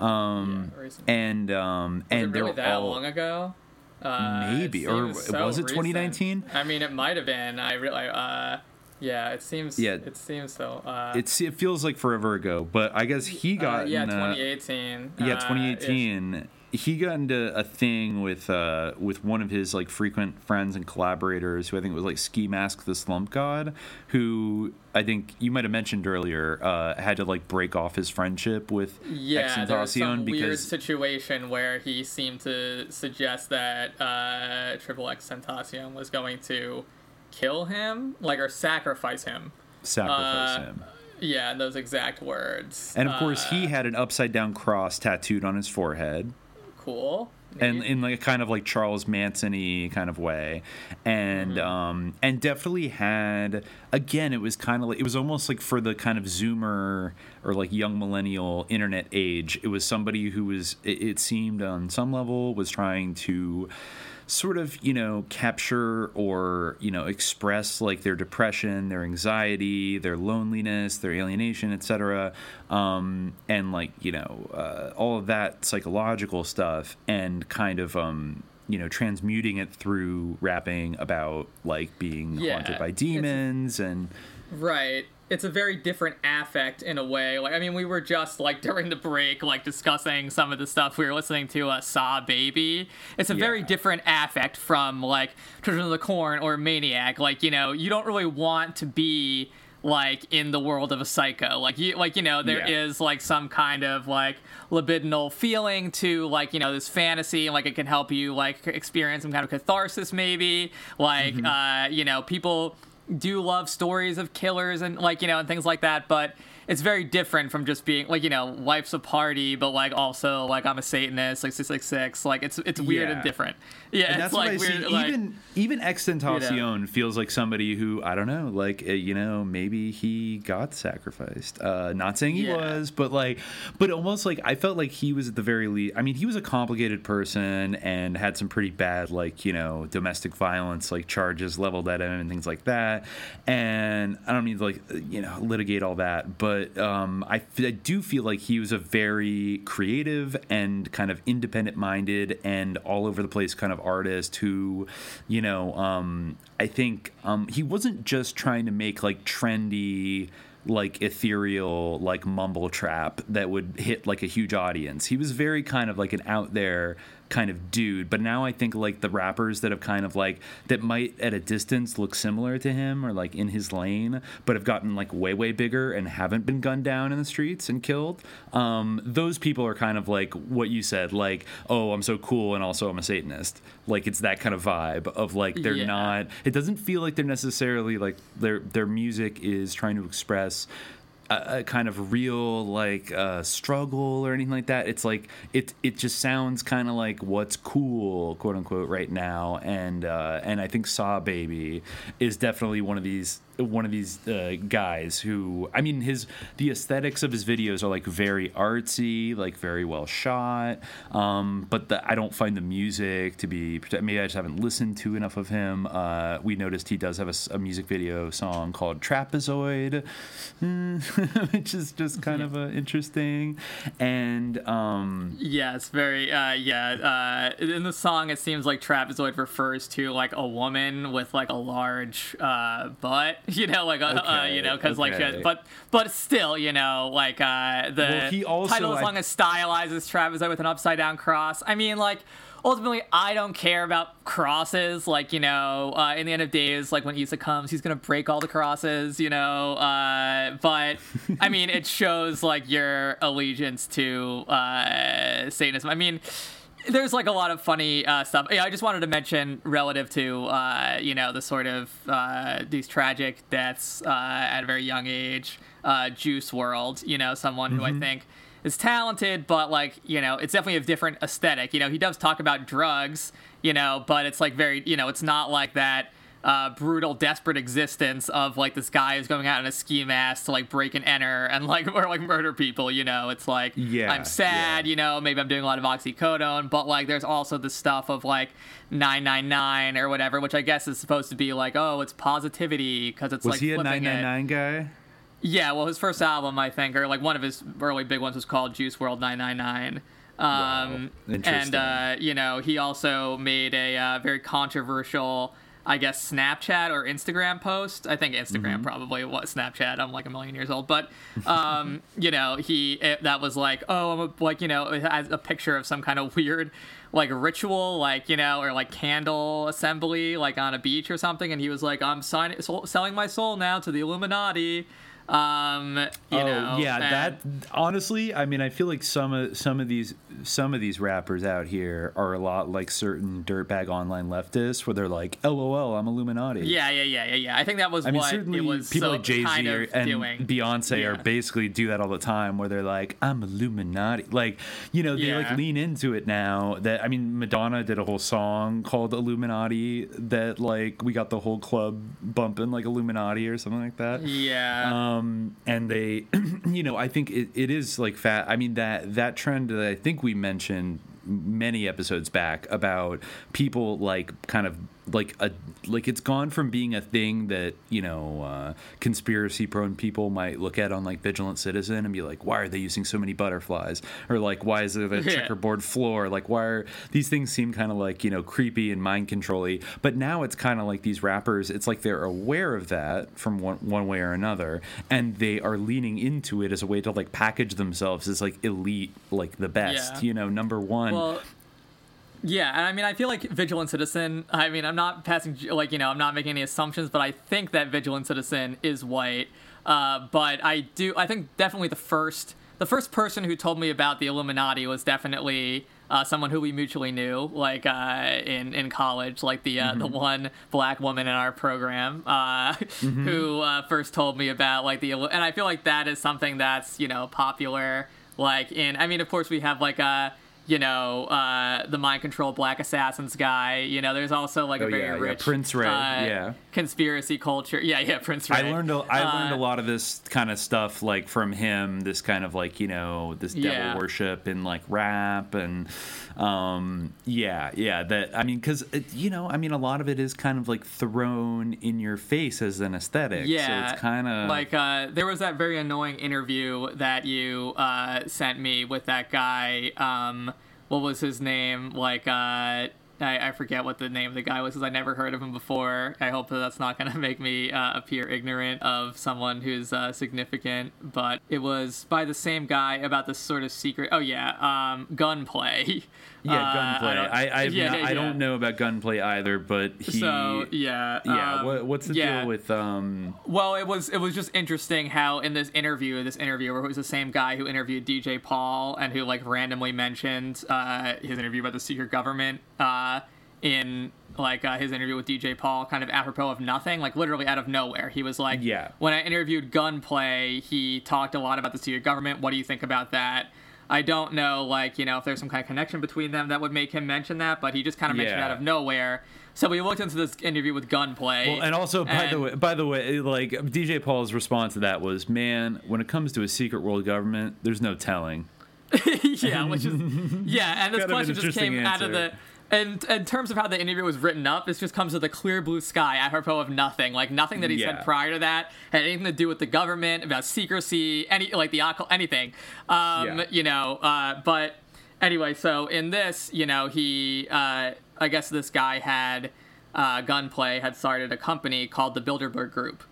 um, recent. and um, Was and it really they're that all long ago? Uh, Maybe, or seems so was it 2019? I mean, it might have been. I really, uh, yeah, it seems. Yeah. it seems so. Uh, it's it feels like forever ago, but I guess he uh, got yeah, in, uh, 2018. yeah, uh, 2018. He got into a thing with uh, with one of his like frequent friends and collaborators, who I think was like Ski Mask the Slump God, who I think you might have mentioned earlier uh, had to like break off his friendship with Yeah, there was some weird situation where he seemed to suggest that uh, Triple X Tentacion was going to kill him, like or sacrifice him. sacrifice Uh, him. Yeah, those exact words. And of course, Uh, he had an upside down cross tattooed on his forehead. cool. and in like a kind of like Charles Manson-y kind of way, and Mm-hmm. um, and definitely had again it was kind of like it was almost like for the kind of Zoomer or like young millennial internet age. It was somebody who was it, it seemed on some level was trying to sort of you know capture or you know express like their depression their anxiety their loneliness their alienation etc um, and like you know uh, all of that psychological stuff and kind of um, you know transmuting it through rapping about like being Yeah, haunted by it's- demons and Right. It's a very different affect in a way. Like I mean, we were just like (laughs) during the break, like discussing some of the stuff we were listening to. Uh, Saw Baby. It's a very different affect from like Children of the Corn or Maniac. Like you know, you don't really want to be like in the world of a psycho. Like you, like you know, there is Yeah. like some kind of like libidinal feeling to like you know this fantasy. Like it can help you like experience some kind of catharsis, maybe. Like Mm-hmm. uh, you know, people do love stories of killers and like you know and things like that but it's very different from just being like you know life's a party but like also like i'm a satanist like 666 like it's it's weird and different yeah and that's like what I weird see. like even even Extentacion feels like somebody who I don't know, like uh, you know, maybe he got sacrificed. Uh, not saying he Yeah. was, but like, but almost like I felt like he was at the very least. I mean, he was a complicated person and had some pretty bad, like you know, domestic violence like charges leveled at him and things like that. And I don't mean to like you know litigate all that, but um, I, I do feel like he was a very creative and kind of independent minded and all over the place kind of artist who, you know, um, I think um, he wasn't just trying to make like trendy like ethereal like mumble trap that would hit like a huge audience. He was very kind of like an out there kind of dude, but now I think like the rappers that have kind of like that might at a distance look similar to him or like in his lane, but have gotten like way way bigger and haven't been gunned down in the streets and killed. Um, those people are kind of like what you said, like oh I'm so cool and also I'm a Satanist. Like it's that kind of vibe of like they're Yeah. not. It doesn't feel like they're necessarily like their their music is trying to express a, a kind of real like uh, struggle or anything like that. It's like it it just sounds kind of like what's cool, quote unquote, right now. And uh, and I think Saw Baby is definitely one of these one of these uh, guys who I mean his the aesthetics of his videos are like very artsy, like very well shot. Um, but the, I don't find the music to be maybe I just haven't listened to enough of him. Uh, we noticed he does have a music video song called Trapezoid, (laughs) which is just kind of uh, interesting. And um, yeah it's very uh yeah uh in the song it seems like trapezoid refers to like a woman with like a large butt (laughs) you know, like uh, uh, you know, because like, okay. she- but but still, you know, like uh, the Well, also- title as long as stylizes Travis with an upside down cross. I mean, like. Ultimately, I don't care about crosses. Like, you know, uh, in the end of days, like when Issa comes, he's gonna break all the crosses, you know. Uh, but (laughs) I mean, it shows like your allegiance to uh, Satanism. I mean, there's like a lot of funny uh, stuff. Yeah, I just wanted to mention relative to uh, you know the sort of uh, these tragic deaths uh, at a very young age. Uh, Juice WRLD, you know, someone who I Mhm. think is talented, but like you know, it's definitely a different aesthetic. You know, he does talk about drugs, you know, but it's like very you know, it's not like that. Uh, brutal, desperate existence of like this guy who's going out in a ski mask to like break and enter and like (laughs) or like murder people. You know, it's like Yeah, I'm sad. You know, maybe I'm doing a lot of oxycodone, but like there's also the stuff of like 999 or whatever, which I guess is supposed to be like, oh, it's positivity because it's Was like he a flipping it. 999 guy? Yeah, well, his first album, I think, or like one of his early big ones was called Juice WRLD 999. Um, Interesting. and, uh, you know, he also made a uh, very controversial, I guess, Snapchat or Instagram post. I think Instagram Mhm. probably was Snapchat. I'm like a million years old. But, um, (laughs) you know, he, it, that was like, oh, I'm a, like, you know, it has a picture of some kind of weird, like, ritual, like, you know, or like candle assembly, like on a beach or something. And he was like, I'm signing, selling my soul now to the Illuminati. Um, you oh know, yeah, and- that honestly, I mean, I feel like some of some of these some of these rappers out here are a lot like certain dirtbag online leftists, where they're like, "LOL, I'm Illuminati." Yeah, yeah, yeah, yeah, yeah. I think that was I mean, what certainly it was people so like Jay kind Z of and doing. Beyonce are basically do that all the time, where they're like, "I'm Illuminati," like you know, they Yeah. like lean into it now. That I mean, Madonna did a whole song called Illuminati that like we got the whole club bumping like Illuminati or something like that. Yeah. Um, Um, and they, (clears throat) you know, I think it, it is like fat. I mean that that trend that I think we mentioned many episodes back about people like kind of like a like it's gone from being a thing that you know uh, conspiracy prone people might look at on like vigilant citizen and be like why are they using so many butterflies or like why is there a Yeah. checkerboard floor like why are these things seem kind of like you know creepy and mind controlly but now it's kind of like these rappers it's like they're aware of that from one, one way or another and they are leaning into it as a way to like package themselves as like elite like the best Yeah. you know number one Well, yeah, and I mean, I feel like Vigilant Citizen. I mean, I'm not passing like you know, I'm not making any assumptions, but I think that Vigilant Citizen is white. Uh, but I do, I think definitely the first, the first person who told me about the Illuminati was definitely uh, someone who we mutually knew, like uh, in in college, like the uh, the one black woman in our program uh, who uh, first told me about like the, and I feel like that is something that's you know popular. Like in, I mean, of course we have like a you know, uh, the mind control black assassins guy. You know, there's also like Oh, a very yeah, yeah, rich Prince Ray, uh, yeah. conspiracy culture. Yeah, yeah, Prince Ray. I learned a, I learned a Uh, lot of this kind of stuff like from him. This kind of like you know this devil Yeah. worship and like rap and um yeah yeah that I mean because you know I mean a lot of it is kind of like thrown in your face as an aesthetic. Yeah, so it's kind of like uh, there was that very annoying interview that you uh, sent me with that guy. Um, what was his name? Like uh, I, I forget what the name of the guy was because I never heard of him before. I hope that that's not going (laughs) to make me uh, appear ignorant of someone who's uh, significant. But it was by the same guy about this sort of secret. Oh yeah, um, gunplay. (laughs) yeah Uh, gunplay. don't- I I, yeah, not, yeah, I don't know about gunplay either, but he So yeah, yeah. um, what, what's the deal with um Well, it was it was just interesting how in this interview, this interviewer who was the same guy who interviewed DJ Paul and who like randomly mentioned uh, his interview about the secret government uh, in like uh, his interview with DJ Paul, kind of apropos of nothing, like literally out of nowhere. He was like, Yeah. When I interviewed Gunplay, he talked a lot about the secret government. What do you think about that? I don't know, like, you know, if there's some kind of connection between them that would make him mention that, but he just kind of mentioned it Yeah. out of nowhere. So we looked into this interview with Gunplay. Well, and also, by the way, by the way, like DJ Paul's response to that was, "Man, when it comes to a secret world government, there's no telling." (laughs) yeah, which is yeah, and this Kind of an question just came out of the. And in terms of how the interview was written up, this just comes with a clear blue sky, apropos of nothing. Like nothing that he Yeah. said prior to that had anything to do with the government, about secrecy, any like the occult, anything. Um, Yeah. You know, uh, but anyway, so in this, you know, he, uh, I guess this guy had uh, gunplay had started a company called the Bilderberg Group,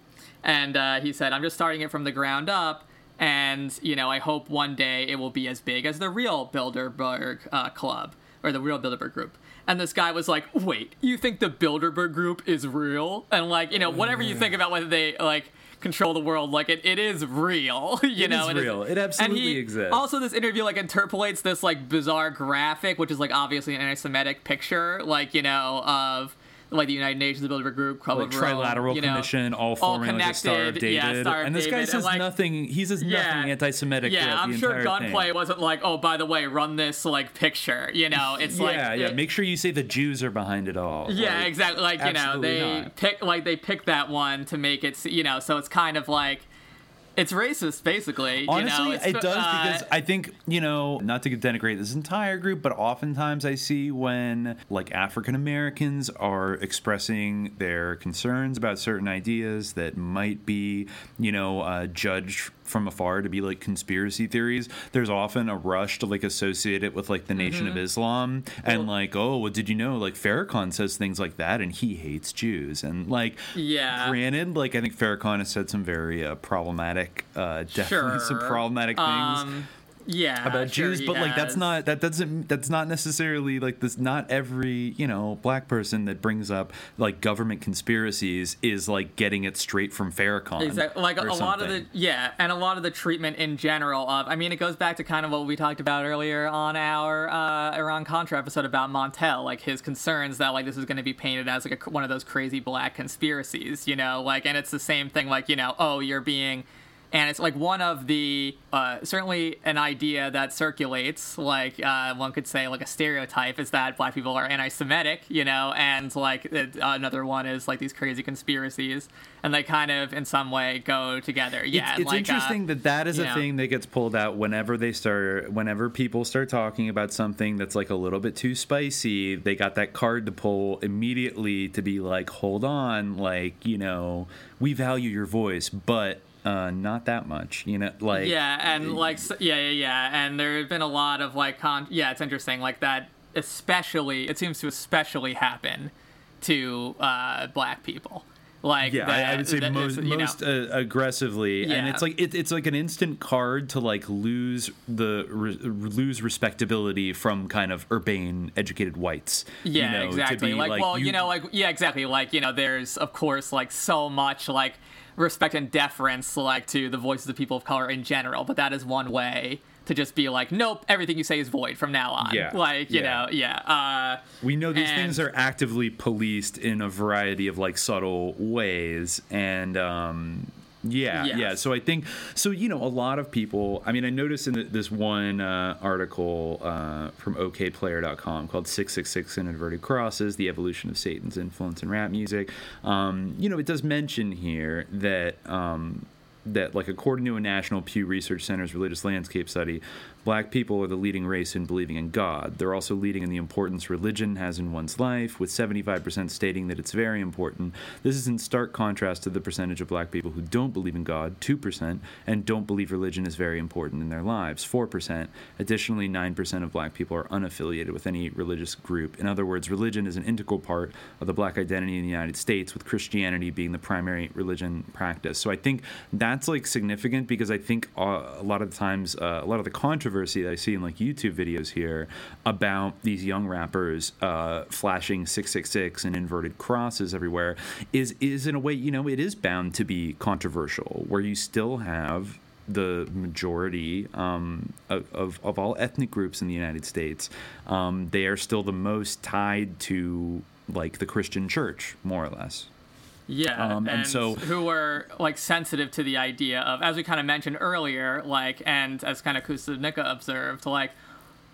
and uh, he said, "I'm just starting it from the ground up." And you know, I hope one day it will be as big as the real Bilderberg uh, Club or the real Bilderberg Group. And this guy was like, "Wait, you think the Bilderberg Group is real?" And like, you know, whatever you think about whether they like control the world, like it, it is real. (laughs) You It know, is and it's- real. It and absolutely he- exists. Also, this interview like interpolates this like bizarre graphic, which is like obviously an anti-Semitic picture, like you know of like the United Nations, Bilderberg Group, Club like of Rome, trilateral you know, commission, all forming like a Star of David. yeah, Star of and this guy says like, nothing. He says nothing anti-Semitic. Yeah, I'm sure Gunplay thing. wasn't like, oh, by the way, run this like picture. You know, (laughs) it's yeah, like yeah. it- Make sure you say the Jews are behind it all. yeah, Like, exactly. Like you know, they not. pick like they pick that one to make it. You know, so it's kind of like it's racist, basically. you know? Honestly, it does uh, because I think you know, not to denigrate this entire group, but oftentimes I see when like African Americans are expressing their concerns about certain ideas that might be, you know, uh, judged from afar to be like conspiracy theories. There's often a rush to like associate it with like the Nation of Mhm. Islam and like, oh, well, did you know like Farrakhan says things like that and he hates Jews and like Yeah. Granted, like I think Farrakhan has said some very uh, problematic, uh, definitely some problematic things Um, yeah, about sure Jews, but like that's not that doesn't that's not necessarily like this. Not every you know black person that brings up like government conspiracies is like getting it straight from Farrakhan. Exactly. Like a or lot of the yeah, and a lot of the treatment in general of I mean it goes back to kind of what we talked about earlier on our uh, Iran Contra episode about Montel, like his concerns that like this is going to be painted as like a, one of those crazy black conspiracies, you know, like and it's the same thing like you know oh you're being and it's like one of the uh, certainly an idea that circulates like uh, one could say like a stereotype is that black people are anti-semitic you know and like it, another one is like these crazy conspiracies and they kind of in some way go together yeah it's, it's like, uh, interesting that that is a know. thing that gets pulled out whenever they start whenever people start talking about something that's like a little bit too spicy they got that card to pull immediately to be like hold on like you know we value your voice but uh not that much you know like yeah and like yeah yeah yeah and there have been a lot of like con yeah it's interesting like that especially it seems to especially happen to uh black people like yeah, I, I would say that most you know, most uh, aggressively, and Yeah. it's like it, it's like an instant card to like lose the re, lose respectability from kind of urbane, educated whites. you Yeah, know, to exactly. be, Like, well, you, know, like, yeah, exactly. Like, you know, there's of course like so much like respect and deference like to the voices of people of color in general, but that is one way to just be like, nope, everything you say is void from now on. Yeah, Like, you yeah. know, yeah. Uh, we know these and- things are actively policed in a variety of like subtle ways, and um, yeah, Yes. yeah. So I think so. You know, a lot of people. I mean, I noticed in this one uh, article uh, from Okayplayer.com called 666 in Inverted Crosses The Evolution of Satan's Influence in Rap Music. Um, you know, it does mention here that. Um, that, like, according to a National Pew Research Center's religious landscape study, black people are the leading race in believing in God. They're also leading in the importance religion has in one's life, with 75% stating that it's very important. This is in stark contrast to the percentage of black people who don't believe in God, 2%, and don't believe religion is very important in their lives, 4%. Additionally, 9% of black people are unaffiliated with any religious group. In other words, religion is an integral part of the black identity in the United States, with Christianity being the primary religion practice. So I think that's like significant because I think uh, a lot of the times, uh, a lot of the controversy that I see in like YouTube videos here about these young rappers uh, flashing 666 and inverted crosses everywhere is is in a way, you know, it is bound to be controversial, where you still have the majority um, of, of, of all ethnic groups in the United States, um, they are still the most tied to like the Christian church, more or less. Yeah, Um, and and, so- who were like sensitive to the idea of, as we kind of mentioned earlier, like, and as kind of Koopsta Nika observed, like,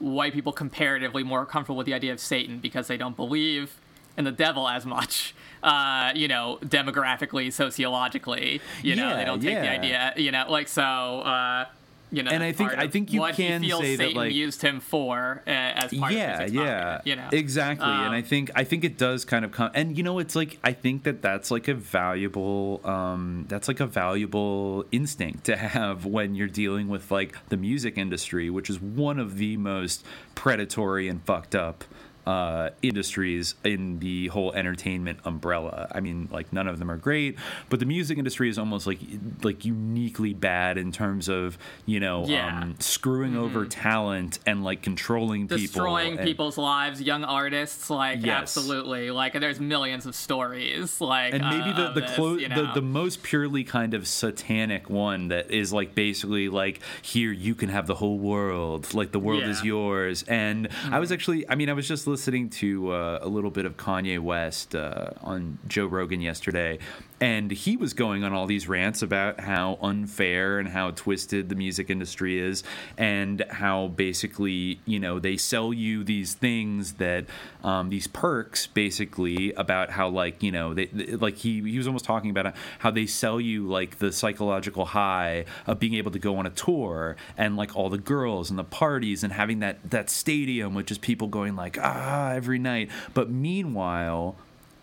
white people comparatively more comfortable with the idea of Satan because they don't believe in the devil as much, (laughs) uh, you know, demographically, sociologically, you know, Yeah, they don't take the idea, you know, like, so, uh, you know, And I think- I think you can say that, like- used him for uh, as part yeah, of his yeah, propaganda, you know, exactly. and Um, I think I think it does kind of come. And you know, it's like I think that that's like a valuable um, that's like a valuable instinct to have (laughs) when you're dealing with like the music industry, which is one of the most predatory and fucked up. Uh, industries in the whole entertainment umbrella. I mean, like none of them are great, but the music industry is almost like like uniquely bad in terms of you know Yeah. um, screwing over talent and like controlling people, destroying and- people's lives, young artists, like Yes. absolutely, like there's millions of stories, like and maybe uh, the the, this, you know? the most purely kind of satanic one that is like basically like here you can have the whole world like the world is yours and I was Mhm. actually I mean I was just listening to uh, a little bit of Kanye West uh, on Joe Rogan yesterday and he was going on all these rants about how unfair and how twisted the music industry is and how basically you know they sell you these things that um, these perks basically about how like you know they they- like he he was almost talking about how they sell you like the psychological high of being able to go on a tour and like all the girls and the parties and having that that stadium with just people going like ah every night. But meanwhile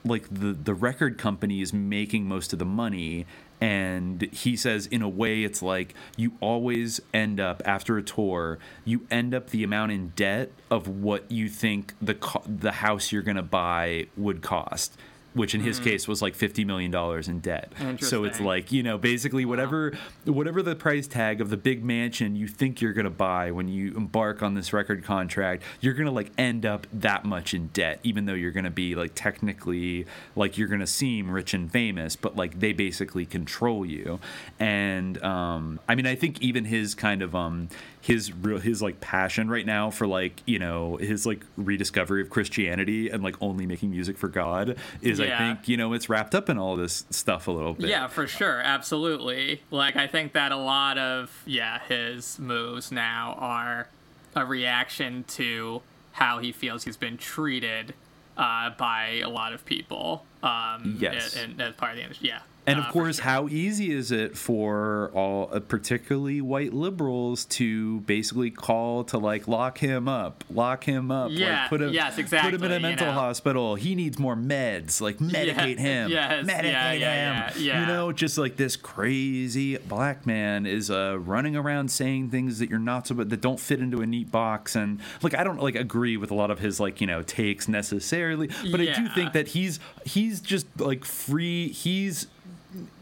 like the the record company is making most of the money and he says in a way it's like you always end up after a tour you end up the amount in debt of what you think the co- the house you're going to buy would cost which in his Mm. case was like 50 million dollars in debt. So it's like you know basically whatever whatever the price tag of the big mansion you think you're going to buy when you embark on this record contract you're going to like end up that much in debt even though you're going to be like technically like you're going to seem rich and famous but like they basically control you. And um i mean i think even his kind of um his real his like passion right now for like you know his like rediscovery of christianity and like only making music for god is i think you know it's wrapped up in all this stuff a little bit Yeah, for sure, absolutely. Like I think that a lot of yeah his moves now are a reaction to how he feels he's been treated uh, by a lot of people. Um, Yes. and, as part of the industry. Yeah, And of course, how easy is it for all, uh, particularly white liberals, to basically call to like lock him up, lock him up, Yeah, like put him, yes, put him in a you mental know. hospital. He needs more meds, like (laughs) medicate him, yes, medicate yeah, him. yeah, yeah, yeah. You know, just like this crazy black man is uh, running around saying things that you're not supposed that don't fit into a neat box. And like, I don't like agree with a lot of his like you know takes necessarily, but I do think that he's he's just like free. He's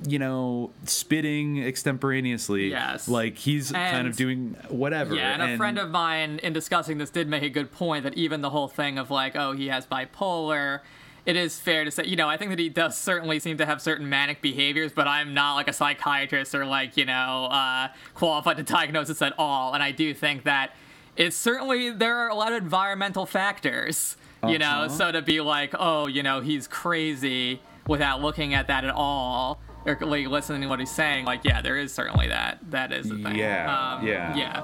you know, spitting extemporaneously. Yes. Like he's kind of doing whatever. Yeah, and a friend of mine in discussing this did make a good point that even the whole thing of like, oh, he has bipolar. It is fair to say, you know, I think that he does certainly seem to have certain manic behaviors, but I'm not like a psychiatrist or like, you know, uh, qualified to diagnose this at all. And I do think that it's certainly, there are a lot of environmental factors, you know, Uh-huh. so to be like, oh, you know, he's crazy without looking at that at all. Or like listening to what he's saying, like yeah, there is certainly that. That is the thing. Yeah, Um, yeah. yeah.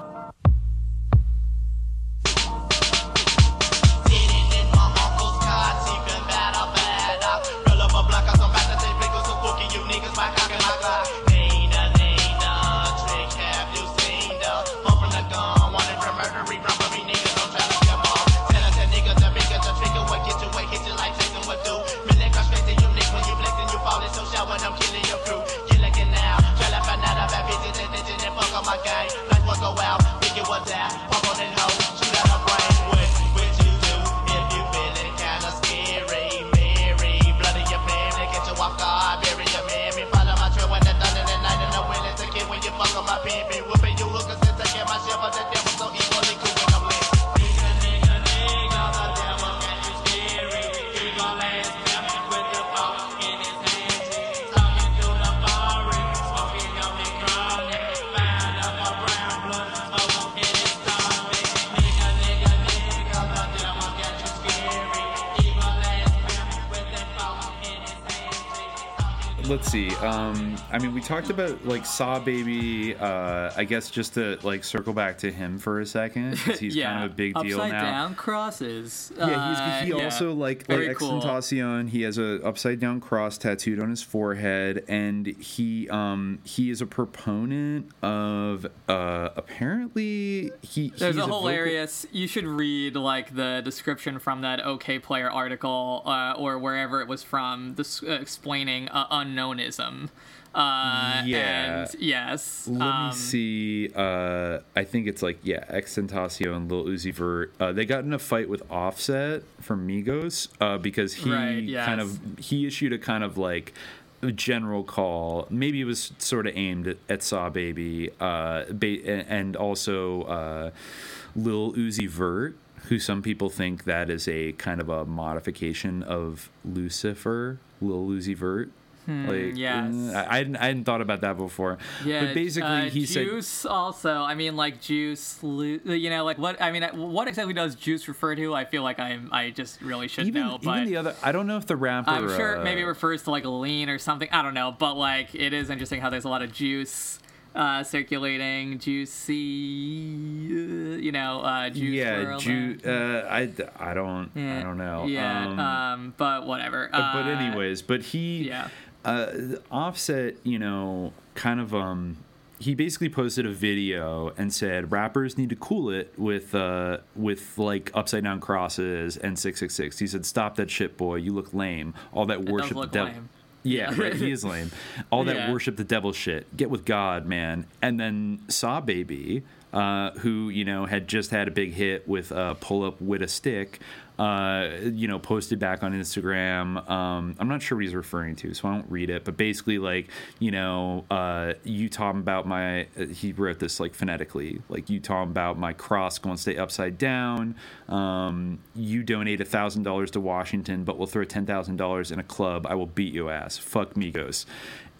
I mean, we talked about like SahBabii. Uh, I guess just to like circle back to him for a second, 'cause he's yeah. (laughs) kind of a big deal Upside now. down crosses. Yeah, Uh, he's, he yeah. also like Very like cool. XXXTentacion. He has a upside down cross tattooed on his forehead, and he um he is a proponent of uh apparently he There's he's a vocal- hilarious. You should read like the description from that Okayplayer article uh, or wherever it was from, this, uh, explaining uh, unknownism. Uh, Yeah. And yes. Let um, me see. Uh, I think it's like yeah, XXXTentacion and Lil Uzi Vert. Uh, they got in a fight with Offset from Migos uh, because he Right, yes. kind of he issued a kind of like general call. Maybe it was sort of aimed at, at SahBabii, uh, ba- and also uh, Lil Uzi Vert. Who some people think that is a kind of a modification of Lucifer, Lil Uzi Vert. Hmm, like, yes. uh, I, I, hadn't, I hadn't thought about that before. Yeah, but basically, uh, he said juice. also, I mean, like juice. You know, like what? I mean, what exactly does juice refer to? I feel like I'm. I just really should even know. But even the other. I don't know if the rapper. I'm sure uh, maybe it refers to like lean or something. I don't know, but like it is interesting how there's a lot of juice uh, circulating, juicy. Uh, you know, uh, juice. yeah, ju- uh, I, I don't Yeah. I don't know. Yeah, Um, um, but whatever. Uh, but Uh, anyways, but he yeah. Uh, Offset, you know, kind of um he basically posted a video and said rappers need to cool it with uh with like upside down crosses and 666. He said stop that shit boy, you look lame. All that does worship the devil. lame. Yeah. (laughs) right. He is lame. All that Yeah. worship the devil shit. Get with God, man. And then SahBabii, uh, who you know had just had a big hit with uh, "Pull Up with a Stick," uh, you know, posted back on Instagram. Um, I'm not sure what he's referring to, so I won't read it. But basically, like you know, uh, you talking about my. Uh, he wrote this like phonetically, like you talking about my cross going to stay upside down. Um, you donate a thousand dollars to Washington, but we'll throw ten thousand dollars in a club. I will beat your ass. Fuck Migos.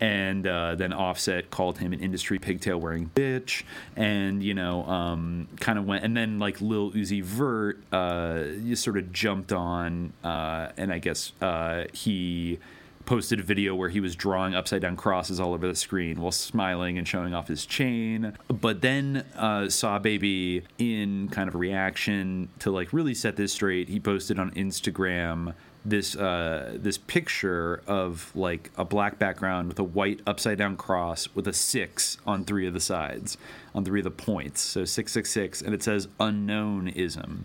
And uh, then Offset called him an industry pigtail wearing bitch, and you know, um, kind of went. And then like Lil Uzi Vert, uh, you sort of jumped on, uh, and I guess uh, he posted a video where he was drawing upside down crosses all over the screen while smiling and showing off his chain. But then uh, SahBabii, in kind of a reaction to like really set this straight, he posted on Instagram this uh, this picture of like a black background with a white upside down cross with a six on three of the sides, on three of the points. So six six six, and it says unknownism.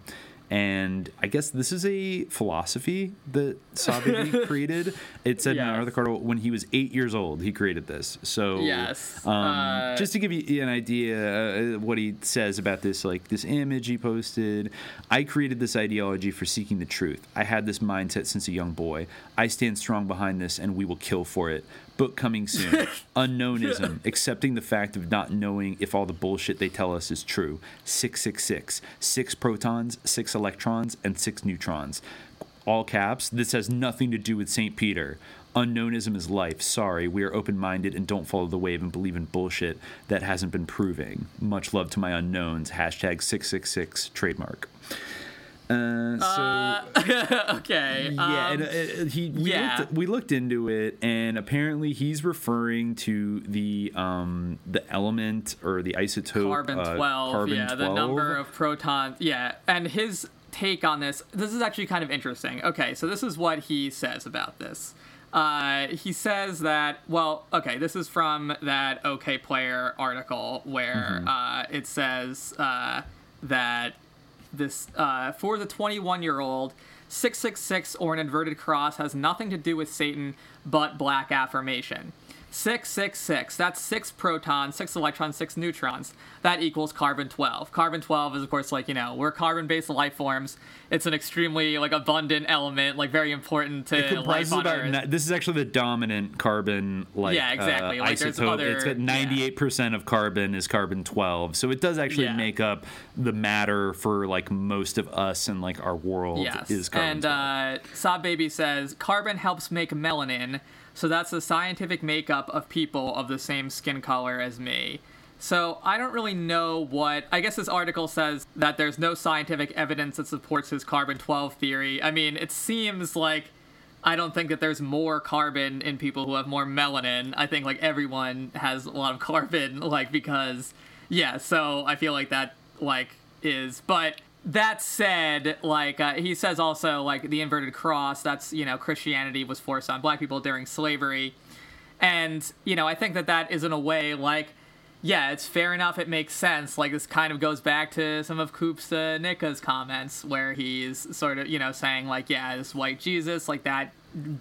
And I guess this is a philosophy that SahBabii (laughs) created. It said in Yes. article when he was eight years old, he created this. So Yes. um, Uh, just to give you an idea, uh, what he says about this, like this image he posted, I created this ideology for seeking the truth. I had this mindset since a young boy. I stand strong behind this, and we will kill for it. Book coming soon. (laughs) Unknownism, accepting the fact of not knowing if all the bullshit they tell us is true. 666, six protons, six electrons, and six neutrons. All caps, this has nothing to do with St. Peter. Unknownism is life. Sorry, we are open minded and don't follow the wave and believe in bullshit that hasn't been proving. Much love to my unknowns. Hashtag 666 trademark. Uh, so. (laughs) okay. Yeah, um, and uh, he we, yeah. looked, we looked into it, and apparently he's referring to the um the element or the isotope carbon uh, 12 carbon yeah 12. the number of protons yeah and his take on this this is actually kind of interesting okay so this is what he says about this uh, he says that well okay this is from that Okayplayer article where Mhm. uh, it says uh, that this uh, for the 21 year old 666 or an inverted cross has nothing to do with satan but black affirmation 666 that's six protons six electrons six neutrons that equals carbon 12 carbon 12 is of course like you know we're carbon based life forms it's an extremely like abundant element like very important to life on Earth. ni- this is actually the dominant carbon like Yeah, exactly. uh, Like, there's isotope. other- it's got ninety eight percent of carbon is carbon twelve, so it does actually Yeah. make up the matter for like most of us and like our world Yes. is carbon. and uh, SahBabii says carbon helps make melanin, so that's the scientific makeup of people of the same skin color as me. So I don't really know what. I guess this article says that there's no scientific evidence that supports his carbon 12 theory. I mean, it seems like I don't think that there's more carbon in people who have more melanin. I think like everyone has a lot of (laughs) carbon, like because yeah. So I feel like that like is, but that said, like uh, he says also like the inverted cross. That's you know Christianity was forced on black people during slavery, and you know I think that that is in a way like. Yeah, it's fair enough. It makes sense. Like this kind of goes back to some of Coops uh, Nika's comments, where he's sort of, you know, saying like, "Yeah, this white Jesus, like that,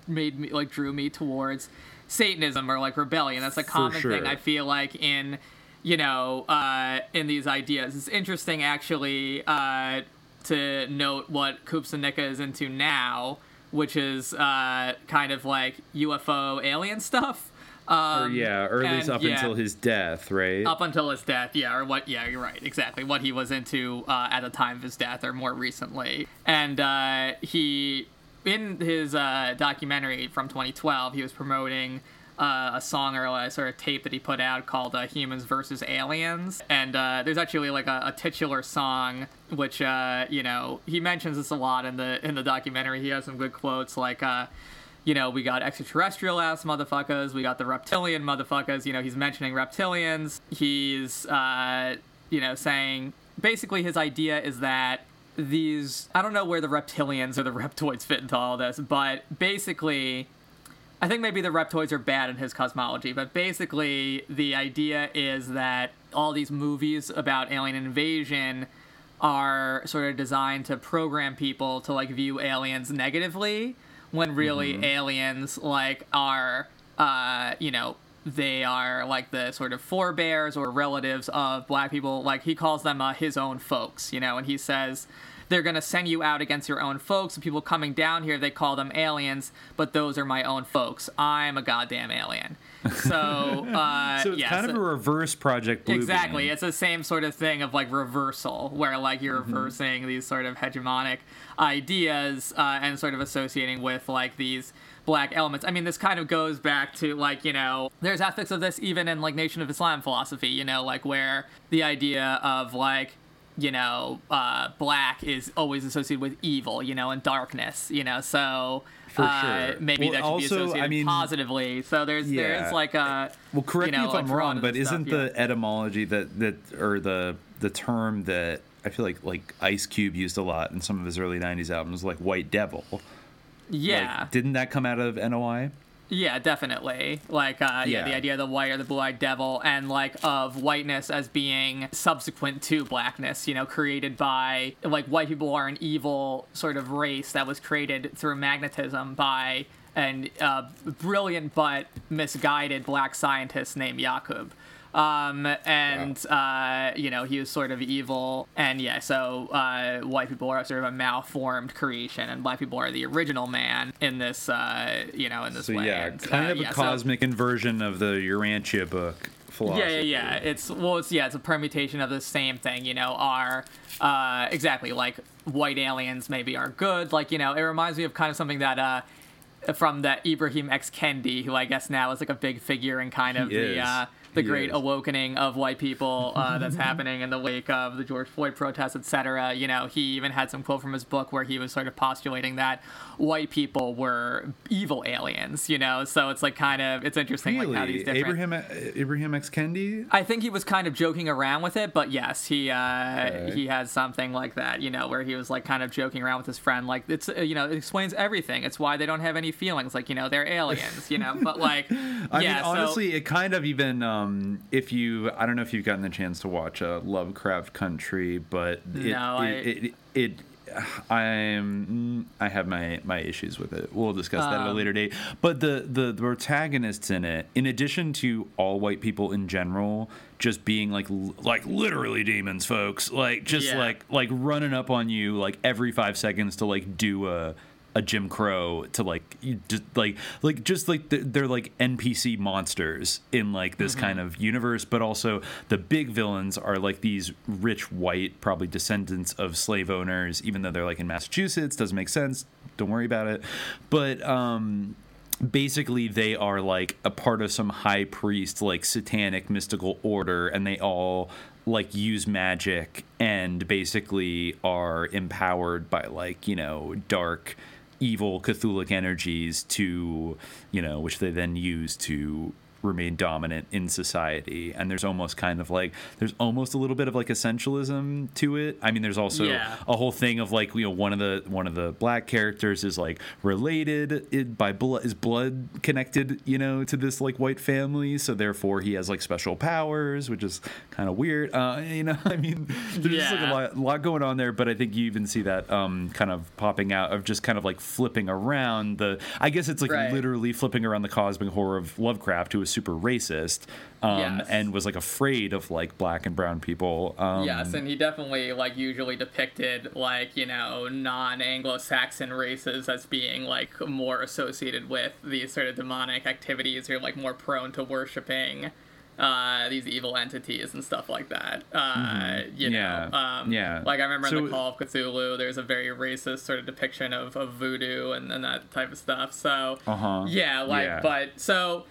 made me like drew me towards Satanism or like rebellion. That's a common sure. thing I feel like in you know uh, in these ideas. It's interesting actually uh, to note what Koopsta Nika is into now, which is uh, kind of like UFO alien stuff. Um, or yeah, or at least up yeah, until his death, right? up until his death, yeah, or what? Yeah, you're right, exactly. What he was into uh, at the time of his death, or more recently, and uh, he, in his uh, documentary from 2012, he was promoting. Uh, a song or a sort of tape that he put out called uh, "Humans versus Aliens," and uh, there's actually like a, a titular song which uh, you know he mentions this a lot in the in the documentary. He has some good quotes like uh, you know, we got extraterrestrial ass motherfuckers, we got the reptilian motherfuckers. You know, he's mentioning reptilians. He's, uh, you know, saying basically his idea is that these, I don't know where the reptilians or the reptoids fit into all this, but basically, I think maybe the reptoids are bad in his cosmology, but basically, the idea is that all these movies about alien invasion are sort of designed to program people to like view aliens negatively when really aliens like are uh you know they are like the sort of forebears or relatives of black people. Like he calls them uh, his own folks you know and he says they're going to send you out against your own folks and people coming down here they call them aliens but those are my own folks i'm a goddamn alien so (laughs) uh so it's yeah, kind so- of a reverse Project Blue. Exactly. Beam. It's the same sort of thing of like reversal, where like you're Mm-hmm. reversing these sort of hegemonic ideas uh, and sort of associating with like these black elements. I mean, this kind of goes back to like, you know, there's aspects of this even in like Nation of Islam philosophy, you know, like where the idea of like, you know, uh, black is always associated with evil, you know, and darkness, you know, so. Uh. Maybe Well, that should be associated I mean- positively. So there's Yeah. there's like a Well, correct you know, me if I'm wrong, but this isn't yeah. the etymology that that or the the term that I feel like like Ice Cube used a lot in some of his early '90s albums, like White Devil. yeah Like, didn't that come out of NOI? Yeah, definitely. Like, uh, yeah. Yeah. the idea of the white or the blue-eyed devil, and like of whiteness as being subsequent to blackness. You know, created by like white people are an evil sort of race that was created through magnetism by an uh, brilliant but misguided black scientist named Yakub. Um, and uh, you know he was sort of evil, and yeah, so uh, white people are sort of a malformed creation, and black people are the original man in this, uh, you know, in this So way. yeah, And, kind uh, of a yeah, so- cosmic inversion of the Urantia book philosophy. yeah, yeah, yeah. It's well, it's yeah, it's a permutation of the same thing. You know, are uh, exactly like white aliens maybe are good. Like you know, it reminds me of kind of something that uh, from that Ibram X Kendi, who I guess now is like a big figure in kind of He the uh, the He great is. awakening of white people uh, that's happening in the wake of the George Floyd protests, etc. You know, he even had some quote from his book where he was sort of postulating that white people were evil aliens. You know, so it's like kind of it's interesting like how these Really, different. Abraham Abraham X Kendi. I think he was kind of joking around with it, but yes, he uh, Okay. he had something like that, you know, where he was like kind of joking around with his friend, like it's uh, you know it explains everything. It's why they don't have any feelings, like you know they're aliens, you know. But like, (laughs) I yeah, mean, so- honestly, it kind of even um, if you I don't know if you've gotten the chance to watch uh, Lovecraft Country, but it, No, I- it, it, it, I'm I have my my issues with it. We'll discuss that at a Um, later date. But the the the protagonists in it, in addition to all white people in general, just being like like literally demons, folks. Like just Yeah. like like running up on you like every five seconds to like do a a Jim Crow to like just like like just like they're like NPC monsters in like this kind of universe, but also the big villains are like these rich white, probably descendants of slave owners, even though they're like in Massachusetts. Doesn't make sense. Don't worry about it. But um basically they are like a part of some high priest like satanic mystical order and they all like use magic and basically are empowered by like you know dark evil Cthulhic energies to, you know, which they then use to remain dominant in society and there's almost kind of like there's almost a little bit of like essentialism to it i mean there's also Yeah. a whole thing of like you know one of the one of the black characters is like related it, by blood is blood connected you know to this like white family so therefore he has like special powers which is kind of weird uh (laughs) you know i mean there's just like a Yeah. lot, lot going on there but i think you even see that um kind of popping out of just kind of like flipping around the i guess it's like Right. literally flipping around the cosmic horror of lovecraft who was super racist um Yes. and was like afraid of like black and brown people um yes, and he definitely like usually depicted like you know non-Anglo-Saxon races as being like more associated with these sort of demonic activities or like more prone to worshiping uh, these evil entities and stuff like that. Uh, Mhm. You know, Yeah. um, Yeah. Like I remember in the Call of Cthulhu, there's a very racist sort of depiction of, of voodoo and, and that type of stuff. So Uh-huh. yeah, like Yeah. but so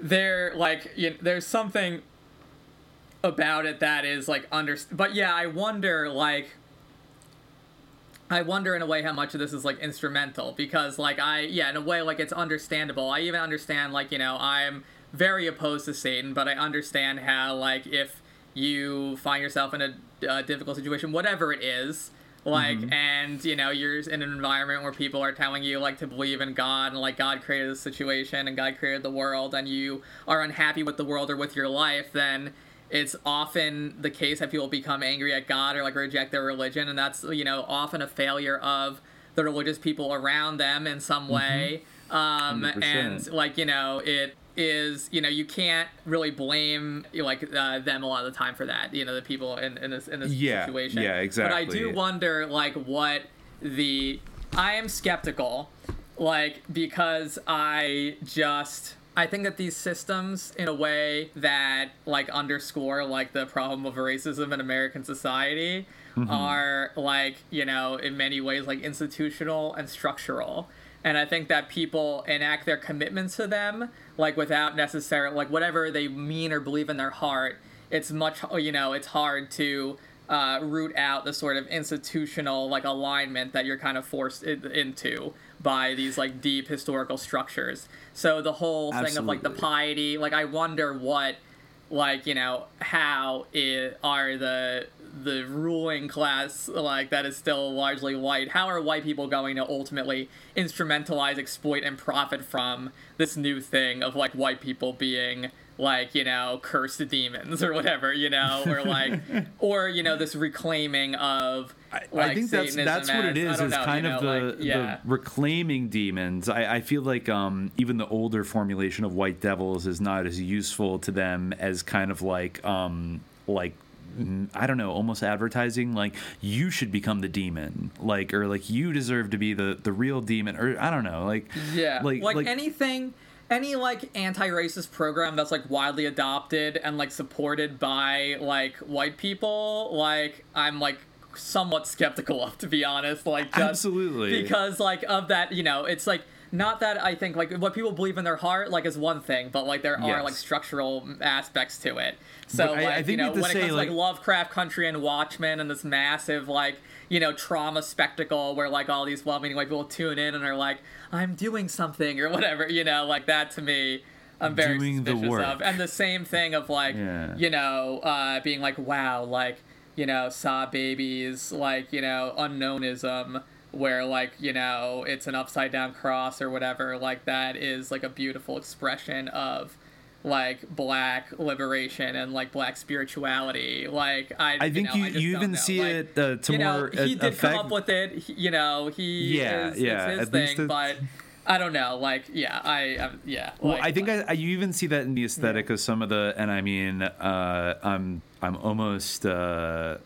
there like you know, there's something about it that is like under but yeah i wonder like i wonder in a way how much of this is like instrumental because like i yeah in a way like it's understandable. I even understand like you know i'm very opposed to satan but i understand how like if you find yourself in a uh, difficult situation whatever it is like Mhm. and you know you're in an environment where people are telling you like to believe in god and like god created the situation and god created the world and you are unhappy with the world or with your life then it's often the case that people become angry at god or like reject their religion and that's you know often a failure of the religious people around them in some way um 100%. and like you know it is you know you can't really blame like uh, them a lot of the time for that you know the people in, in this in this Yeah, situation yeah, exactly. but i do wonder like what the i am skeptical like because i just i think that these systems in a way that like underscore like the problem of racism in american society Mhm. are like you know in many ways like institutional and structural and i think that people enact their commitments to them like without necessarily like whatever they mean or believe in their heart it's much you know it's hard to uh, root out the sort of institutional like alignment that you're kind of forced in, into by these like deep historical structures. So the whole thing of like the piety like i wonder what like you know how it are the the ruling class like that is still largely white how are white people going to ultimately instrumentalize exploit and profit from this new thing of like white people being like you know cursed demons (laughs) or whatever you know or (laughs) like or you know this reclaiming of like I think that's Satanism that's what it as- I is. know, kind you of the, like, yeah the reclaiming demons. I, I feel like um, even the older formulation of white devils is not as useful to them as kind of like um, like I don't know, almost advertising like you should become the demon, like or like you deserve to be the the real demon, or I don't know, like Yeah, like like, anything, any like anti-racist program that's like widely adopted and like supported by like white people, like I'm like somewhat skeptical of, to be honest. Like just Absolutely. because like of that, you know, it's like not that I think like what people believe in their heart like is one thing, but like there are like structural aspects to it. So But I- I like think you know when it say, comes to like like- Lovecraft Country and Watchmen and this massive like you know trauma spectacle where like all these well-meaning white people tune in and are like I'm doing something or whatever you know like that to me I'm very suspicious of and the same thing of like Yeah. you know uh, being like wow like you know SahBabii's like you know unknownism where like you know it's an upside down cross or whatever like that is like a beautiful expression of like black liberation and like black spirituality like i I think know, you, you even know. see Like, it uh, to you know, more he did effect. come up with it he, you know he Yeah, is, yeah, it's his at least thing but i don't know like yeah i um, yeah Well, like, I think I, I, you even see that in the aesthetic of some of the, and I mean, uh, I'm I'm almost. Uh,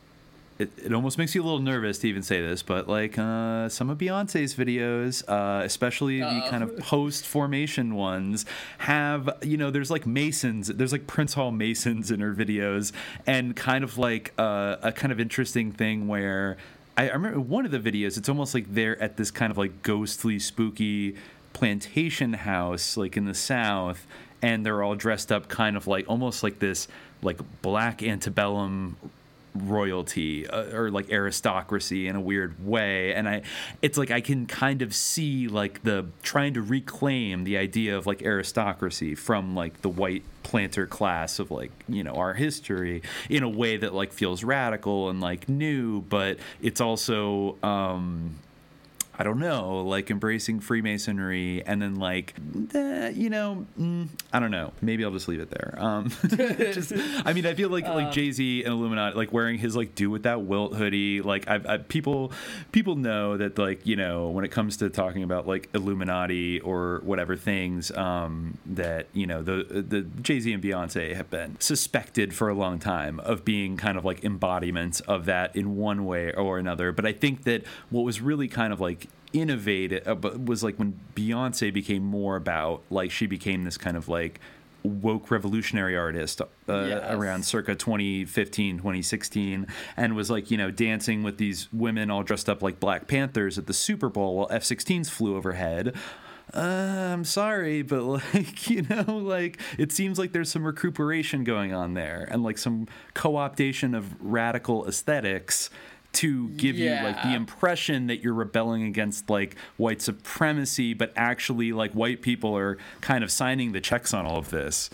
it, it almost makes you a little nervous to even say this, but like uh, some of Beyonce's videos, uh, especially the Uh-oh. kind of post formation ones, have you know there's like Masons, there's like Prince Hall Masons in her videos, and kind of like uh, a kind of interesting thing where I, I remember one of the videos. It's almost like they're at this kind of like ghostly, spooky plantation house, like in the South, and they're all dressed up, kind of like almost like this, like black antebellum royalty uh, or like aristocracy in a weird way. And i it's like i can kind of see like the trying to reclaim the idea of like aristocracy from like the white planter class of like you know our history in a way that like feels radical and like new but it's also um I don't know, like embracing Freemasonry, and then like, eh, you know, mm, I don't know. Maybe I'll just leave it there. Um, (laughs) just, I mean, I feel like like Um, Jay Z and Illuminati, like wearing his like "Do What Thou Wilt" hoodie. Like, I've, i people people know that like you know when it comes to talking about like Illuminati or whatever things, um, that you know the the Jay Z and Beyonce have been suspected for a long time of being kind of like embodiments of that in one way or another. But I think that what was really kind of like innovative uh, but was like when Beyonce became more about like she became this kind of like woke revolutionary artist uh, Yes. around circa 2015 2016 and was like you know dancing with these women all dressed up like black panthers at the super bowl while f-16s flew overhead uh, i'm sorry but (laughs) like you know like it seems like there's some recuperation going on there and like some co-optation of radical aesthetics to give you like the impression that you're rebelling against like white supremacy, but actually like white people are kind of signing the checks on all of this.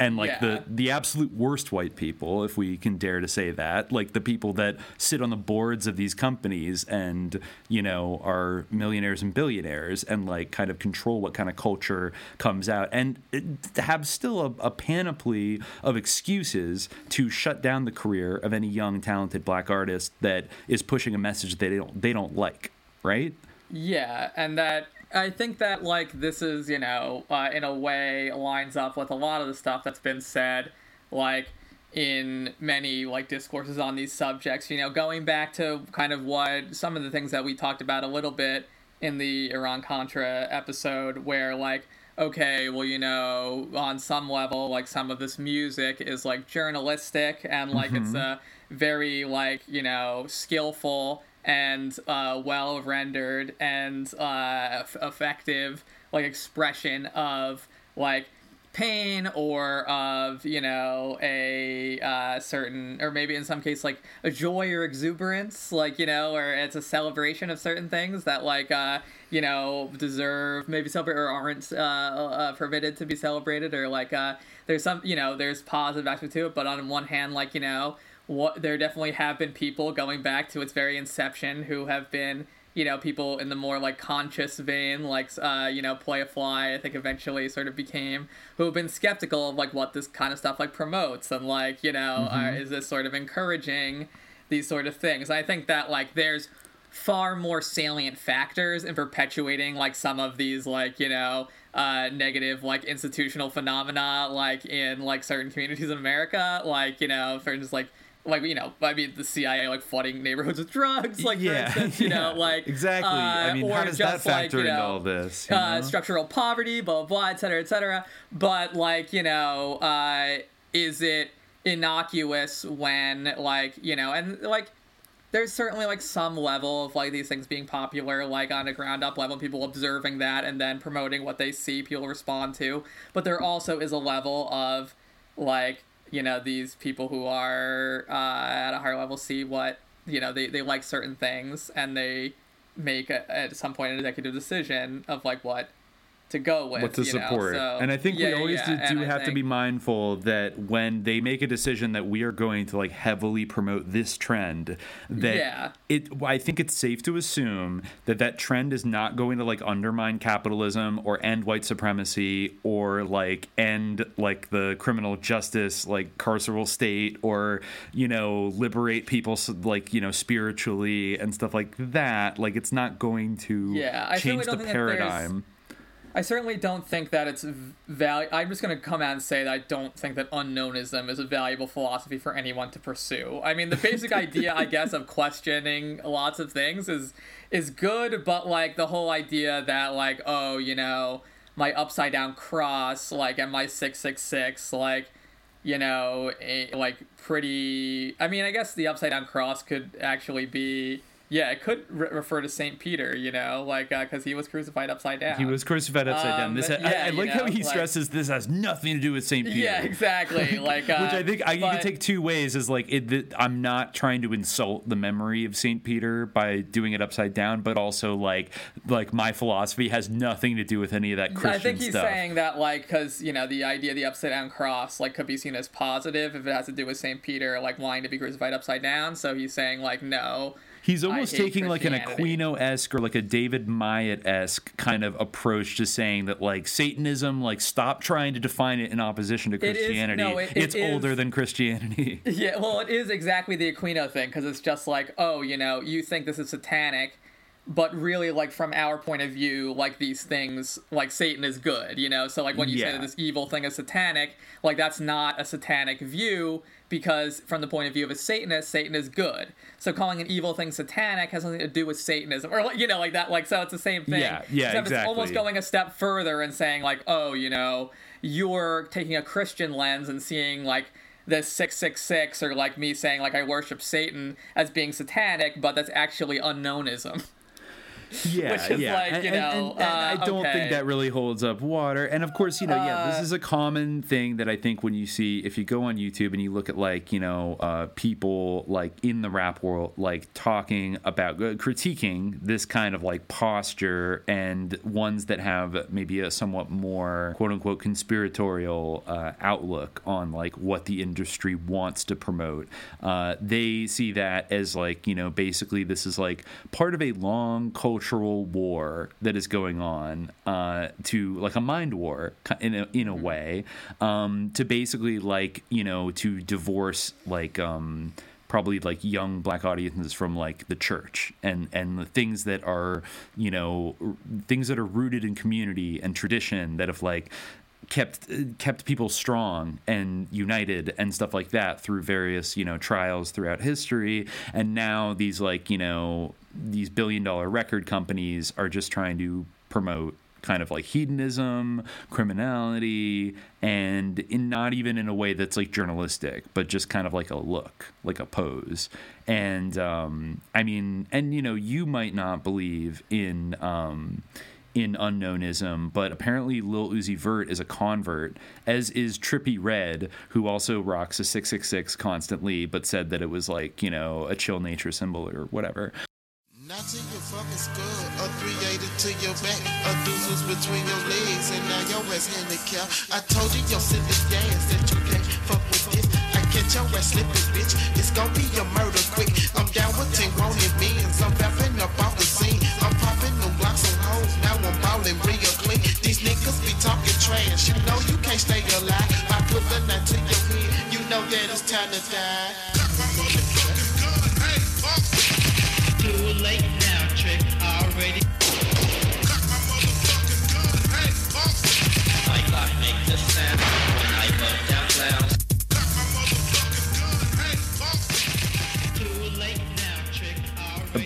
And like Yeah. the the absolute worst white people, if we can dare to say that, like the people that sit on the boards of these companies and you know are millionaires and billionaires and like kind of control what kind of culture comes out and uh, have still a, a panoply of excuses to shut down the career of any young talented black artist that is pushing a message that they don't they don't like, right? Yeah, and that I think that like this is you know uh, in a way lines up with a lot of the stuff that's been said, like in many like discourses on these subjects. You know, going back to kind of what some of the things that we talked about a little bit in the Iran Contra episode, where like. Okay, well, you know, on some level, like some of this music is like journalistic and like it's Mhm. a very like you know skillful and uh, well rendered and uh, effective like expression of like pain or of you know a uh, certain or maybe in some case like a joy or exuberance like you know or it's a celebration of certain things that like uh you know deserve maybe celebrate or aren't uh, uh permitted to be celebrated or like uh there's some you know there's positive aspect to it but on one hand like you know what there definitely have been people going back to its very inception who have been you know people in the more like conscious vein like uh you know Playa Fly i think eventually sort of became who have been skeptical of like what this kind of stuff like promotes and like you know uh, Mhm. is this sort of encouraging these sort of things i think that like there's far more salient factors in perpetuating like some of these like you know uh negative like institutional phenomena like in like certain communities in america like you know for instance like like you know i mean the cia like flooding neighborhoods with drugs like Yeah, for instance you know yeah, like exactly. I uh, mean, or how does that just, like, factor you into know, all this, uh, structural poverty blah blah blah et cetera et cetera. But like you know uh is it innocuous when like you know and like there's certainly like some level of like these things being popular like on a ground up level people observing that and then promoting what they see people respond to. But there also is a level of like you know these people who are uh, at a higher level see what you know they, they like certain things and they make a, at some point an executive decision of like what to go with what to support. so- and I think yeah, we always yeah, do, do have to be mindful that when they make a decision that we are going to like heavily promote this trend, that Yeah. it. I think it's safe to assume that that trend is not going to like undermine capitalism or end white supremacy or like end like the criminal justice like carceral state or you know liberate people like you know spiritually and stuff like that. Like it's not going to Yeah, change the paradigm. I certainly don't think that it's value. I'm just going to come out and say that I don't think that unknownism is a valuable philosophy for anyone to pursue. I mean, the basic idea, I guess, of questioning lots of things is is good, but like the whole idea that like, oh, you know, my upside down cross, like, and my six six six, like, you know, a, like pretty. I mean, I guess the upside down cross could actually be Yeah, it could re- refer to Saint Peter, you know, like because he was crucified upside down. He was crucified upside down. Um, This, I, yeah, I you like how he like- stresses this has nothing to do with Saint Peter. Yeah, exactly. (laughs) Like, uh, which I think I, you can take two ways. Is like it, I'm not trying to insult the memory of Saint Peter by doing it upside down, but also like like my philosophy has nothing to do with any of that Christian I think he's stuff. saying that like because you know the idea of the upside down cross like could be seen as positive if it has to do with Saint Peter like wanting to be crucified upside down. So he's saying like no. He's almost taking like an Aquino esque or like a David Myatt esque kind of approach to saying that like Satanism, like stop trying to define it in opposition to Christianity. It is- no, it- it it's is- older than Christianity. (laughs) Yeah, well, it is exactly the Aquino thing because it's just like, oh, you know, you think this is satanic, but really, like from our point of view, like these things, like Satan is good, you know. So like when you say that this evil thing is satanic, like that's not a satanic view because from the point of view of a Satanist, Satan is good. So calling an evil thing satanic has nothing to do with Satanism, or like you know, like that, like so it's the same thing. Yeah, yeah, Except It's almost going a step further and saying like, oh, you know, you're taking a Christian lens and seeing like this 666 or like me saying like I worship Satan as being satanic, but that's actually unknownism. (laughs) (laughs) Yeah, Which is yeah. like, and, you know, and- and I uh, don't okay. think that really holds up water. And of course, you know, yeah, this Uh, is a common thing that I think when you see if you go on YouTube and you look at like you know uh, people like in the rap world like talking about uh, critiquing this kind of like posture and ones that have maybe a somewhat more quote unquote conspiratorial uh, outlook on like what the industry wants to promote. Uh, they see that as like you know basically this is like part of a long cultural war that is going on uh, to like a mind war in a, in a way um, to basically like you know to divorce like um, probably like young black audiences from like the church and and the things that are you know things that are rooted in community and tradition that have like kept kept people strong and united and stuff like that through various you know trials throughout history. And now these like you know these billion dollar record companies are just trying to promote kind of like hedonism criminality and in not even in a way that's like journalistic but just kind of like a look like a pose and um i mean and you know you might not believe in um in unknownism, but apparently Lil Uzi Vert is a convert, as is Trippie Redd, who also rocks a 666 constantly, but said that it was like, you know, a chill nature symbol or whatever. Not to your fucking skull, a 380 to your back, a deuces between your legs, and now your ass handicapped. I told you your silly ass that you can't fuck with this. I catch your ass slipping, bitch. It's gonna be a murder quick. I'm down with 10 wanted mans. I'm rapping up off the scene. I'm popping them blocks on hoes. Now I'm ballin' real clean. These niggas be talking trash. You know you can't stay alive. I put the knife to your head. You know that it's time to die.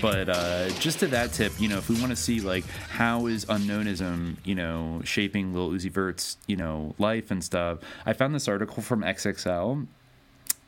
But uh, just to that tip, you know, if we want to see like how is unknownism, you know, shaping Lil Uzi Vert's, you know, life and stuff, I found this article from XXL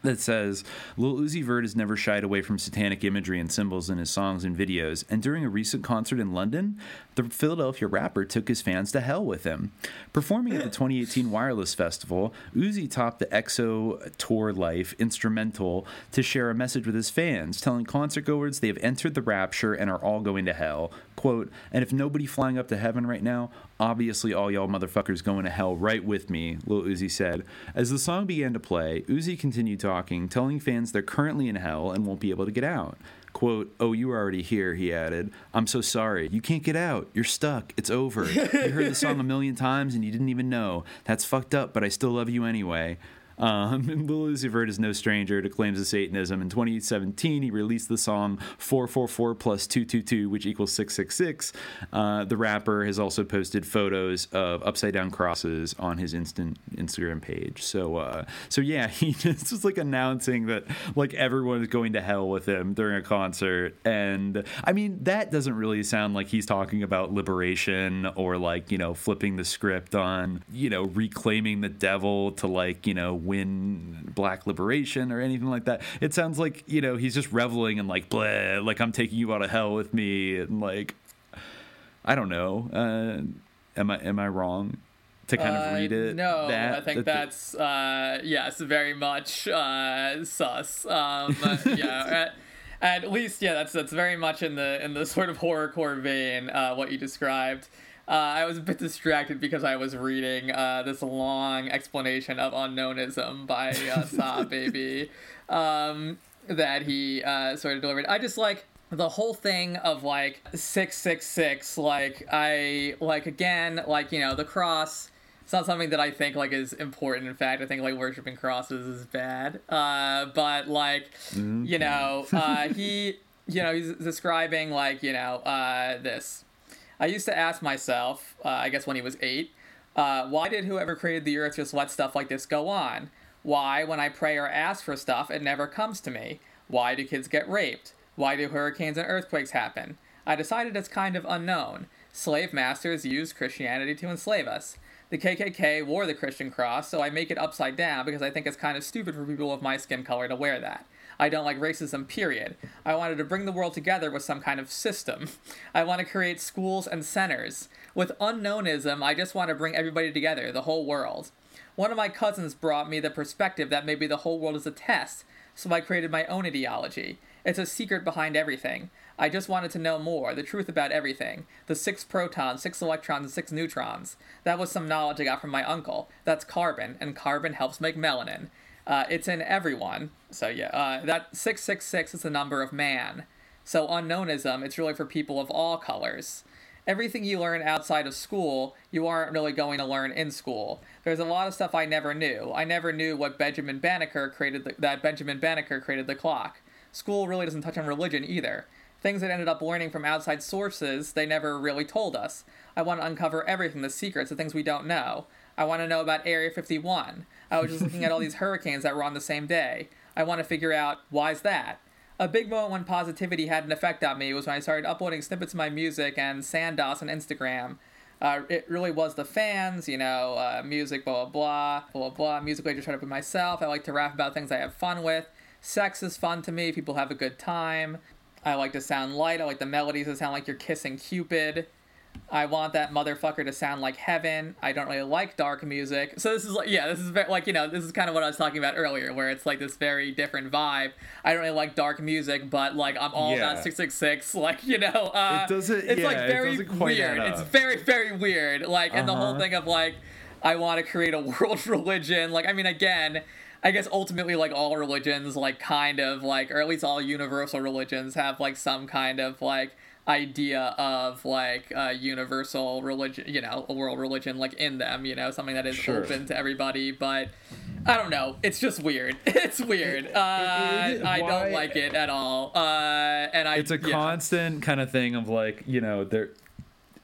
that says Lil Uzi Vert has never shied away from satanic imagery and symbols in his songs and videos, and during a recent concert in London, the Philadelphia rapper took his fans to hell with him. Performing at the 2018 Wireless Festival, Uzi topped the XO Tour Llif3 instrumental to share a message with his fans, telling concertgoers they have entered the rapture and are all going to hell. Quote, and if nobody flying up to heaven right now, obviously all y'all motherfuckers going to hell right with me, Lil Uzi said. As the song began to play, Uzi continued talking, telling fans they're currently in hell and won't be able to get out. Quote, oh, you were already here, he added. I'm so sorry. You can't get out. You're stuck. It's over. You heard the song a million times and you didn't even know. That's fucked up, but I still love you anyway. Um, Lil Uzi Vert is no stranger to claims of Satanism. In 2017, he released the song 444 plus 222, which equals 666. Uh, the rapper has also posted photos of upside down crosses on his instant Instagram page. So, uh, so yeah, (laughs) he just was like announcing that like everyone is going to hell with him during a concert. And I mean, that doesn't really sound like he's talking about liberation or like, you know, flipping the script on, you know, reclaiming the devil to like, you know, win black liberation or anything like that. It sounds like you know he's just reveling in like blah, like I'm taking you out of hell with me, and like I don't know. Uh, am I am I wrong to kind of Uh, read it? No, that, I think that that's uh, yes, very much uh, sus. Um, yeah, (laughs) at, at least yeah, that's that's very much in the in the sort of horrorcore vein uh, what you described. Uh, I was a bit distracted because I was reading uh, this long explanation of unknownism by uh, (laughs) SahBabii. Um, that he uh, sort of delivered. I just like the whole thing of like 666 like i like again like you know the cross it's not something that i think like is important. In fact i think like worshiping crosses is bad. Uh but like you know uh he you know he's describing like you know uh this i used to ask myself uh, i guess when he was eight uh, why did whoever created the earth just let stuff like this go on why when i pray or ask for stuff it never comes to me why do kids get raped why do hurricanes and earthquakes happen? I decided it's kind of unknown. Slave masters used Christianity to enslave us. The KKK wore the Christian cross, so I make it upside down because I think it's kind of stupid for people of my skin color to wear that. I don't like racism, period. I wanted to bring the world together with some kind of system. I want to create schools and centers. With unknownism, I just want to bring everybody together, the whole world. One of my cousins brought me the perspective that maybe the whole world is a test, so I created my own ideology. It's a secret behind everything. I just wanted to know more, the truth about everything. The six protons, six electrons, and six neutrons. That was some knowledge I got from my uncle. That's carbon, and carbon helps make melanin. Uh, it's in everyone. So yeah, uh, that 666 is the number of man. So unknownism, it's really for people of all colors. Everything you learn outside of school, you aren't really going to learn in school. There's a lot of stuff I never knew. I never knew what Benjamin Banneker created the, that Benjamin Banneker created the clock. School really doesn't touch on religion either. Things that ended up learning from outside sources, they never really told us. I want to uncover everything, the secrets, the things we don't know. I want to know about Area 51. I was just looking at all these hurricanes that were on the same day. I want to figure out why's that. A big moment when positivity had an effect on me was when I started uploading snippets of my music and Sandos on Instagram. Uh, it really was the fans, you know, uh, music, blah, blah, blah, blah, blah. Music I just tried to put myself. I like to rap about things I have fun with. Sex is fun to me. People have a good time. I like to sound light. I like the melodies to sound like you're kissing Cupid. I want that motherfucker to sound like heaven. I don't really like dark music. So this is like, yeah, this is very, like, you know, this is kind of what I was talking about earlier, where it's like this very different vibe. I don't really like dark music, but like I'm all Yeah. about 666. (laughs) Like, you know, uh, It doesn't- it's yeah, like it very quite weird. It's very, very weird. Like, and the whole Uh-huh. thing of like, I want to create a (laughs) world religion. Like, I mean, again, I guess ultimately, like all religions, like kind of like, or at least all universal religions have like some kind of like idea of like a universal religion, you know, a world religion like in them, you know, something that is Sure. open to everybody. But I don't know. It's just weird. (laughs) It's weird. (laughs) Uh, I don't like it at all. Uh, and I it's a yeah. constant kind of thing of like you know there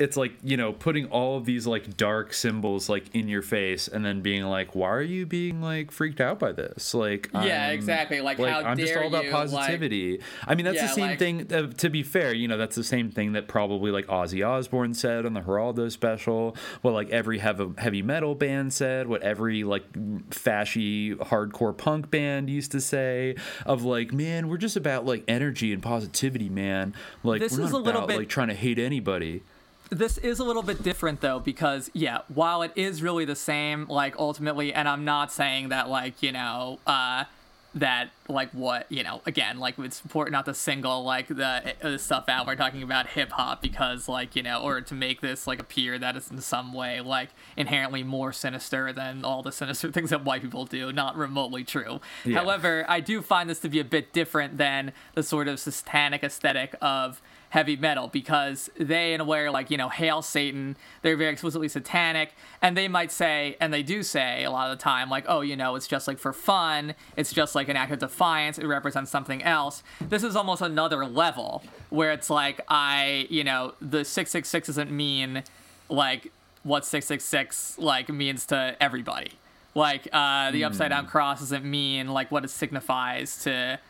it's like you know putting all of these like dark symbols like in your face and then being like why are you being like freaked out by this? Like Yeah, I'm- exactly. Like, how i'm just all about you, like- positivity. I mean that's Yeah, the same like- thing uh, to be fair you know that's the same thing that probably like ozzy osbourne said on the geraldo special what like every heavy, heavy metal band said what every like fashy hardcore punk band used to say of like man we're just about like energy and positivity man. Like This we're is not a little about, bit- like trying to hate anybody this is a little bit different though because yeah while it is really the same like ultimately and i'm not saying that like you know uh that like what you know again like it's important not to single like the, the stuff out we're talking about hip hop because like you know or to make this like appear that it's in some way like inherently more sinister than all the sinister (laughs) things that white people do not remotely true Yeah. however i do find this to be a bit different than the sort of satanic aesthetic of heavy metal because they in a way are like you know hail satan. They're very explicitly satanic. And they might say and they do say a lot of the time like oh you know it's just like for fun. It's just like an act of defiance. It represents something else. This is almost another level where it's like i you know the 666 doesn't mean like what 666 like means to everybody. Like uh the upside down cross doesn't mean like what it signifies to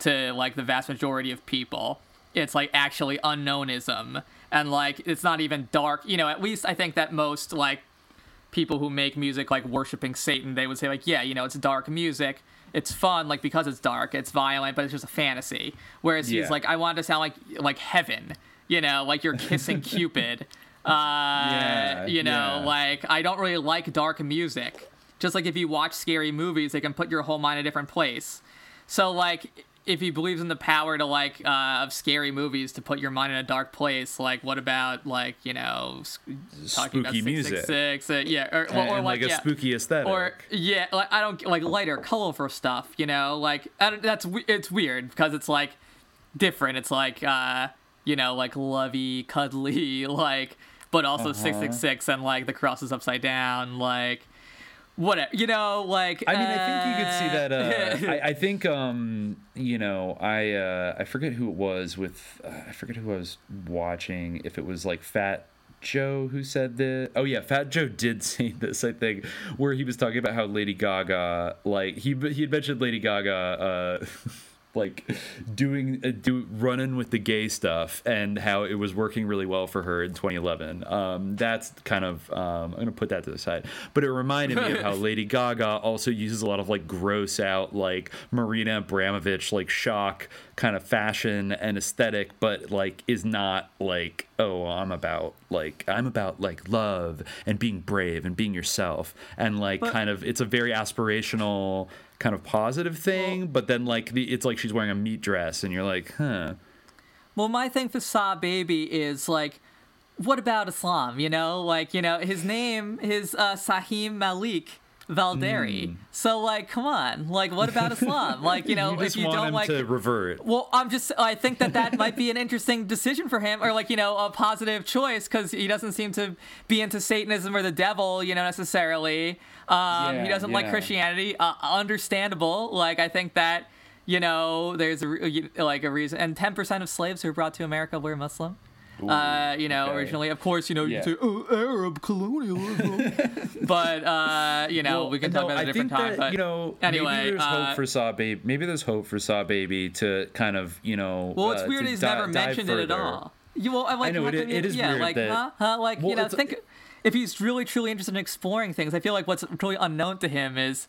to like the vast majority of people. It's like actually unknownism, and like it's not even dark. You know, at least I think that most like people who make music like worshiping Satan, they would say like, yeah, you know, it's dark music. It's fun, like because it's dark, it's violent, but it's just a fantasy. Whereas Yeah. he's like, I want to sound like like heaven, you know, like you're kissing (laughs) Cupid. Uh, Yeah, you know, yeah. like I don't really like dark music. Just like if you watch scary movies, they can put your whole mind in a different place. So like if he believes in the power to like uh, of scary movies to put your mind in a dark place, like what about like you know talking about Spooky music. 666, uh, yeah, or, and, or, and, like, a yeah, spooky aesthetic. or yeah, like I don't like lighter, colorful stuff. You know, like that's it's weird because it's like different. It's like uh, you know, like lovey, cuddly, (laughs) like, but also Uh-huh. six six six and like the cross is upside down, like whatever. You know, like I mean, I think you could see that. uh, Uh, I, I (laughs) think, um, you know, I uh, I forget who it was with. Uh, I forget who I was watching. If it was like Fat Joe who said this. Oh yeah, Fat Joe did (laughs) say this. I think where he was talking about how Lady Gaga, like he he had mentioned Lady Gaga. Uh, (laughs) like doing uh, do running with the gay stuff and how it was working really well for her in 2011 um, that's kind of um, i'm gonna put that to the side. But it reminded me of how (laughs) lady gaga also uses a lot of like gross out like marina abramovich like shock kind of fashion and aesthetic but like is not like oh i'm about like i'm about like love and being brave and being yourself and like But- kind of it's a very aspirational kind of positive thing but then like the, it's like she's wearing a meat dress and you're like huh Well, my thing for SahBabii is like, what about Islam? You know, like you know, his name is uh, Saaheem Malik Valdery. Hmm. So like, come on, like, what about Islam? (laughs) Like, you know, you if you don't like. to revert Well, I'm just. I think that that might be an interesting decision for him, or like you know, a positive choice because he doesn't seem to be into Satanism or the devil, you know, necessarily. Um, he doesn't like. Christianity. Uh, understandable. Like I think that you know, there's a, like a reason, and 10% of slaves who were brought to America were Muslim. Uh, you know, okay. originally, of course, you know, Yeah. you say, oh, Arab colonialism. (laughs) but, uh, you know, Well, we can no, talk about it a different time. that, but you know, anyway, maybe there's uh, hope for SahBabii. Maybe there's hope for SahBabii to kind of, you know. Well, it's uh, weird he's di- never mentioned it at all. You, well, I'm like, I know, it- it is yeah, weird like, that- huh? Huh? Like, Well, you know, think if he's really, truly interested in exploring things, I feel like what's really unknown to him is,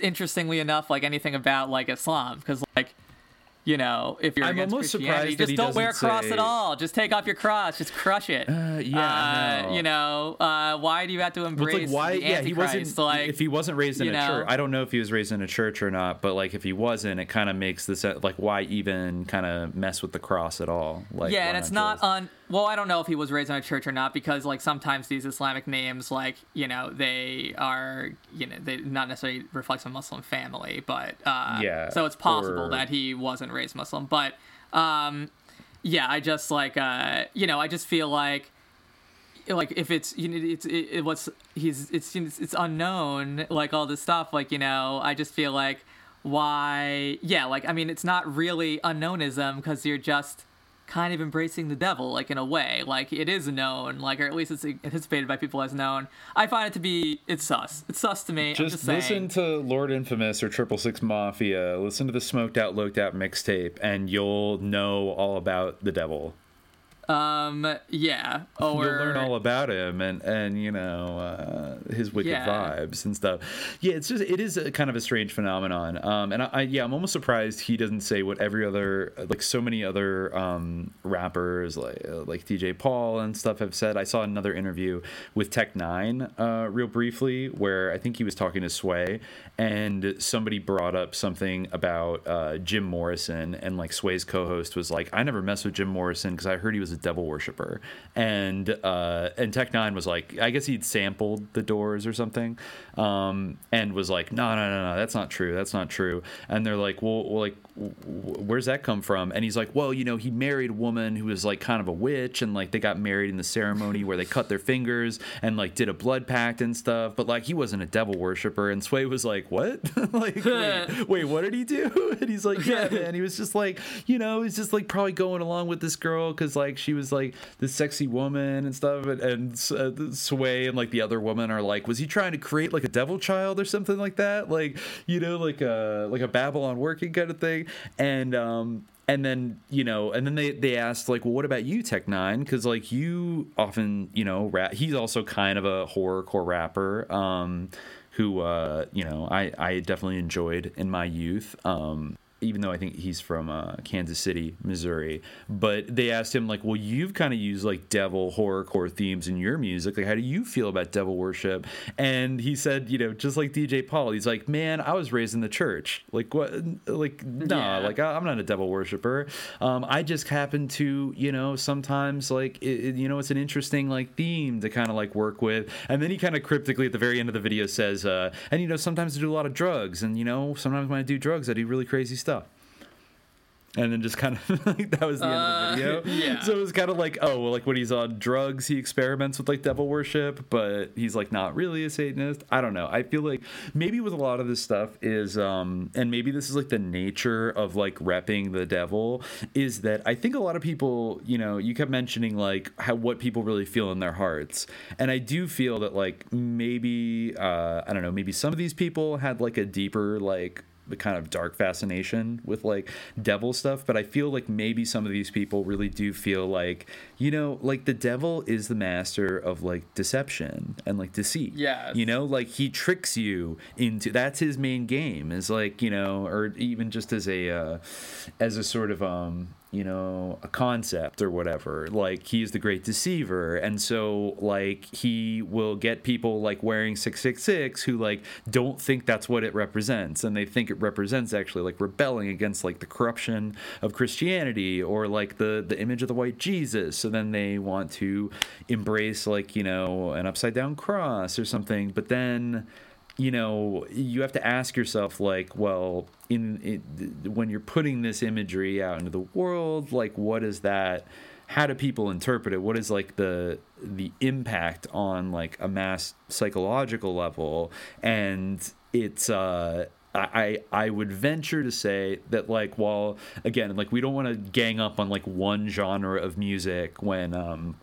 interestingly enough, like anything about like Islam, because like. You know, if you're I'm against almost Christianity, surprised just don't wear a cross say- at all. Just take off your cross. Just crush it. Uh, yeah, I know. you know, uh, why do you have to Well, embrace it's like why? the Yeah, he wasn't. Like, if he wasn't raised in a know? church, I don't know if he was raised in a church or not. But like, if he wasn't, it kind of makes this uh, like why even kind of mess with the cross at all? Like, yeah, and it's not on. Well, I don't know if he was raised in a church or not because like sometimes these Islamic names, like you know, they are you know they not necessarily reflects a Muslim family, but uh, Yeah, So it's possible or- that he wasn't raised Muslim, but um, yeah, I just like uh, you know, I just feel like like if it's you know it's it, it, what's he's it's it's it's unknown like all this stuff like you know I just feel like why yeah like I mean it's not really unknownism because you're just kind of embracing the devil like in a way. Like it is known like or at least it's anticipated by people as known. I find it to be it's sus. It's sus to me. I'm Just just saying. listen to Lord Infamous or Triple Six Mafia. Listen to the Smoked Out, Loced Out mixtape, and you'll know all about the devil. Um yeah or You'll learn all about him and and you know uh, his wicked Yeah. vibes and stuff. Yeah, it's just it is a kind of a strange phenomenon. Um, and I, I yeah, I'm almost surprised he doesn't say what every other like so many other um rappers like uh, like DJ Paul and stuff have said. I saw another interview with Tech N9ne uh, real briefly where I think he was talking to Sway and somebody brought up something about uh, Jim Morrison and like Sway's co-host was like, I never messed with Jim Morrison because I heard he was a devil worshiper, and uh, and Tech N9ne was like, I guess he'd sampled the Doors or something, um, and was like, no, no, no, no, that's not true, that's not true, and they're like, well, well like, w- w- where's that come from? And he's like, well, you know, he married a woman who was like kind of a witch, and like they got married in the ceremony where they cut their fingers and like did a blood pact and stuff, but like he wasn't a devil worshiper, and Sway was like, what? (laughs) like, wait, (laughs) wait, what did he do? (laughs) And he's like, yeah, man. He was just like, you know, he's just like probably going along with this girl because like she was like this sexy woman and stuff. And, and uh, Sway and like the other woman are like, was he trying to create like a devil child or something like that? Like, you know, like a like a Babalon working kind of thing. And um and then you know, and then they they asked like, well, what about you, Tech N9ne? Because like you often you know rap. He's also kind of a horrorcore rapper. Um, who uh, you know I, I definitely enjoyed in my youth. Um, even though I think he's from uh, Kansas City, Missouri. But they asked him like, "Well, you've kind of used like devil horrorcore themes in your music. Like, how do you feel about devil worship?" And he said, you know, just like DJ Paul, he's like, "Man, I was raised in the church. Like, what? Like, nah. Yeah. Like, I- I'm not a devil worshiper. Um, I just happen to, you know, sometimes like, it, it- you know, it's an interesting like theme to kind of like work with. And then he kind of cryptically at the very end of the video says, uh, and you know, sometimes I do a lot of drugs, and you know, sometimes when I do drugs, I do really crazy stuff. And then just kind of (laughs) like that was the end of the Uh, video. (laughs) yeah. So it was kind of like, oh, well, like when he's on drugs, he experiments with like devil worship, but he's like not really a Satanist. I don't know. I feel like maybe with a lot of this stuff is, um, and maybe this is like the nature of like repping the devil, is that I think a lot of people, you know, you kept mentioning like how what people really feel in their hearts, and I do feel that like maybe uh, I don't know, maybe some of these people had like a deeper like kind of dark fascination with like devil stuff but i feel like maybe some of these people really do feel like you know like the devil is the master of like deception and like deceit Yeah. you know like he tricks you into that's his main game is like you know or even just as a uh, as a sort of um you know a concept or whatever. Like he is the great deceiver. And so like he will get people like wearing 666 who like don't think that's what it represents. And they think it represents actually like rebelling against like the corruption of christianity or like the the image of the white jesus. So then they want to embrace like you know an upside down cross or something. But then you know you have to ask yourself like well in it, when you're putting this imagery out into the world like what is that how do people interpret it? What is like the the impact on like a mass psychological level? And it's uh I, I would venture to say that like while again like we don't want to gang up on like one genre of music when um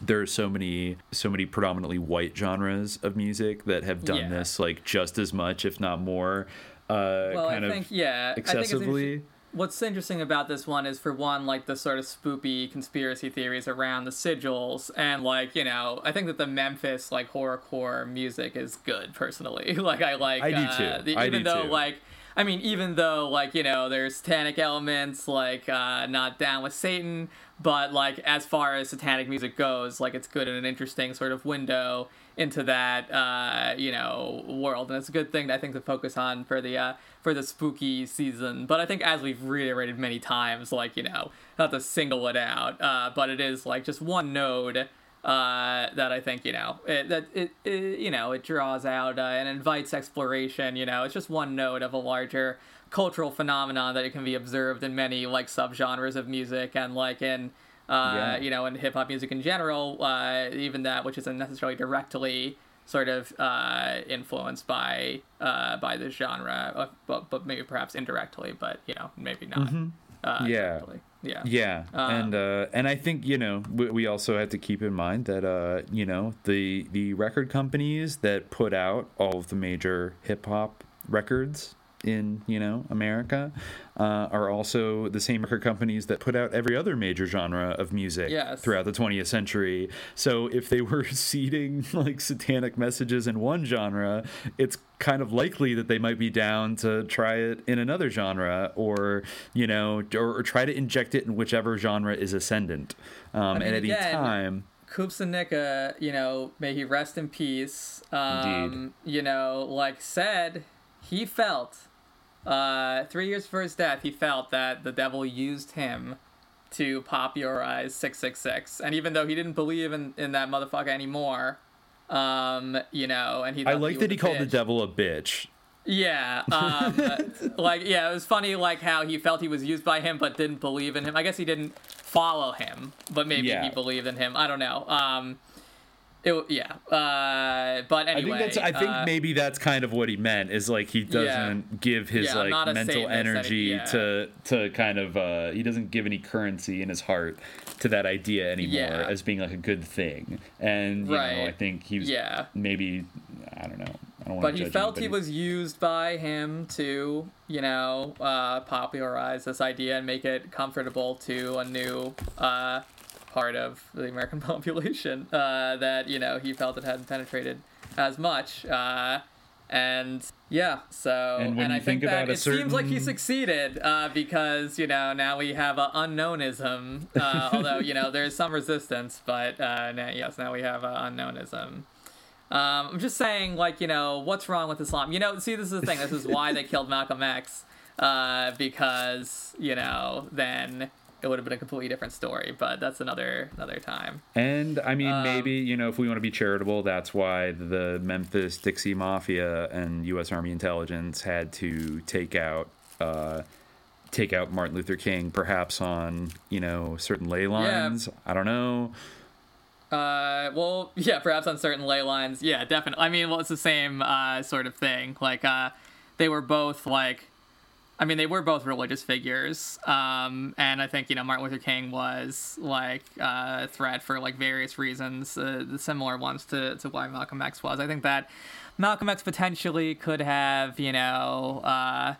there are so many so many predominantly white genres of music that have done Yeah. this like just as much if not more uh well, kind I of think yeah. I think excessively What's interesting about this one is, for one, like the sort of spoopy conspiracy theories around the sigils, and like you know, I think that the Memphis like horrorcore music is good personally. (laughs) like I like. I do uh, too. the- I even do though too. like. I mean, even though like you know, there's satanic elements like uh, not down with Satan, but like as far as satanic music goes, like it's good in an interesting sort of window into that uh, you know world, and it's a good thing I think to focus on for the uh, for the spooky season. But I think as we've reiterated many times, like you know, not to single it out, uh, but it is like just one node uh, that I think you know it, that it, it you know it draws out uh, and invites exploration. You know, it's just one note of a larger cultural phenomenon that it can be observed in many like subgenres of music and like in uh, Yeah. you know in hip hop music in general, uh, even that which isn't necessarily directly sort of uh, influenced by uh, by this genre, but but maybe perhaps indirectly, but you know maybe not. Mhm. Uh, yeah directly. Yeah, yeah. Um, and uh and i think you know we, we also have to keep in mind that uh you know the the record companies that put out all of the major hip-hop records in you know america uh, are also the same record companies that put out every other major genre of music Yes. throughout the 20th century so if they were (laughs) seeding like satanic messages in one genre it's kind of likely that they might be down to try it in another genre or you know or, or try to inject it in whichever genre is ascendant um, I mean, at any again, time Koopsta Nika, you know, may he rest in peace. Um, you know, like said, he felt uh, three years before his death, he felt that the devil used him to popularize 666. And even though he didn't believe in, in that motherfucker anymore, um, you know, and he i like was that he called the devil a bitch Yeah, um, (laughs) like yeah, it was funny like how he felt he was used by him but didn't believe in him. I guess he didn't follow him, but maybe Yeah. he believed in him. I don't know. Um, it yeah, uh, but anyway, I think that's. I think uh, maybe that's kind of what he meant. Is like he doesn't give his Yeah, like mental energy yeah. to to kind of. uh He doesn't give any currency in his heart to that idea anymore Yeah. as being like a good thing. And you know, I think he was Yeah. maybe I don't know. I don't want but he felt he was used by him to, you know, uh, popularize this idea and make it comfortable to a new uh, part of the American (laughs) population uh, that you know he felt it hadn't penetrated as much. Uh, and yeah, so And when I think, think that it seems like he succeeded uh, because you know now we have a unknownism. Uh, (laughs) although you know there's some resistance, but uh, now, yes, now we have a unknownism. Um, I'm just saying, like, you know, what's wrong with Islam? You know, see, this is the thing. This is why they (laughs) killed Malcolm X, uh, because you know, then it would have been a completely different story. But that's another another time. And I mean, Um, maybe you know, if we want to be charitable, that's why the Memphis Dixie Mafia and U.S. Army intelligence had to take out, uh, take out Martin Luther King, perhaps on you know certain ley lines. I don't know. Uh, well, yeah, perhaps on certain ley lines. Yeah, definitely. I mean, well, it's the same uh, sort of thing. Like, uh, they were both like, I mean, they were both religious figures. Um, and I think you know Martin Luther King was like uh, a threat for like various reasons, uh, the similar ones to to why Malcolm X was. I think that Malcolm X potentially could have you know. Uh,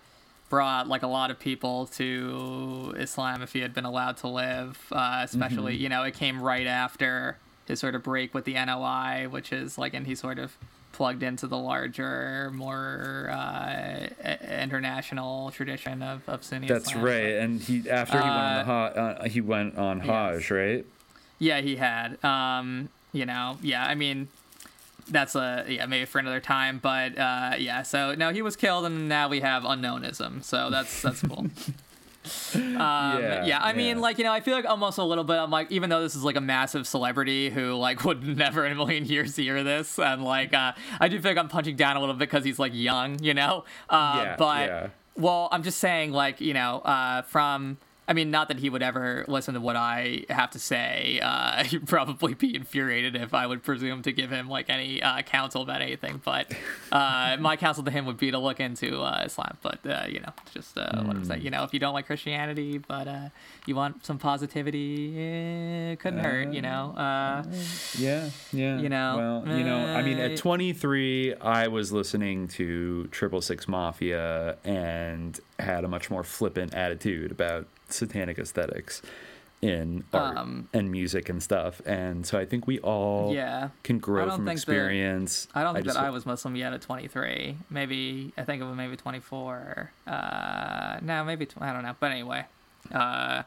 brought like a lot of people to Islam if he had been allowed to live. Uh, especially, Mhm. you know, it came right after his sort of break with the NOI, which is like, and he sort of plugged into the larger, more uh, international tradition of, of Sunni That's Islam. right. And he after he went on the Uh, ha- uh, he went on yes. Hajj, right? Yeah, he had. Um, you know, yeah, I mean, that's a yeah maybe for another time, but uh, yeah. So now he was killed, and now we have unknownism. So that's that's cool. (laughs) (laughs) Um, yeah, Yeah, I mean, yeah. like you know, I feel like almost a little bit. I'm like, even though this is like a massive celebrity who like (laughs) would never in a million years hear this, and like, uh, I do feel like I'm punching down a little bit because he's like young, you know. Uh, Yeah, but well, I'm just saying, like, you know, uh, from. I mean, not that he would ever listen to what I have to say. Uh, (laughs) he'd probably be infuriated if I would presume to give him like any uh, counsel about anything. But uh, (laughs) my counsel to him would be to look into uh, Islam. But uh, you know, just uh, what I'm Hmm. saying. You know, if you don't like Christianity, but uh, you want some positivity, eh, couldn't hurt. You know. Uh, Yeah, yeah. You know, well, you know, I mean, at 23, I was listening to Triple Six Mafia and had a much more flippant attitude about satanic aesthetics in art Um, and music and stuff. And so I think we all Yeah. can I grow from think that- experience. I don't think just that I was Muslim yet at 23. Maybe I think it was maybe 24. Uh, no, maybe tw- I don't know. But anyway, uh,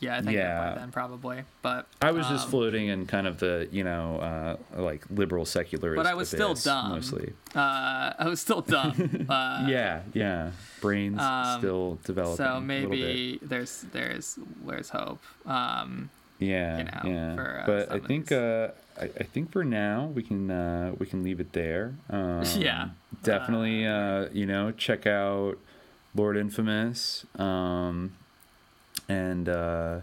yeah, I think Yeah. by then probably. But I was just um, floating in kind of the, you know, uh, like liberal secularist. But I was still dumb. Mostly. Uh, I was still dumb. (laughs) Uh, yeah, yeah. Brains um, still developing. So maybe there's there's there's hope. Um, Yeah, you know, yeah. for, uh, but I think uh, I, I think for now we can uh, we can leave it there. (laughs) Um, Yeah. definitely. Uh, you know, check out Lord Infamous, um, and uh,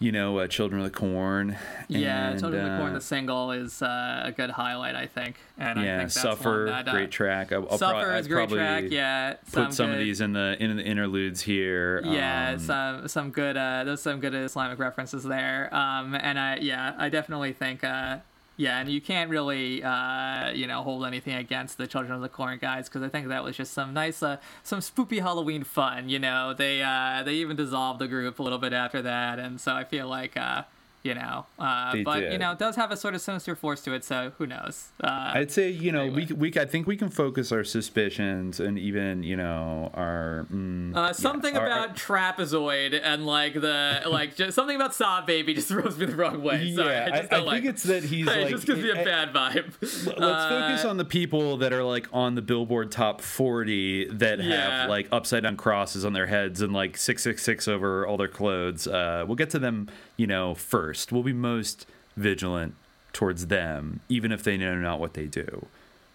you know, uh, Children of the Corn. yeah, and, Children of the Corn, uh, the single is uh, a good highlight, I think. And I yeah, think that's Suffer, that, uh, great track. I'll, I'll Suffer pro- is great probably track. Yeah, put some of these in the in the interludes here. Yeah, um, some some good uh there's some good Islamic references there. Um and I yeah, I definitely think uh yeah, and you can't really uh you know hold anything against the Children of the Corn guys because I think that was just some nice uh some spoopy Halloween fun, you know. They uh they even dissolved the group a little bit after that and so I feel like uh you know, uh, but you know, it does have a sort of sinister force to it. So who knows? Uh, I'd say you know we we I think we can focus our suspicions and even you know our mm, Uh, something our- about trapezoid and like the (laughs) like just something about SahBabii just (laughs) throws me the wrong way. Sorry, Yeah, I just I- like. think it's that he's, (laughs) like- just gives me a I- bad vibe. Let's Uh, focus on the people that are like on the Billboard Top 40 that Yeah. have like upside down crosses on their heads and like 666 over all their clothes. Uh, we'll get to them, you know, first. We'll be most vigilant towards them, even if they know not what they do.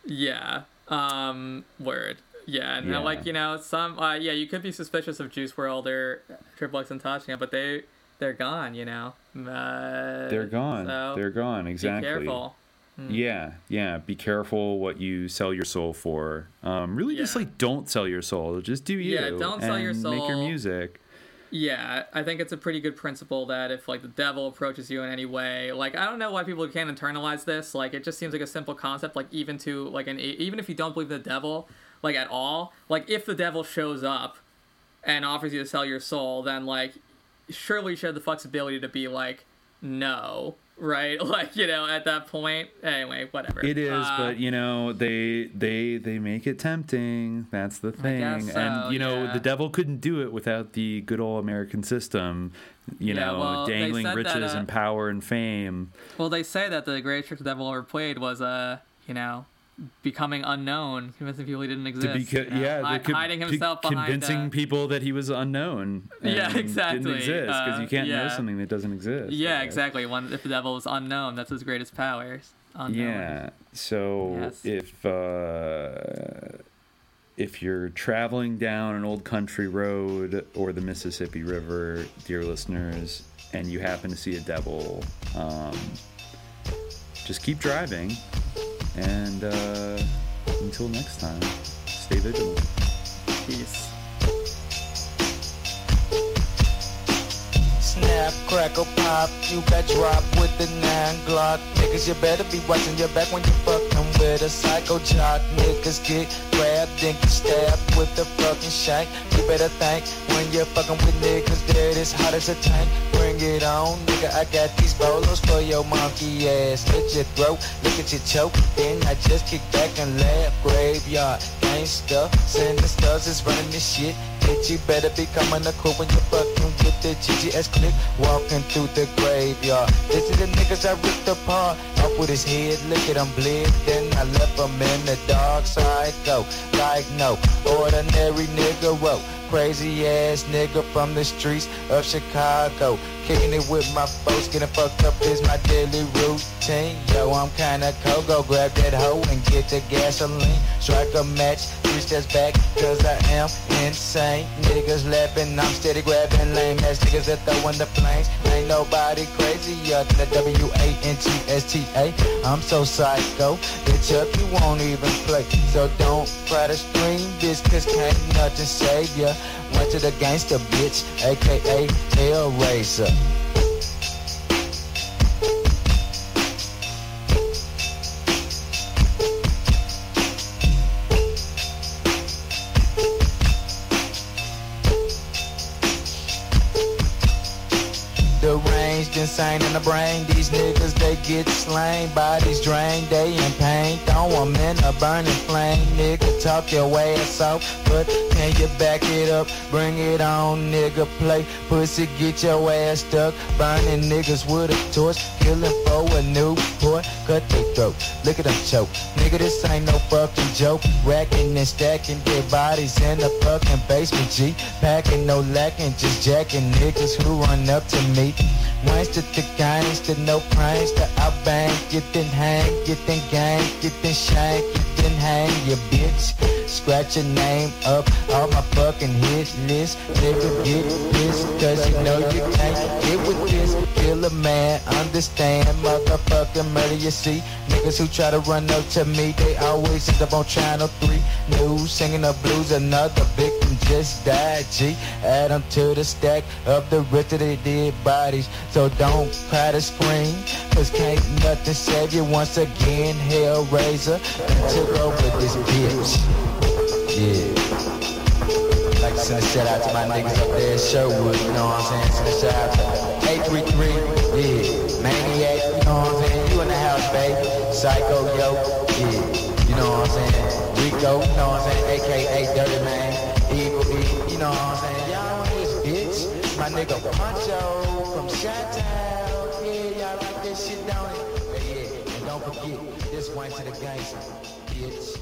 Yeah. Um. Word. Yeah. And uh, Yeah. like you know some. Uh, yeah. You could be suspicious of Juice WRLD or XXXTentacion, but they they're gone. You know. Uh, They're gone. so They're gone. Exactly. Be careful. Hmm. Yeah, yeah. Be careful what you sell your soul for. Um, really, just like don't sell your soul. Just do you. Yeah, don't sell your and Make your music. Yeah, I think it's a pretty good principle that if like the devil approaches you in any way, like I don't know why people can't internalize this. Like it just seems like a simple concept. Like even to like an even if you don't believe the devil, like at all, like if the devil shows up and offers you to sell your soul, then like surely you should have the flexibility to be like no, right? (laughs) Like you know at that point. Anyway, whatever. It is, Uh, but you know they they they make it tempting. That's the thing, so, and you know yeah. the devil couldn't do it without the good old American system. You Yeah, know, well, dangling said that, riches uh, and power and fame. Well, they say that the greatest trick the devil ever played was, uh, you know, becoming unknown, convincing people he didn't exist. to be, you know, yeah, hi- hiding himself behind. convincing uh, people that he was unknown. (laughs) Yeah, exactly. Didn't exist because Uh, you can't know yeah. something that doesn't exist. yeah, exactly. When if the devil was unknown, that's his greatest powers. Unknown. Yeah. So Yes. if uh, if you're traveling down an old country road or the Mississippi River, dear listeners, and you happen to see a devil, um, just keep driving. And uh, until next time, stay vigilant. Peace. Snap, crackle, pop, you got drop with the nine Glock. Niggas, you better be watching your back when you fucking with a psycho jock. Niggas get grabbed and get stabbed with the fucking shank. You better think when you're fucking with niggas that it's hot as a tank. Bring it on, nigga. I got these bolos for your monkey ass. Slit your throat, look at your choke. Then I just kick back and laugh. Graveyard, gangsta, sinisters is running this shit. You better be coming to cool when you fucking with the GGS click. Walking through the graveyard. This is the niggas I ripped apart. Up with his head, look at him bleed. Then I left him in the dark side. Go like no ordinary nigga. Whoa. Crazy ass nigga from the streets of Chicago. Kicking it with my folks, getting fucked up is my daily routine. Yo, I'm kinda cold, go grab that hoe and get the gasoline. Strike a match, three steps back, cause I am insane. Niggas laughing, I'm steady grabbing lame ass niggas that throwing the flames. Ain't nobody crazier than the W-A-N-T-S-T-A. I'm so psycho, that up, you won't even play. So don't try to scream this, cause can't nothing save ya. Went to the gangster bitch, aka Hellraiser. Insane in the brain. These niggas, they get slain. Bodies drained, they in pain. Throw 'em in a burning flame. Nigga, talk your ass off. But can you back it up? Bring it on, nigga. Play pussy, get your ass stuck. Burning niggas with a torch. Killing for a new boy. Cut their throat. Look at them choke. Nigga, this ain't no fucking joke. Racking and stacking dead bodies in the fucking basement, G. Packing no lacking, just jacking niggas who run up to me. Gangsta to gangsta, no prankster. I bang, get then hang, get then gang, get then shank, get then hang, you bitch. Scratch your name up on my fucking hit list. Nigga, get pissed, cause you know you can't get with this. Kill a man, understand, motherfucking murder, you see. Niggas who try to run up to me, they always end up on channel 3. News, singing the blues, another victim just died, G. Add Add 'em to the stack of the rest of the dead bodies. So don't try to scream, cause can't nothing save you once again. Hellraiser took over this bitch. Yeah. Like send a shout out to my niggas up there Sherwood, you know what I'm saying? Send a shout out to 833, yeah. Maniac, you know what I'm saying? You in the house, baby. Psycho, yo, yeah. You know what I'm saying? Rico, you know what I'm saying? AKA Dirty Man. Evil E, you know what I'm saying? Y'all know this bitch. My nigga Poncho from Chi-Town. Yeah, y'all like this shit, don't it? Yeah, yeah. And don't forget, this one to the gangster, bitch.